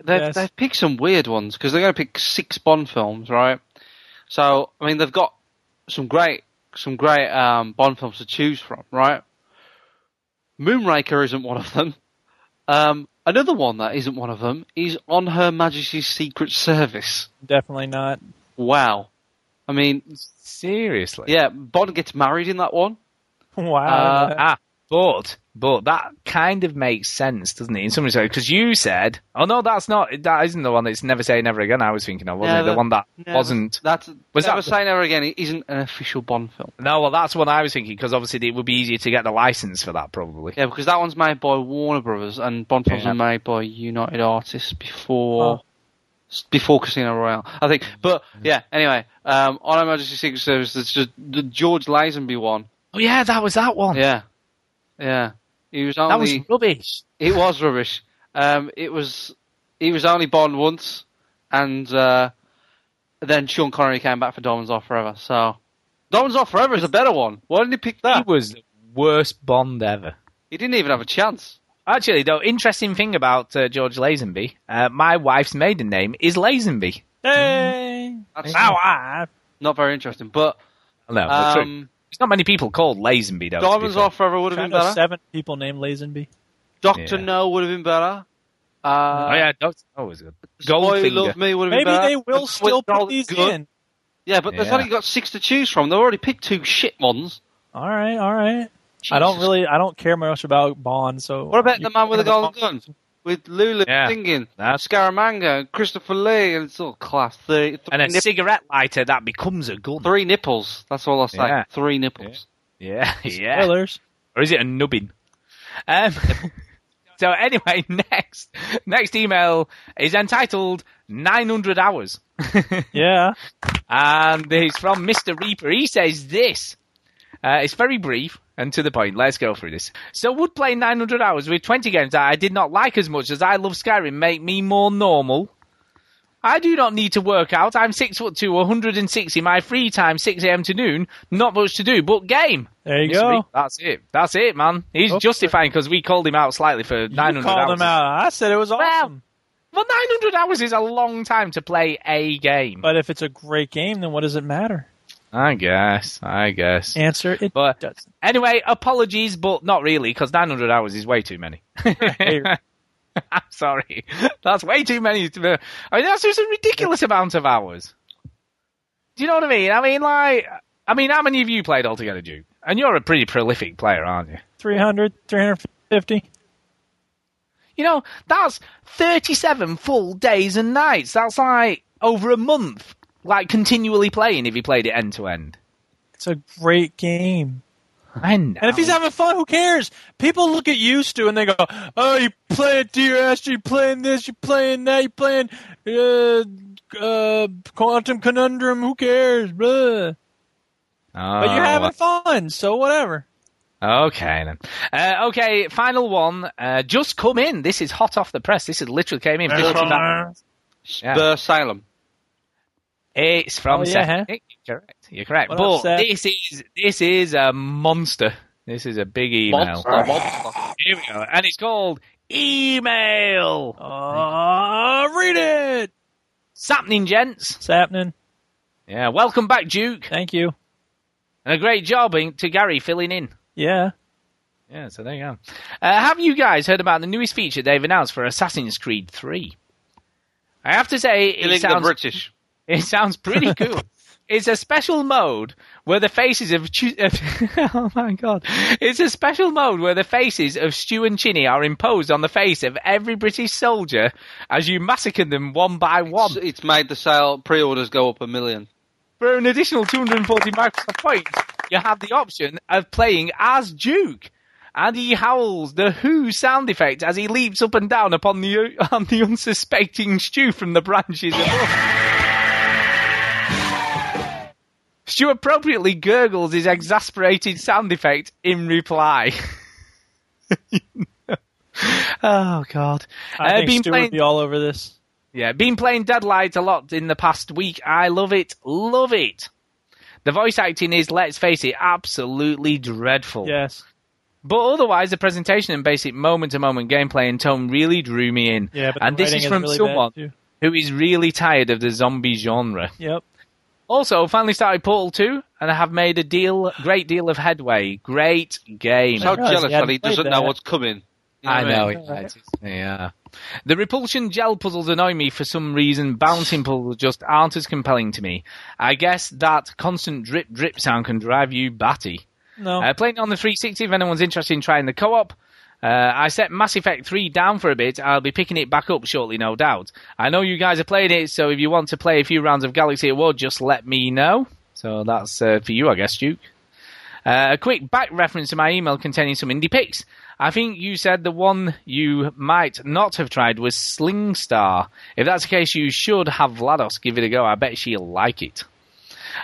They've Yes. they've picked some weird ones because they're going to pick six Bond films, right? So I mean they've got some great some great um, Bond films to choose from, right? Moonraker isn't one of them. Um, another one that isn't one of them is On Her Majesty's Secret Service. Definitely not. Wow. I mean, seriously. Yeah, Bond gets married in that one. Wow. Uh, ah, but but that kind of makes sense, doesn't it? In some respects, because you said, "Oh no, that's not that isn't the one that's never say never again." I was thinking of wasn't it? The one that never- wasn't. That's Was Never that- Say Never Again. It isn't an official Bond film. No, well, that's what I was thinking because obviously it would be easier to get the license for that, probably. Yeah, because that one's made by Warner Brothers, and Bond films Yeah. were made by United Artists before Oh. S- before Casino Royale, I think. But yeah, anyway, um, on Her Majesty's Secret Service, it's just the George Lazenby one. Oh yeah, that was that one. Yeah, yeah. He was only That was rubbish. It was rubbish. Um, it was he was only Bond once, and uh, then Sean Connery came back for Diamonds Off Forever. So Diamonds Off Forever is a better one. Why didn't he pick that? He was the worst Bond ever. He didn't even have a chance. Actually, though, interesting thing about uh, George Lazenby, uh, my wife's maiden name is Lazenby. Hey. That's Now I. not very interesting. But No, but true. um, There's not many people called Lazenby, though. Diamonds fair. Off Forever would have been better. seven people named Lazenby. Doctor Yeah. No would have been better. Uh, Oh yeah, Doctor No was good. Boy Goldfinger. Love Me would have been better. Maybe they will But still with put Donald these Good. in. Yeah, but they've only got six to choose from. They've already picked two shit ones. All right, all right. I don't really, I don't care much about Bond. So What about the man with the golden gun? With Lulu Yeah. singing, That's- Scaramanga, and Christopher Lee, and it's all class. Three, three, and a nip- cigarette lighter that becomes a gun. three nipples. That's all I'll say. Yeah. Three nipples. Yeah, yeah. Spoilers. Or is it a nubbin? Um, so anyway, next next email is entitled 900 hours. Yeah. and it's from Mr. Reaper. He says this. Uh, it's very brief and to the point. Let's go through this. So would playing 900 hours with 20 games that I did not like as much as I love Skyrim make me more normal? I do not need to work out. I'm six foot two, 160. My free time, 6 a.m. to noon. Not much to do, but game. There you go. That's it. That's it, man. He's Okay. justifying because we called him out slightly for 900 You called hours. him out. I said it was awesome. Well, 900 hours is a long time to play a game. But if it's a great game, then what does it matter? I guess. I guess. Answer it But doesn't. anyway, apologies, but not really, because 900 hours is way too many. I'm sorry. That's way too many. To, I mean, that's just a ridiculous amount of hours. Do you know what I mean? I mean, like, I mean, how many of you played altogether, Duke? And you're a pretty prolific player, aren't you? 300, 350. You know, that's 37 full days and nights. That's like over a month, like continually playing if he played it end to end. It's a great game. I know. And if he's having fun, who cares? People look at you, Stu, and they go, "Oh, you playing Dear Esther, you playing this, you playing that, you playing uh, uh, Quantum Conundrum. Who cares?" Blah. But you're Oh, having fun, so whatever. Okay then. Uh, okay, final one. Uh, just come in. This is hot off the press. This is literally came in. 59. Yeah. The Asylum. It's from Oh, yeah, Seth. huh? You're correct. You're correct. What but up, this is this is a monster. This is a big email. Monster, monster. Here we go, and it's called email. Uh, read it. Sapning gents. What's happening? Yeah, welcome back, Duke, Thank you. and a great job in- to Gary filling in. Yeah. Yeah, so there you go. Uh, have you guys heard about the newest feature they've announced for Assassin's Creed 3? I have to say, it Killing the sounds British. It sounds pretty cool. it's a special mode where the faces of, oh my god, it's a special mode where the faces of Stu and Chinny are imposed on the face of every British soldier as you massacre them one by one. It's, it's made the sale pre-orders go up a million. For an additional 240 Microsoft points, you have the option of playing as Duke. And he howls the Who sound effect as he leaps up and down upon the on the unsuspecting Stu from the branches above. Stu appropriately gurgles his exasperated sound effect in reply. oh God! I Uh, think been Stu playing- would be all over this. yeah, been playing Deadlight a lot in the past week. I love it, love it. The voice acting is, let's face it, absolutely dreadful. Yes. But otherwise, the presentation and basic moment-to-moment gameplay and tone really drew me in. Yeah, but and this is from really someone who is really tired of the zombie genre. Yep. Also, finally started Portal 2, and I have made a deal, great deal of headway. Great game. So jealous that he doesn't know what's coming. You I what know, mean? yeah, yeah. The repulsion gel puzzles annoy me for some reason. Bouncing puzzles just aren't as compelling to me. I guess that constant drip drip sound can drive you batty. No. Uh, playing on the 360 if anyone's interested in trying the co-op. Uh, I set Mass Effect 3 down for a bit. I'll be picking it back up shortly, no doubt. I know you guys are playing it, so if you want to play a few rounds of Galaxy at War, just let me know. So that's uh, for you, I guess, Duke. Uh, a quick back reference to my email containing some indie picks. I think you said the one you might not have tried was Sling Star. If that's the case, you should have VlaDOS give it a go. I bet she'll like it.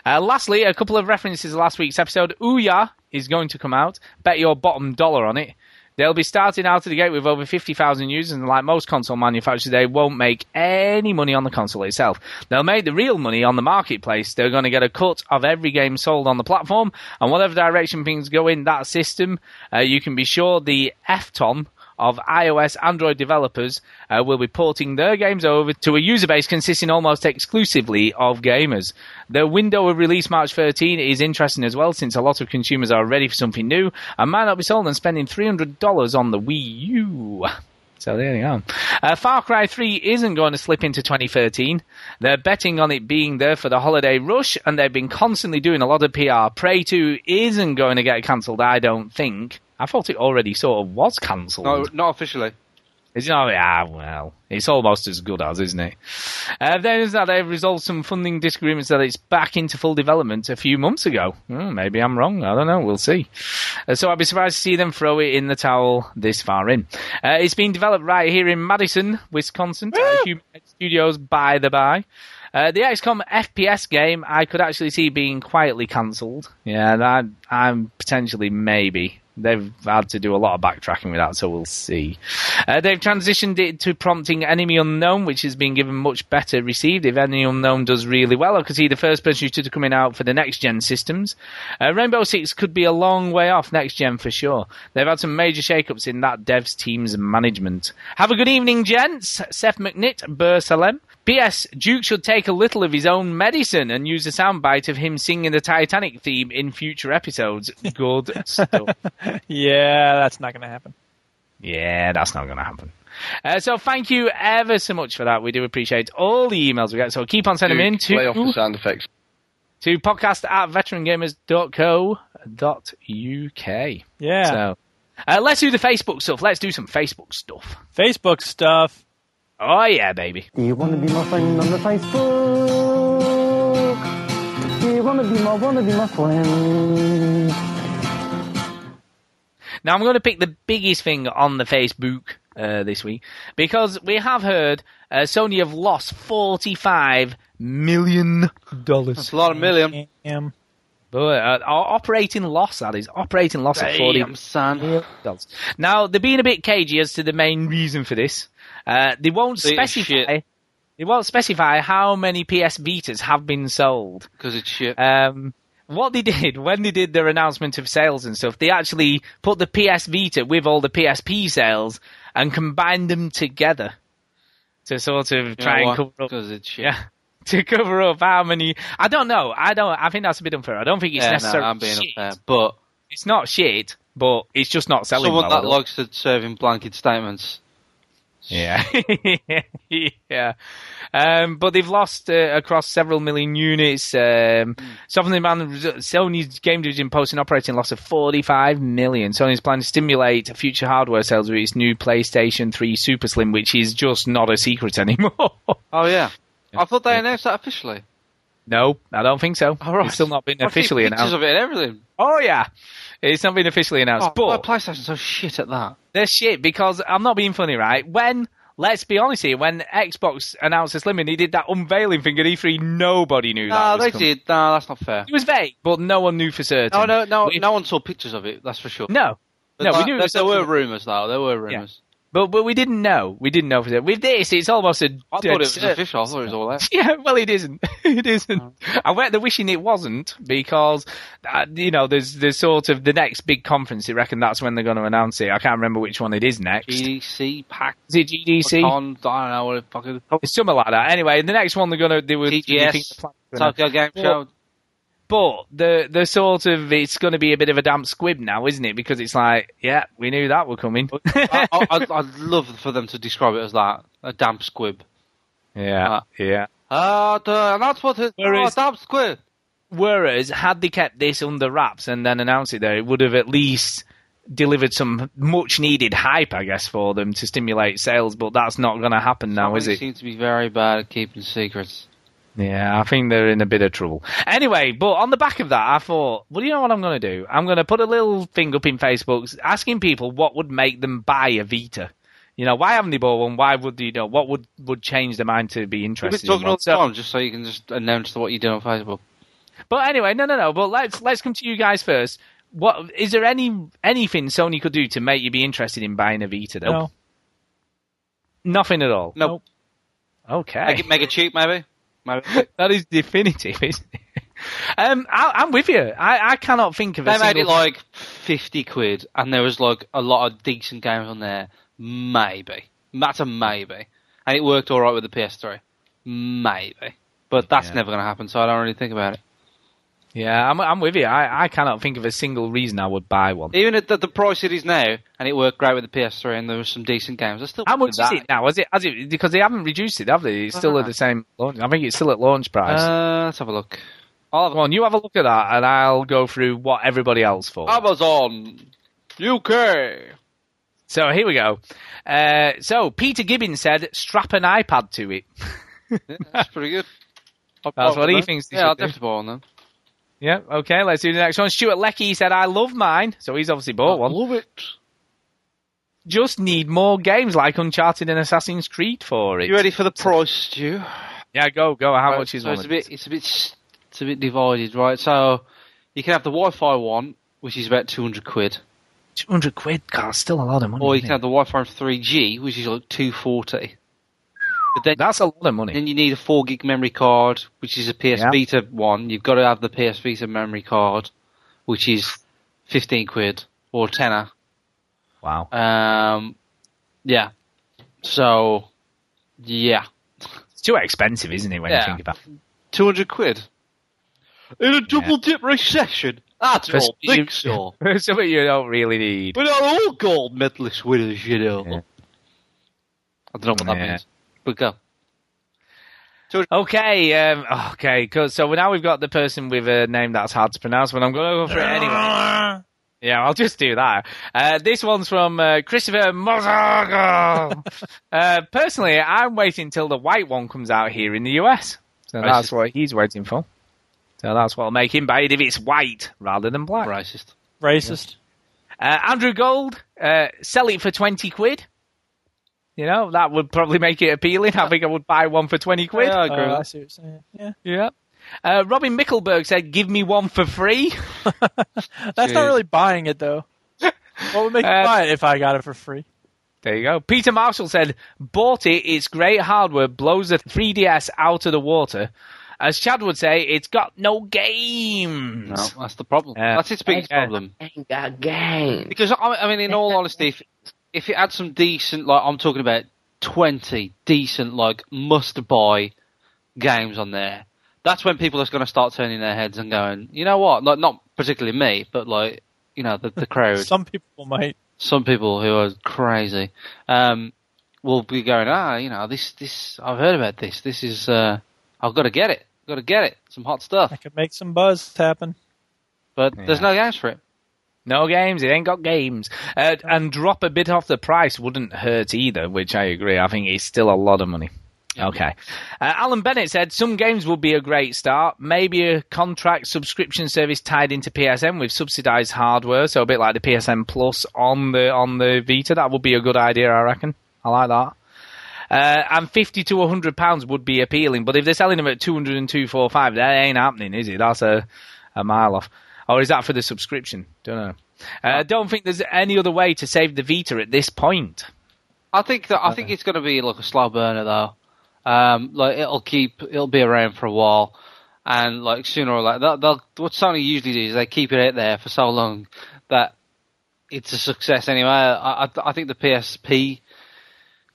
Uh, lastly, a couple of references to last week's episode. Ouya is going to come out. Bet your bottom dollar on it. They'll be starting out of the gate with over 50,000 users, and like most console manufacturers, they won't make any money on the console itself. They'll make the real money on the marketplace. They're going to get a cut of every game sold on the platform, and whatever direction things go in that system, uh, you can be sure the FTOM of iOS Android developers uh, will be porting their games over to a user base consisting almost exclusively of gamers. The window of release March 13 is interesting as well since a lot of consumers are ready for something new and might not be sold on spending $300 on the Wii U. So there you go. Uh, Far Cry 3 isn't going to slip into 2013. They're betting on it being there for the holiday rush, and they've been constantly doing a lot of PR. Prey 2 isn't going to get cancelled, I don't think. I thought it already sort of was cancelled. No, not officially. Is it not? Ah, well, it's almost as good as, isn't it? Uh, then is that they've resolved some funding disagreements that it's back into full development a few months ago. Hmm, maybe I'm wrong. I don't know. We'll see. Uh, so I'd be surprised to see them throw it in the towel this far in. Uh, it's been developed right here in Madison, Wisconsin, Human Studios, by the by. Uh, the XCOM FPS game I could actually see being quietly cancelled. Yeah, that I'm potentially maybe. They've had to do a lot of backtracking with that, so we'll see. Uh, they've transitioned it to prompting Enemy Unknown, which has been given much better received. If Enemy Unknown does really well, I could see the first person shooter coming out for the next gen systems. Uh, Rainbow Six could be a long way off next gen for sure. They've had some major shakeups in that devs team's management. Have a good evening, gents. Seth McNitt, Bur Salem. P.S. Duke should take a little of his own medicine and use a soundbite of him singing the Titanic theme in future episodes. Good stuff. yeah, that's not going to happen. Yeah, that's not going to happen. Uh, so thank you ever so much for that. We do appreciate all the emails we get. So keep on sending them in to Play off the sound effects. to podcast at veterangamers.co.uk. Yeah. So uh, let's do the Facebook stuff. Let's do some Facebook stuff. Facebook stuff. Oh yeah, baby. Do you want to be my friend on the Facebook? Do you want to be my, want to be my friend? Now I'm going to pick the biggest thing on the Facebook uh, this week because we have heard uh, Sony have lost 45 million dollars. That's a lot of million. Damn. But uh, our operating loss, that is operating loss of forty Damn, son. dollars. Now they're being a bit cagey as to the main reason for this. Uh, they won't specify. They won't specify how many PS Vitas have been sold. Because it's shit. Um, what they did when they did their announcement of sales and stuff, they actually put the PS Vita with all the PSP sales and combined them together to sort of You try and cover up. it's shit. Yeah, to cover up how many. I don't know. I don't. I think that's a bit unfair. I don't think it's yeah, no, necessarily I'm being shit. unfair. But It's not shit, but it's just not selling someone well. that likes to serving blanket statements. Yeah, yeah. Um, but they've lost uh, across several million units. Um, Something man, Sony's game division posted an operating loss of 45 million. Sony's plan to stimulate future hardware sales with its new PlayStation 3 Super Slim, which is just not a secret anymore. Oh yeah. I thought they announced that officially. No, I don't think so. All right. It's still not been officially pictures announced. of it everything. Oh yeah, it's not been officially announced. Oh, but PlayStation's so shit at that. they're shit because I'm not being funny, right? When let's be honest here, when Xbox announced this Slim and he did that unveiling thing at E3, nobody knew. No, was they coming. did. No, that's not fair. It was vague, but no one knew for certain. No, no, no, no one saw pictures of it. That's for sure. no, But no. like, we knew it there, was there were rumours though. There were rumours. But but we didn't know. We didn't know for. With this, it's almost a. I thought it was official. I thought it was all that. Yeah, well, it isn't. it isn't. I went the wishing it wasn't because, uh, you know, there's there's sort of the next big conference. I reckon that's when they're going to announce it. I can't remember which one it is next. GDC pack. Is it GDC? Con, I don't know what it fucking. It's something like that. Anyway, the next one they're going to do with TGS, Tokyo Game Show. But the the sort of it's going to be a bit of a damp squib now, isn't it? Because it's like, yeah, we knew that were coming. I, I, I'd, I'd love for them to describe it as that a damp squib. yeah, yeah. Ah, uh, that's what it. Whereas- oh, damp squib. Whereas, had they kept this under wraps and then announced it there, it would have at least delivered some much needed hype, I guess, for them to stimulate sales. But that's not going to happen now, is it? Seems to be very bad at keeping secrets. Yeah, I think they're in a bit of trouble. Anyway, but on the back of that, I thought, well, you know what I'm going to do? I'm going to put a little thing up in Facebook asking people what would make them buy a Vita. You know, why haven't they bought one? Why would you know? What would would change their mind to be interested? We've been talking in all one? the So- time just so you can just announce what you do on Facebook. But anyway, no, no, no. But let's let's come to you guys first. What is there any anything Sony could do to make you be interested in buying a Vita? Though? No. Nothing at all. Nope. Okay. Make it, make it cheap, maybe. That is definitive, isn't it? Um, I, I'm with you. I, I cannot think of They made it like fifty quid, and there was like a lot of decent games on there. Maybe that's a maybe, and it worked all right with the PS3. Maybe, but that's Yeah. never going to happen. So I don't really think about it. Yeah, I'm, I'm with you. I, I cannot think of a single reason I would buy one. Even at the, the price it is now, and it worked great with the PS3, and there were some decent games. I still How much do is it now? Is it, has it because they haven't reduced it, have they? It's still at the same launch. I think it's still at launch price. Uh, let's have a look. Go on, you have a look at that, and I'll go through what everybody else thought. Amazon UK. So here we go. Uh, so Peter Gibbons said, "Strap an iPad to it." Yeah, that's pretty good. I'll That's what he thinks Yeah, I'll definitely buy one then. Yeah, okay, let's do the next one. Stuart Leckie said, I love mine. So he's obviously bought one. I love it. Just need more games like Uncharted and Assassin's Creed for it. You ready for the price, Stu? Yeah, go, go. How Right, much is so one? it's a of bit, these? it's a bit, it's a bit divided, right? So you can have the Wi-Fi one, which is about two hundred quid, 200 quid? God, still a lot of money. or you isn't can have the Wi-Fi three G, which is like two forty. But then That's a lot of money. Then you need a four gig memory card, which is a PS Yeah. Vita one. You've got to have the PS Vita memory card, which is fifteen quid or tenner. Wow. Um, yeah. So, yeah, It's too expensive, isn't it, when Yeah. you think about two hundred quid in a double dip recession. That's all. Think so. Something you don't really need. We're not all gold medalist winners, you know. I don't know what that Yeah. means, but go. Okay, um, okay, 'cause- so now we've got the person with a name that's hard to pronounce, but I'm going to go for it anyway. Yeah, I'll just do that. Uh, this one's from uh, Christopher Mozago. uh, personally, I'm waiting till the white one comes out here in the US. So that's Racist. what he's waiting for. So that's what'll make him buy it if it's white rather than black. Racist. Racist. Uh, Andrew Gold, uh, sell it for 20 quid. You know, that would probably make it appealing. I think I would buy one for 20 quid. Yeah, I agree. Oh, I see what you're saying. Yeah. Yeah. Uh, Robin Mickelberg said, give me one for free. That's not really buying it though. What would make Uh, buy it if I got it for free? There you go. Peter Marshall said, bought it. It's great hardware, blows the 3DS out of the water. As Chad would say, it's got no games. No, that's the problem. that's its biggest problem. Ain't got game. Because I, I mean, in all honesty, if, if it had some decent, like I'm talking about twenty decent, like must-buy games on there, that's when people are going to start turning their heads and going, you know what? Like not particularly me, but like you know the the crowd. Some people might. some people who are crazy um, will be going, ah, you know, this, this, I've heard about this. This is, uh, I've got to get it. Got to get it. Some hot stuff. I could make some buzz happen. But there's no games for it. No games. It ain't got games. Uh, and drop a bit off the price wouldn't hurt either, which I agree. I think it's still a lot of money. Okay. Uh, Alan Bennett said some games would be a great start. Maybe a contract subscription service tied into PSN with subsidized hardware, so a bit like the PSN Plus on the on the Vita. That would be a good idea, I reckon. I like that. Uh, and fifty to hundred pounds would be appealing, but if they're selling them at two hundred and two four five, that ain't happening, is it? That's a a mile off. Or is that for the subscription? Don't know. Uh, don't think there's any other way to save the Vita at this point. I think that I think it's going to be like a slow burner though. Um, like it'll keep it'll be around for a while, and like sooner or later, they'll, they'll, what Sony usually do is they keep it out there for so long that it's a success anyway. I I, I think the PSP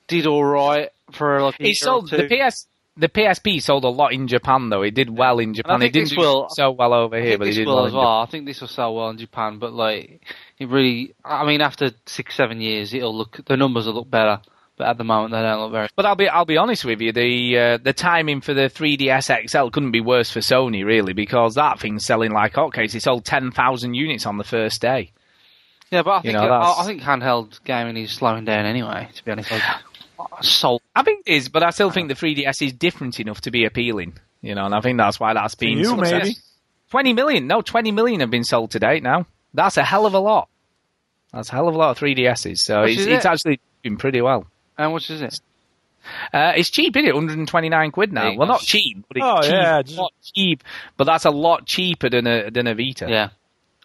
did all right for like a It sold the. PS. The PSP sold a lot in Japan though. It did well in Japan. It didn't will- so well over here, but it did will well as well. I think this will sell well in Japan, but like it really, I mean, after six seven years, it'll look the numbers will look better. But at the moment, they don't look very. But I'll be I'll be honest with you, the uh, the timing for the 3DS XL couldn't be worse for Sony really because that thing's selling like hotcakes. It sold ten thousand units on the first day. Yeah, but I You think know, I, I think handheld gaming is slowing down anyway. To be honest, like, sold. I think it is, but I still think the 3DS is different enough to be appealing. You know, and I think that's why that's been you, success. maybe. Twenty million, no, twenty million have been sold to date now. That's a hell of a lot. That's a hell of a lot of 3DSs. So it's, is it's actually been pretty well. And what is is it? Uh, it's cheap, isn't it? 129 quid now. Well, not cheap, but it's Oh, cheap. yeah, It's not cheap, but that's a lot cheaper than a than a Vita. Yeah,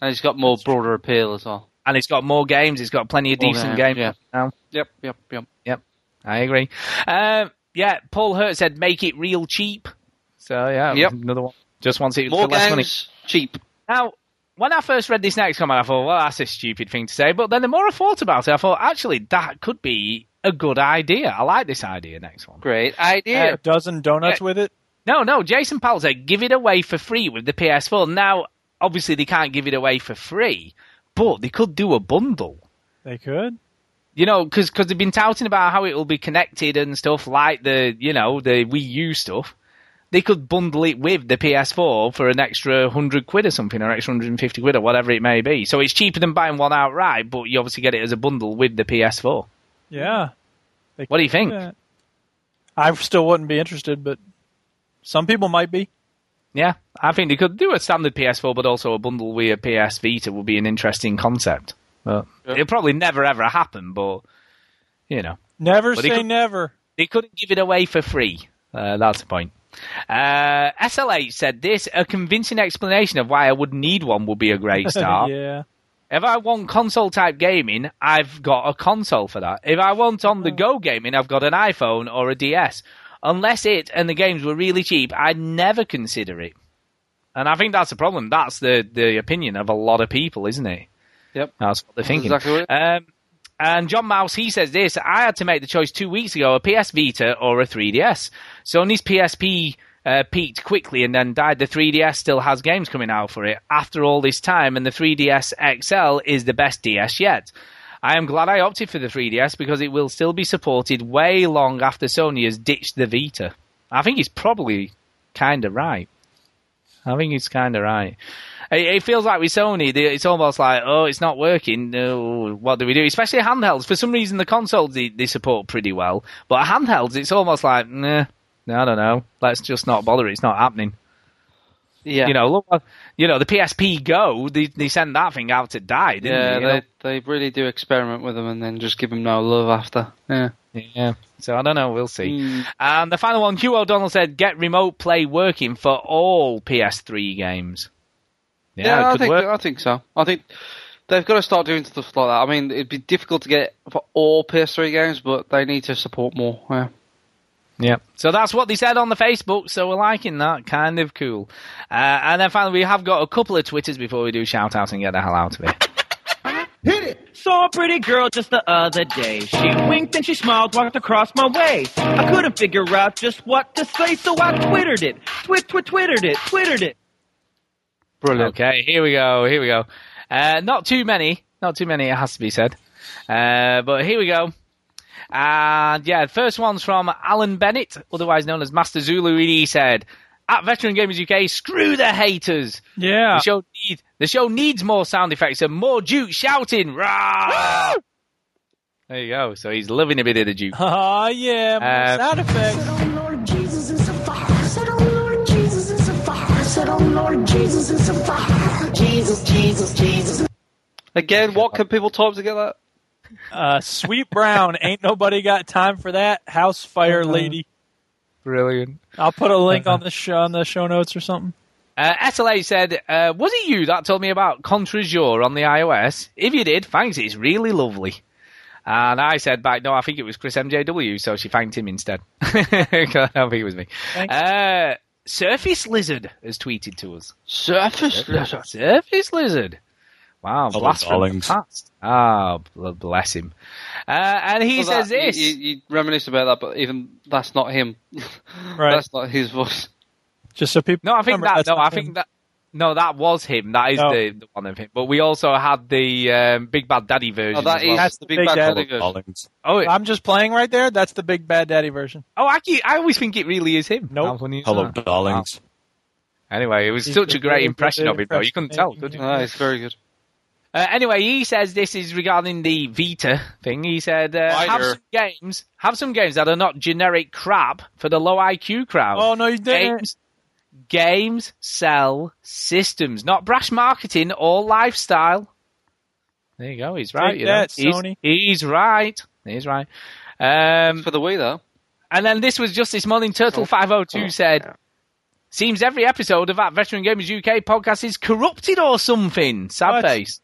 and it's got more broader appeal as well. And it's got more games. It's got plenty of More decent games, games yeah. now. Yep, yep, yep. Yep, I agree. Um, yeah, Paul Hurt said make it real cheap. So yeah, Yep. another one. Just wants it More for less money. games, cheap. Now, when I first read this next comment, I thought, well, that's a stupid thing to say. But then the more I thought about it, I thought, actually, that could be a good idea. I like this idea. Next one. Great idea. A dozen donuts with it. No, no. Jason Powell said, give it away for free with the PS4. Now, obviously, they can't give it away for free, but they could do a bundle. They could. You know, because cause they've been touting about how it will be connected and stuff like the, you know, the Wii U stuff. They could bundle it with the PS4 for an extra 100 quid or something, or extra 150 quid or whatever it may be. So it's cheaper than buying one outright, but you obviously get it as a bundle with the PS4. Yeah. What do you think? that. I still wouldn't be interested, but some people might be. Yeah, I think they could do a standard PS4, but also a bundle with a PS Vita would be an interesting concept. But it'll probably never ever happen, but, you know. Never But say could- never. They couldn't give it away for free. Uh, that's the point. Uh, SLH said this: a convincing explanation of why I would need one would be a great start. yeah. If I want console type gaming, I've got a console for that. If I want on the go gaming, I've got an iPhone or a DS. Unless it and the games were really cheap, I'd never consider it. And I think that's the problem. That's the, the opinion of a lot of people, isn't it? Yep. That's what they're That's thinking. exactly Um, and John Mouse, he says this, I had to make the choice two weeks ago, a PS Vita or a 3DS. Sony's PSP uh, peaked quickly and then died. The 3DS still has games coming out for it after all this time, and the 3DS XL is the best DS yet. I am glad I opted for the 3DS because it will still be supported way long after Sony has ditched the Vita. I think he's probably kind of right. I think he's kind of right. It, it feels like with Sony, it's almost like, oh, it's not working. No, what do we do? Especially handhelds. For some reason, the consoles they, they support pretty well, but handhelds, it's almost like, nah, I don't know. Let's just not bother. It's not happening. Yeah. You know, look, you know, the PSP Go, they, they sent that thing out to die, didn't Yeah, they? You know? they they really do experiment with them and then just give them no love after. Yeah. Yeah. So I don't know. We'll see. Hmm. And the final one, Hugh O'Donnell said, "Get remote play working for all PS3 games." Yeah, it I think work. I think so. I think they've got to start doing stuff like that. I mean, it'd be difficult to get for all PS3 games, but they need to support more. Yeah. Yeah. So that's what they said on the Facebook. So we're liking that. Kind of cool. Uh, and then finally, we have got a couple of Twitters before we do shout out and get the hell out of here. Hit it. Saw a pretty girl just the other day. She winked and she smiled, walked across my way. I couldn't figure out just what to say, so I twittered it. Twit, twit, twittered it, twittered it. Brilliant. Okay, here we go. Here we go. Uh, not too many. Not too many, it has to be said. Uh, but here we go. And yeah, the first one's from Alan Bennett, otherwise known as Master Zulu. He said, at Veteran Gamers UK, screw the haters. Yeah. The show, need, the show needs more sound effects and more Duke shouting. Rah! there you go. So he's loving a bit of the Duke. Oh, yeah. more Uh, sound effects. Jesus is a fire. Jesus, Jesus, Jesus. Again, what can people type to get that? Uh, Sweet Brown, ain't nobody got time for that. House Fire. Lady. Brilliant. I'll put a link on the show on the show notes or something. Uh, SLA said, uh, was it you that told me about Contre Jour on the iOS? If you did, thanks, it's really lovely. And I said back, no, I think it was Chris MJW, so she thanked him instead. I don't think it was me. Thanks. Uh, Surface Lizard has tweeted to us. Surface Lizard. Surface Lizard. Wow, Hello, blast from the past. Ah, bl- bless him. Uh, and he Well, says that- this. You, you, you reminisce about that, but even that's not him. Right. That's not his voice. Just so people. No, I think that. No, I him. think that. No, that was him. That is Oh. the, the one of him. But we also had the um, Big Bad Daddy version. Oh, that well. is That's the the Big Big Bad Daddy. Daddy version. Oh, I'm just playing right there. That's the Big Bad Daddy version. oh, I, keep, I always think it really is him. Nope. How funny is Hello, that? darlings. Anyway, it was He's such a a great impression of him, though. You couldn't tell, could you? Ah, it's very good. Uh, anyway, he says this is regarding the Vita thing. He said, uh, have some games, have some games that are not generic crap for the low IQ crowd. Oh no, you didn't. games, games sell systems, not brash marketing or lifestyle. There you go. He's right. Take you know. that, He's- Sony. He's, right. He's right. Um, For the Wii, though. and then this was just this morning. Turtle five hundred two said, "Seems every episode of that Veteran Gamers UK podcast is corrupted or something." Sad What? face.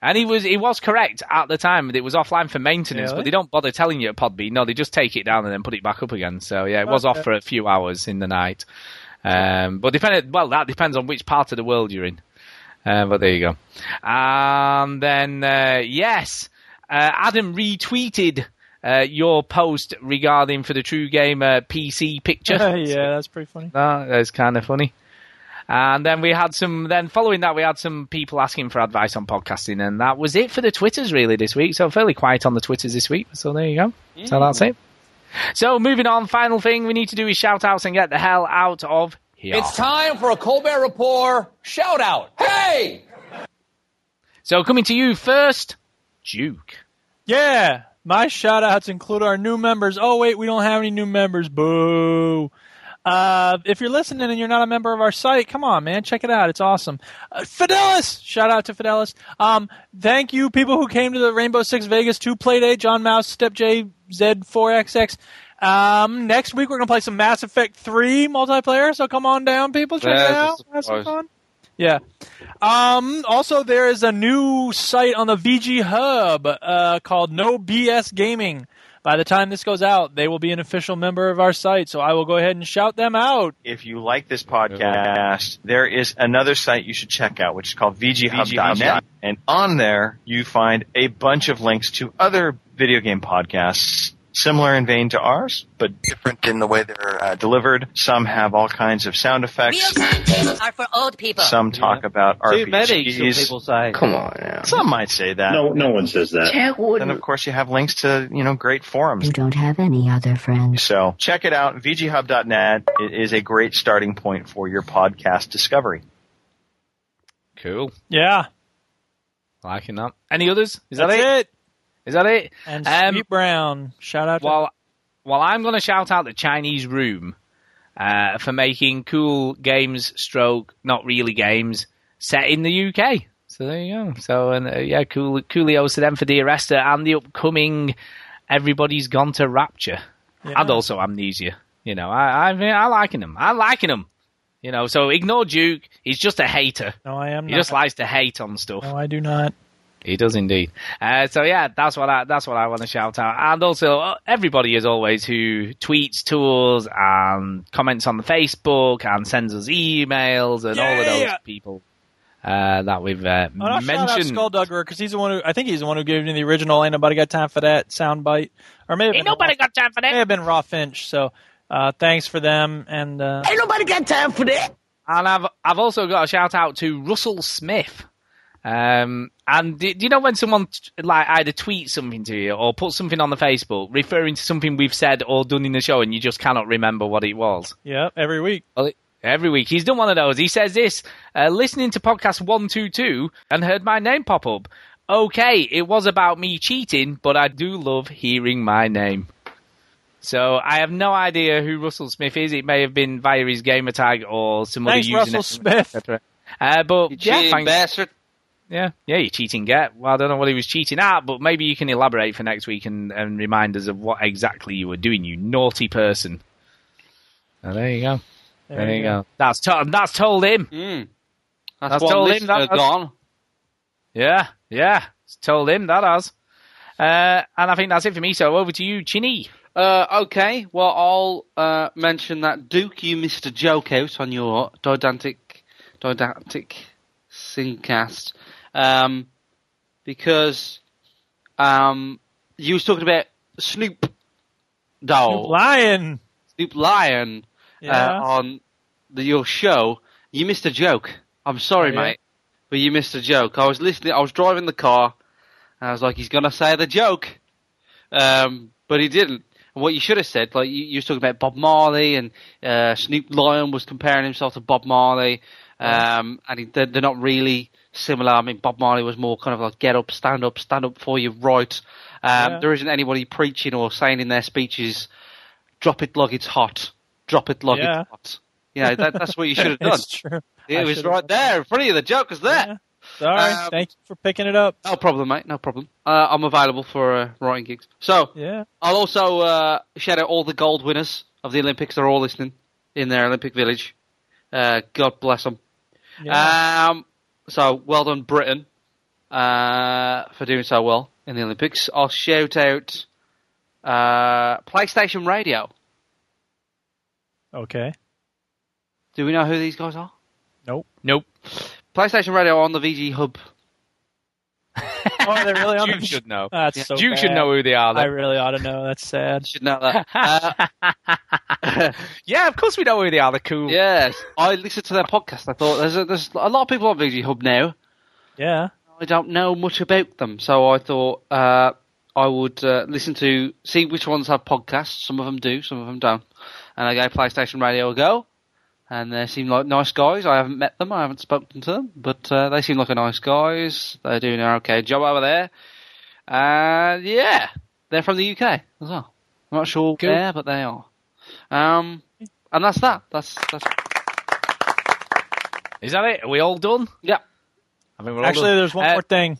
And he was he was correct at the time it was offline for maintenance, Really? but they don't bother telling you at Podbean. No, they just take it down and then put it back up again. So yeah, it was Okay. off for a few hours in the night. Um, but depending, well, that depends on which part of the world you're in. Uh, but there you go. And then uh, yes, uh, Adam retweeted uh, your post regarding for the True Gamer PC picture. yeah, that's pretty funny. No, that's kind of funny. And then we had some. Then following that, we had some people asking for advice on podcasting, and that was it for the Twitters really this week. So fairly quiet on the Twitters this week. So there you go. So that's it. So moving on, final thing we need to do is shout outs and get the hell out of here. It's time for a Colbert Report shout out. Hey! So coming to you first, Duke. Yeah, my shout outs include our new members. Oh, wait, we don't have any new members. Boo. Uh, if you're listening and you're not a member of our site, come on, man, check it out. It's awesome. Uh, Fidelis, shout out to Fidelis. Um, thank you, people who came to the Rainbow Six Vegas 2 Playdate, John Mouse, Step J, Z4XX. Um, next week we're gonna play some Mass Effect 3 multiplayer, so come on down, people, check it out. Have some fun. Yeah. Um, also, there is a new site on the VG Hub uh, called No BS Gaming. By the time this goes out, they will be an official member of our site, so I will go ahead and shout them out. If you like this podcast, there is another site you should check out, which is called VGHub.net. And on there, you find a bunch of links to other video game podcasts similar in vein to ours, but different in the way they're uh, delivered. Some have all kinds of sound effects. timetables are for old people. Some talk about Too RPGs. many, some people say. Come on now. Some might say that. No, no one says that. Jack Then of course you have links to, you know, great forums. You don't have any other friends. So check it out. VGHub.net It is a great starting point for your podcast discovery. Cool. Yeah, Liking that. Any others? Is that it? it. Is that it? And Um, Sweet Brown, shout out to Well, well, I'm going to shout out the Chinese Room uh, for making cool games, stroke not really games, set in the UK. So there you go. So and uh, yeah, cool, coolios to them for Dear Esther and the upcoming Everybody's Gone to Rapture and also Amnesia. You know, I I I liking them. I liking them. You know, so ignore Duke. He's just a hater. No, I am He not. just likes to hate on stuff. No, I do not. He does indeed. Uh, so yeah, that's what I that's what I want to shout out, and also uh, everybody as always who tweets to us and comments on the Facebook and sends us emails and all of those Yeah. people uh, that we've uh, Oh, no, shout out mentioned. Skulldugger because he's the one who I think he's the one who gave me the original. Ain't nobody got time for that soundbite, or maybe Ain't nobody got time for that. May have been Raw Finch. So uh, thanks for them and uh, Ain't nobody got time for that. And I've I've also got a shout out to Russell Smith. Um, and do, do you know when someone t- like either tweets something to you or puts something on the Facebook referring to something we've said or done in the show and you just cannot remember what it was? yeah, every week. Well, it- every week. He's done one of those. He says this, uh, listening to podcast 122 and heard my name pop up. Okay, it was about me cheating, but I do love hearing my name. So I have no idea who Russell Smith is. It may have been via his gamer tag or some Thanks, other username. Russell Smith. Uh, but yeah, cheating thanks- bastard. Yeah, yeah, you're cheating get. Well, I don't know what he was cheating at, but maybe you can elaborate for next week and, and remind us of what exactly you were doing, you naughty person. Oh, there you go. There, you go. That's to- that's told him. Mm. That's, That's, one told him. That has. gone. Yeah, yeah, it's told him that has. Uh, and I think that's it for me. So over to you, Chinny. Uh, okay, well, I'll uh, mention that Duke, you missed a joke out on your didactic, didactic singcast, um, because um, you was talking about Snoop Dogg, Snoop Lion. Snoop Lion, Yeah. uh, on the, your show. You missed a joke. I'm sorry, Oh, yeah? mate, but you missed a joke. I was listening. I was driving the car, and I was like, "He's gonna say the joke," um, but he didn't. And what you should have said, like you, you was talking about Bob Marley, and uh, Snoop Lion was comparing himself to Bob Marley, um, and he, they're, they're not really similar. I mean, Bob Marley was more kind of like get up, stand up, stand up for your rights. Um, Yeah. There isn't anybody preaching or saying in their speeches, "Drop it like it's hot, drop it like Yeah. it's hot." You know, that, that's what you should have done. True. It I was right there in front of you. The joke was there. Sorry. Um, Thank you for picking it up. No problem, mate. No problem. Uh, I'm available for uh, writing gigs. So Yeah. I'll also uh, shout out all the gold winners of the Olympics. They're all listening in their Olympic village. Uh, God bless them. Um, so well done, Britain, uh, for doing so well in the Olympics. I'll shout out uh, PlayStation Radio. Okay. Do we know who these guys are? Nope. Nope. PlayStation Radio on the VG Hub. Oh, they're really on Duke the should know. That's so Duke should know who they are. I really ought to know. That's sad. Should know that. Uh, yeah, of course we know who they are. They're cool. Yes, I listened to their podcast. I thought there's a, there's a lot of people on VG Hub now. Yeah. I don't know much about them, so I thought uh, I would uh, listen to see which ones have podcasts. Some of them do, some of them don't. And I gave PlayStation Radio a go, and they seem like nice guys. I haven't met them, I haven't spoken to them, but uh, they seem like a nice guys. They're doing an okay job over there. And yeah, they're from the UK as well. I'm not sure Cool. where, but they are. Um, and that's that. That's that's. Is that it? Are we all done? Yeah. I mean, we're all Actually, done. there's one Uh, more thing.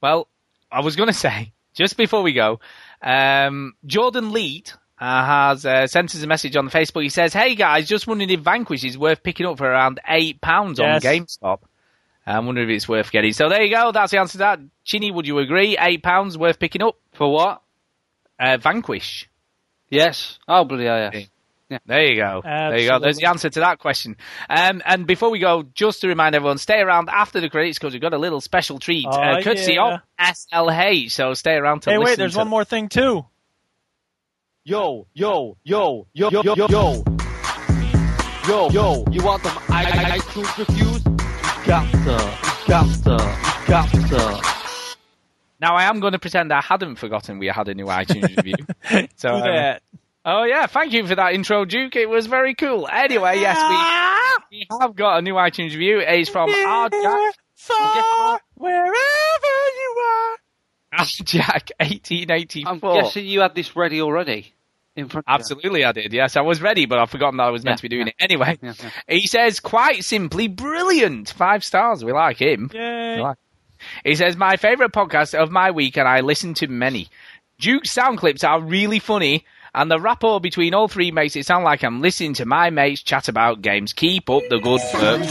Well, I was going to say, just before we go, um, Jordan Leet uh, has uh, sent us a message on the Facebook. He says, Hey guys, just wondering if Vanquish is worth picking up for around £8 on GameStop. I'm wondering if it's worth getting. So there you go. That's the answer to that. Chinny, would you agree? £8 worth picking up? For what? Uh, Vanquish. Yes. Oh, bloody hell, yes. There you go. There you go. There's the answer to that question. Um, and before we go, just to remind everyone, stay around after the credits because we've got a little special treat, Oh, uh, courtesy yeah. of SLH. So stay around to Hey, listen wait, there's to one more thing, too. Yo, yo, yo, yo, yo, yo, yo. Yo, yo, you want them I, I, iTunes reviews? You got to, you got to, you got to. Now I am going to pretend I hadn't forgotten we had a new iTunes review. So Do um, that. Oh yeah, thank you for that intro, Duke. It was very cool. Anyway, yes, we, we have got a new iTunes review. It's from R Jack. Far, wherever you are. R Jack, eighteen eighty I'm guessing you had this ready already. In front. Absolutely, I did. Yes, I was ready, but I've forgotten that I was meant Yeah, to be doing yeah. it. Anyway, Yeah, yeah. he says, quite simply, brilliant. Five stars. We like him. Yay. Like- He says, my favourite podcast of my week, and I listen to many. Duke's sound clips are really funny, and the rapport between all three makes it sound like I'm listening to my mates chat about games. Keep up the good work.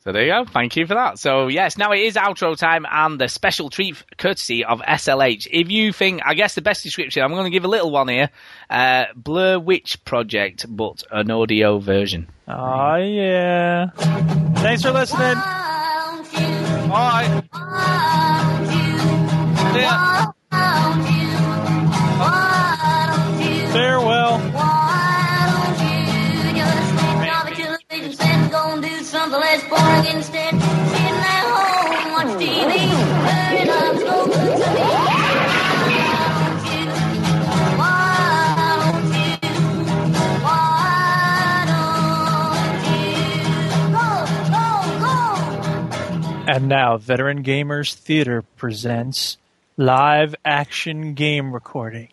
So there you go. Thank you for that. So yes, now it is outro time and the special treat courtesy of SLH. If you think, I guess the best description, I'm going to give a little one here. Uh, Blair Witch Project, but an audio version. Oh, yeah. Thanks for listening. Bye. Farewell. And now, Veteran Gamers Theater presents live action game recording.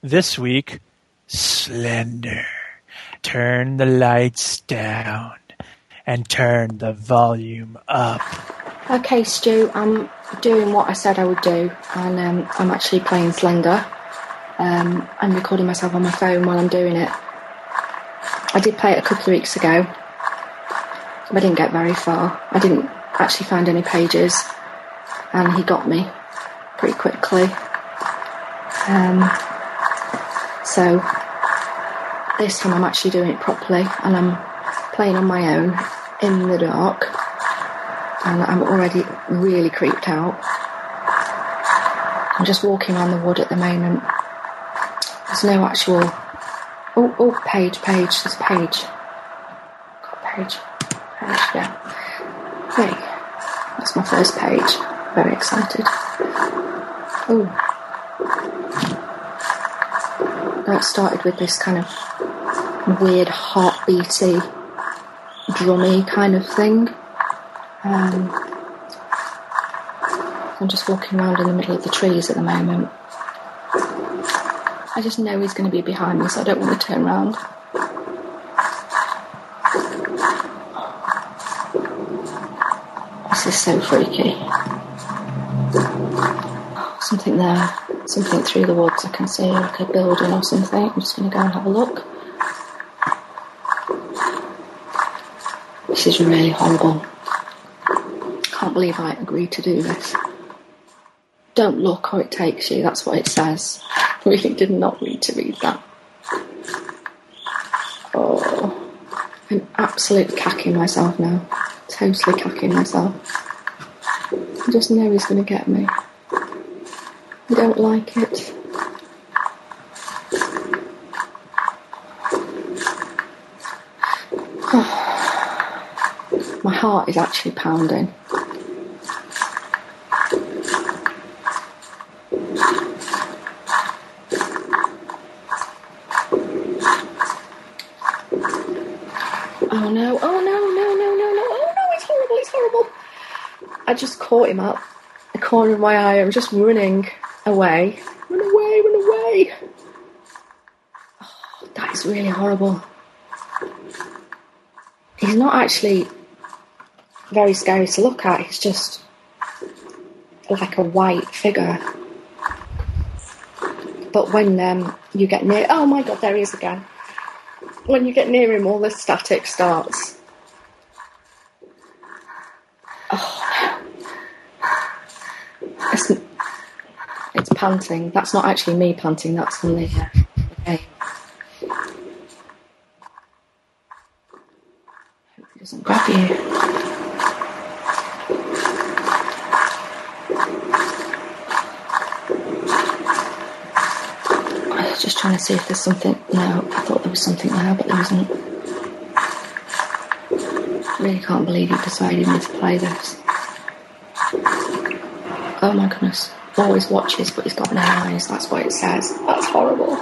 This week, Slender. Turn the lights down and turn the volume up. Okay, Stu, I'm doing what I said I would do, and um, I'm actually playing Slender. Um, I'm recording myself on my phone while I'm doing it. I did play it a couple of weeks ago. But I didn't get very far. I didn't actually find any pages, and he got me pretty quickly. Um, so this time I'm actually doing it properly, and I'm playing on my own in the dark, and I'm already really creeped out. I'm just walking around the wood at the moment. There's no actual. Oh, oh, page, page. There's page. Got page. Page, yeah. My first page. Very excited. Oh. That started with this kind of weird heartbeaty, drummy kind of thing. Um, I'm just walking around in the middle of the trees at the moment. I just know he's going to be behind me, so I don't want to turn around. This is so freaky. Something there, something through the woods. I can see like a building or something. I'm just going to go and have a look. This is really horrible. Can't believe I agreed to do this. Don't look or it takes you, that's what it says. I really did not need to read that. Oh, I'm absolutely cacking myself now. Totally cacking myself. I just know he's going to get me. I don't like it. My heart is actually pounding. Oh no, oh no, no, no, no, no, oh no, it's horrible, it's horrible. I just caught him up, the corner of my eye, I'm just running away. Run away, run away. Oh, that is really horrible. He's not actually very scary to look at, he's just like a white figure. But when um, you get near, oh my god, there he is again. When you get near him, all the static starts. Oh, it's, it's panting. That's not actually me panting. That's from the game. Hope he doesn't grab you. I was just trying to see if there's something. No, I thought there was something there, but there isn't. I really can't believe you decided me to play this. Oh my goodness. Always watches, but he's got no eyes. That's what it says. That's horrible.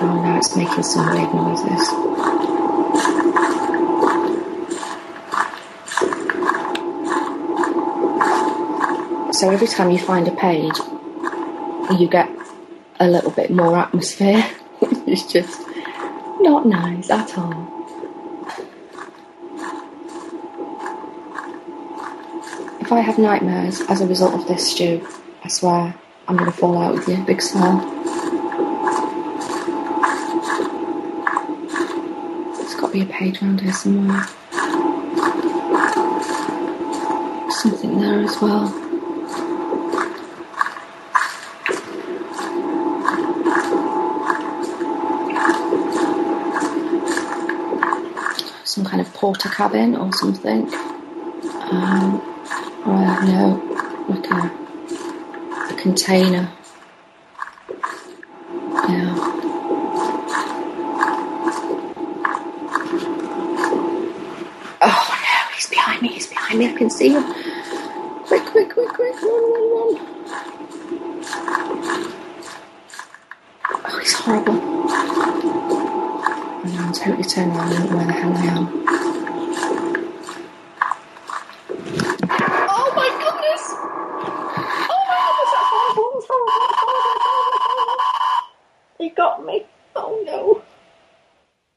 Oh no, it's making some weird noises. So every time you find a page, you get a little bit more atmosphere. it's just not nice at all. If I have nightmares as a result of this, Stu, I swear I'm going to fall out with you, big smile. There's got to be a page around here somewhere. Something there as well. Some kind of porter cabin or something. Um, no, like a, a container. Yeah. Oh no, he's behind me, he's behind me, I can see him.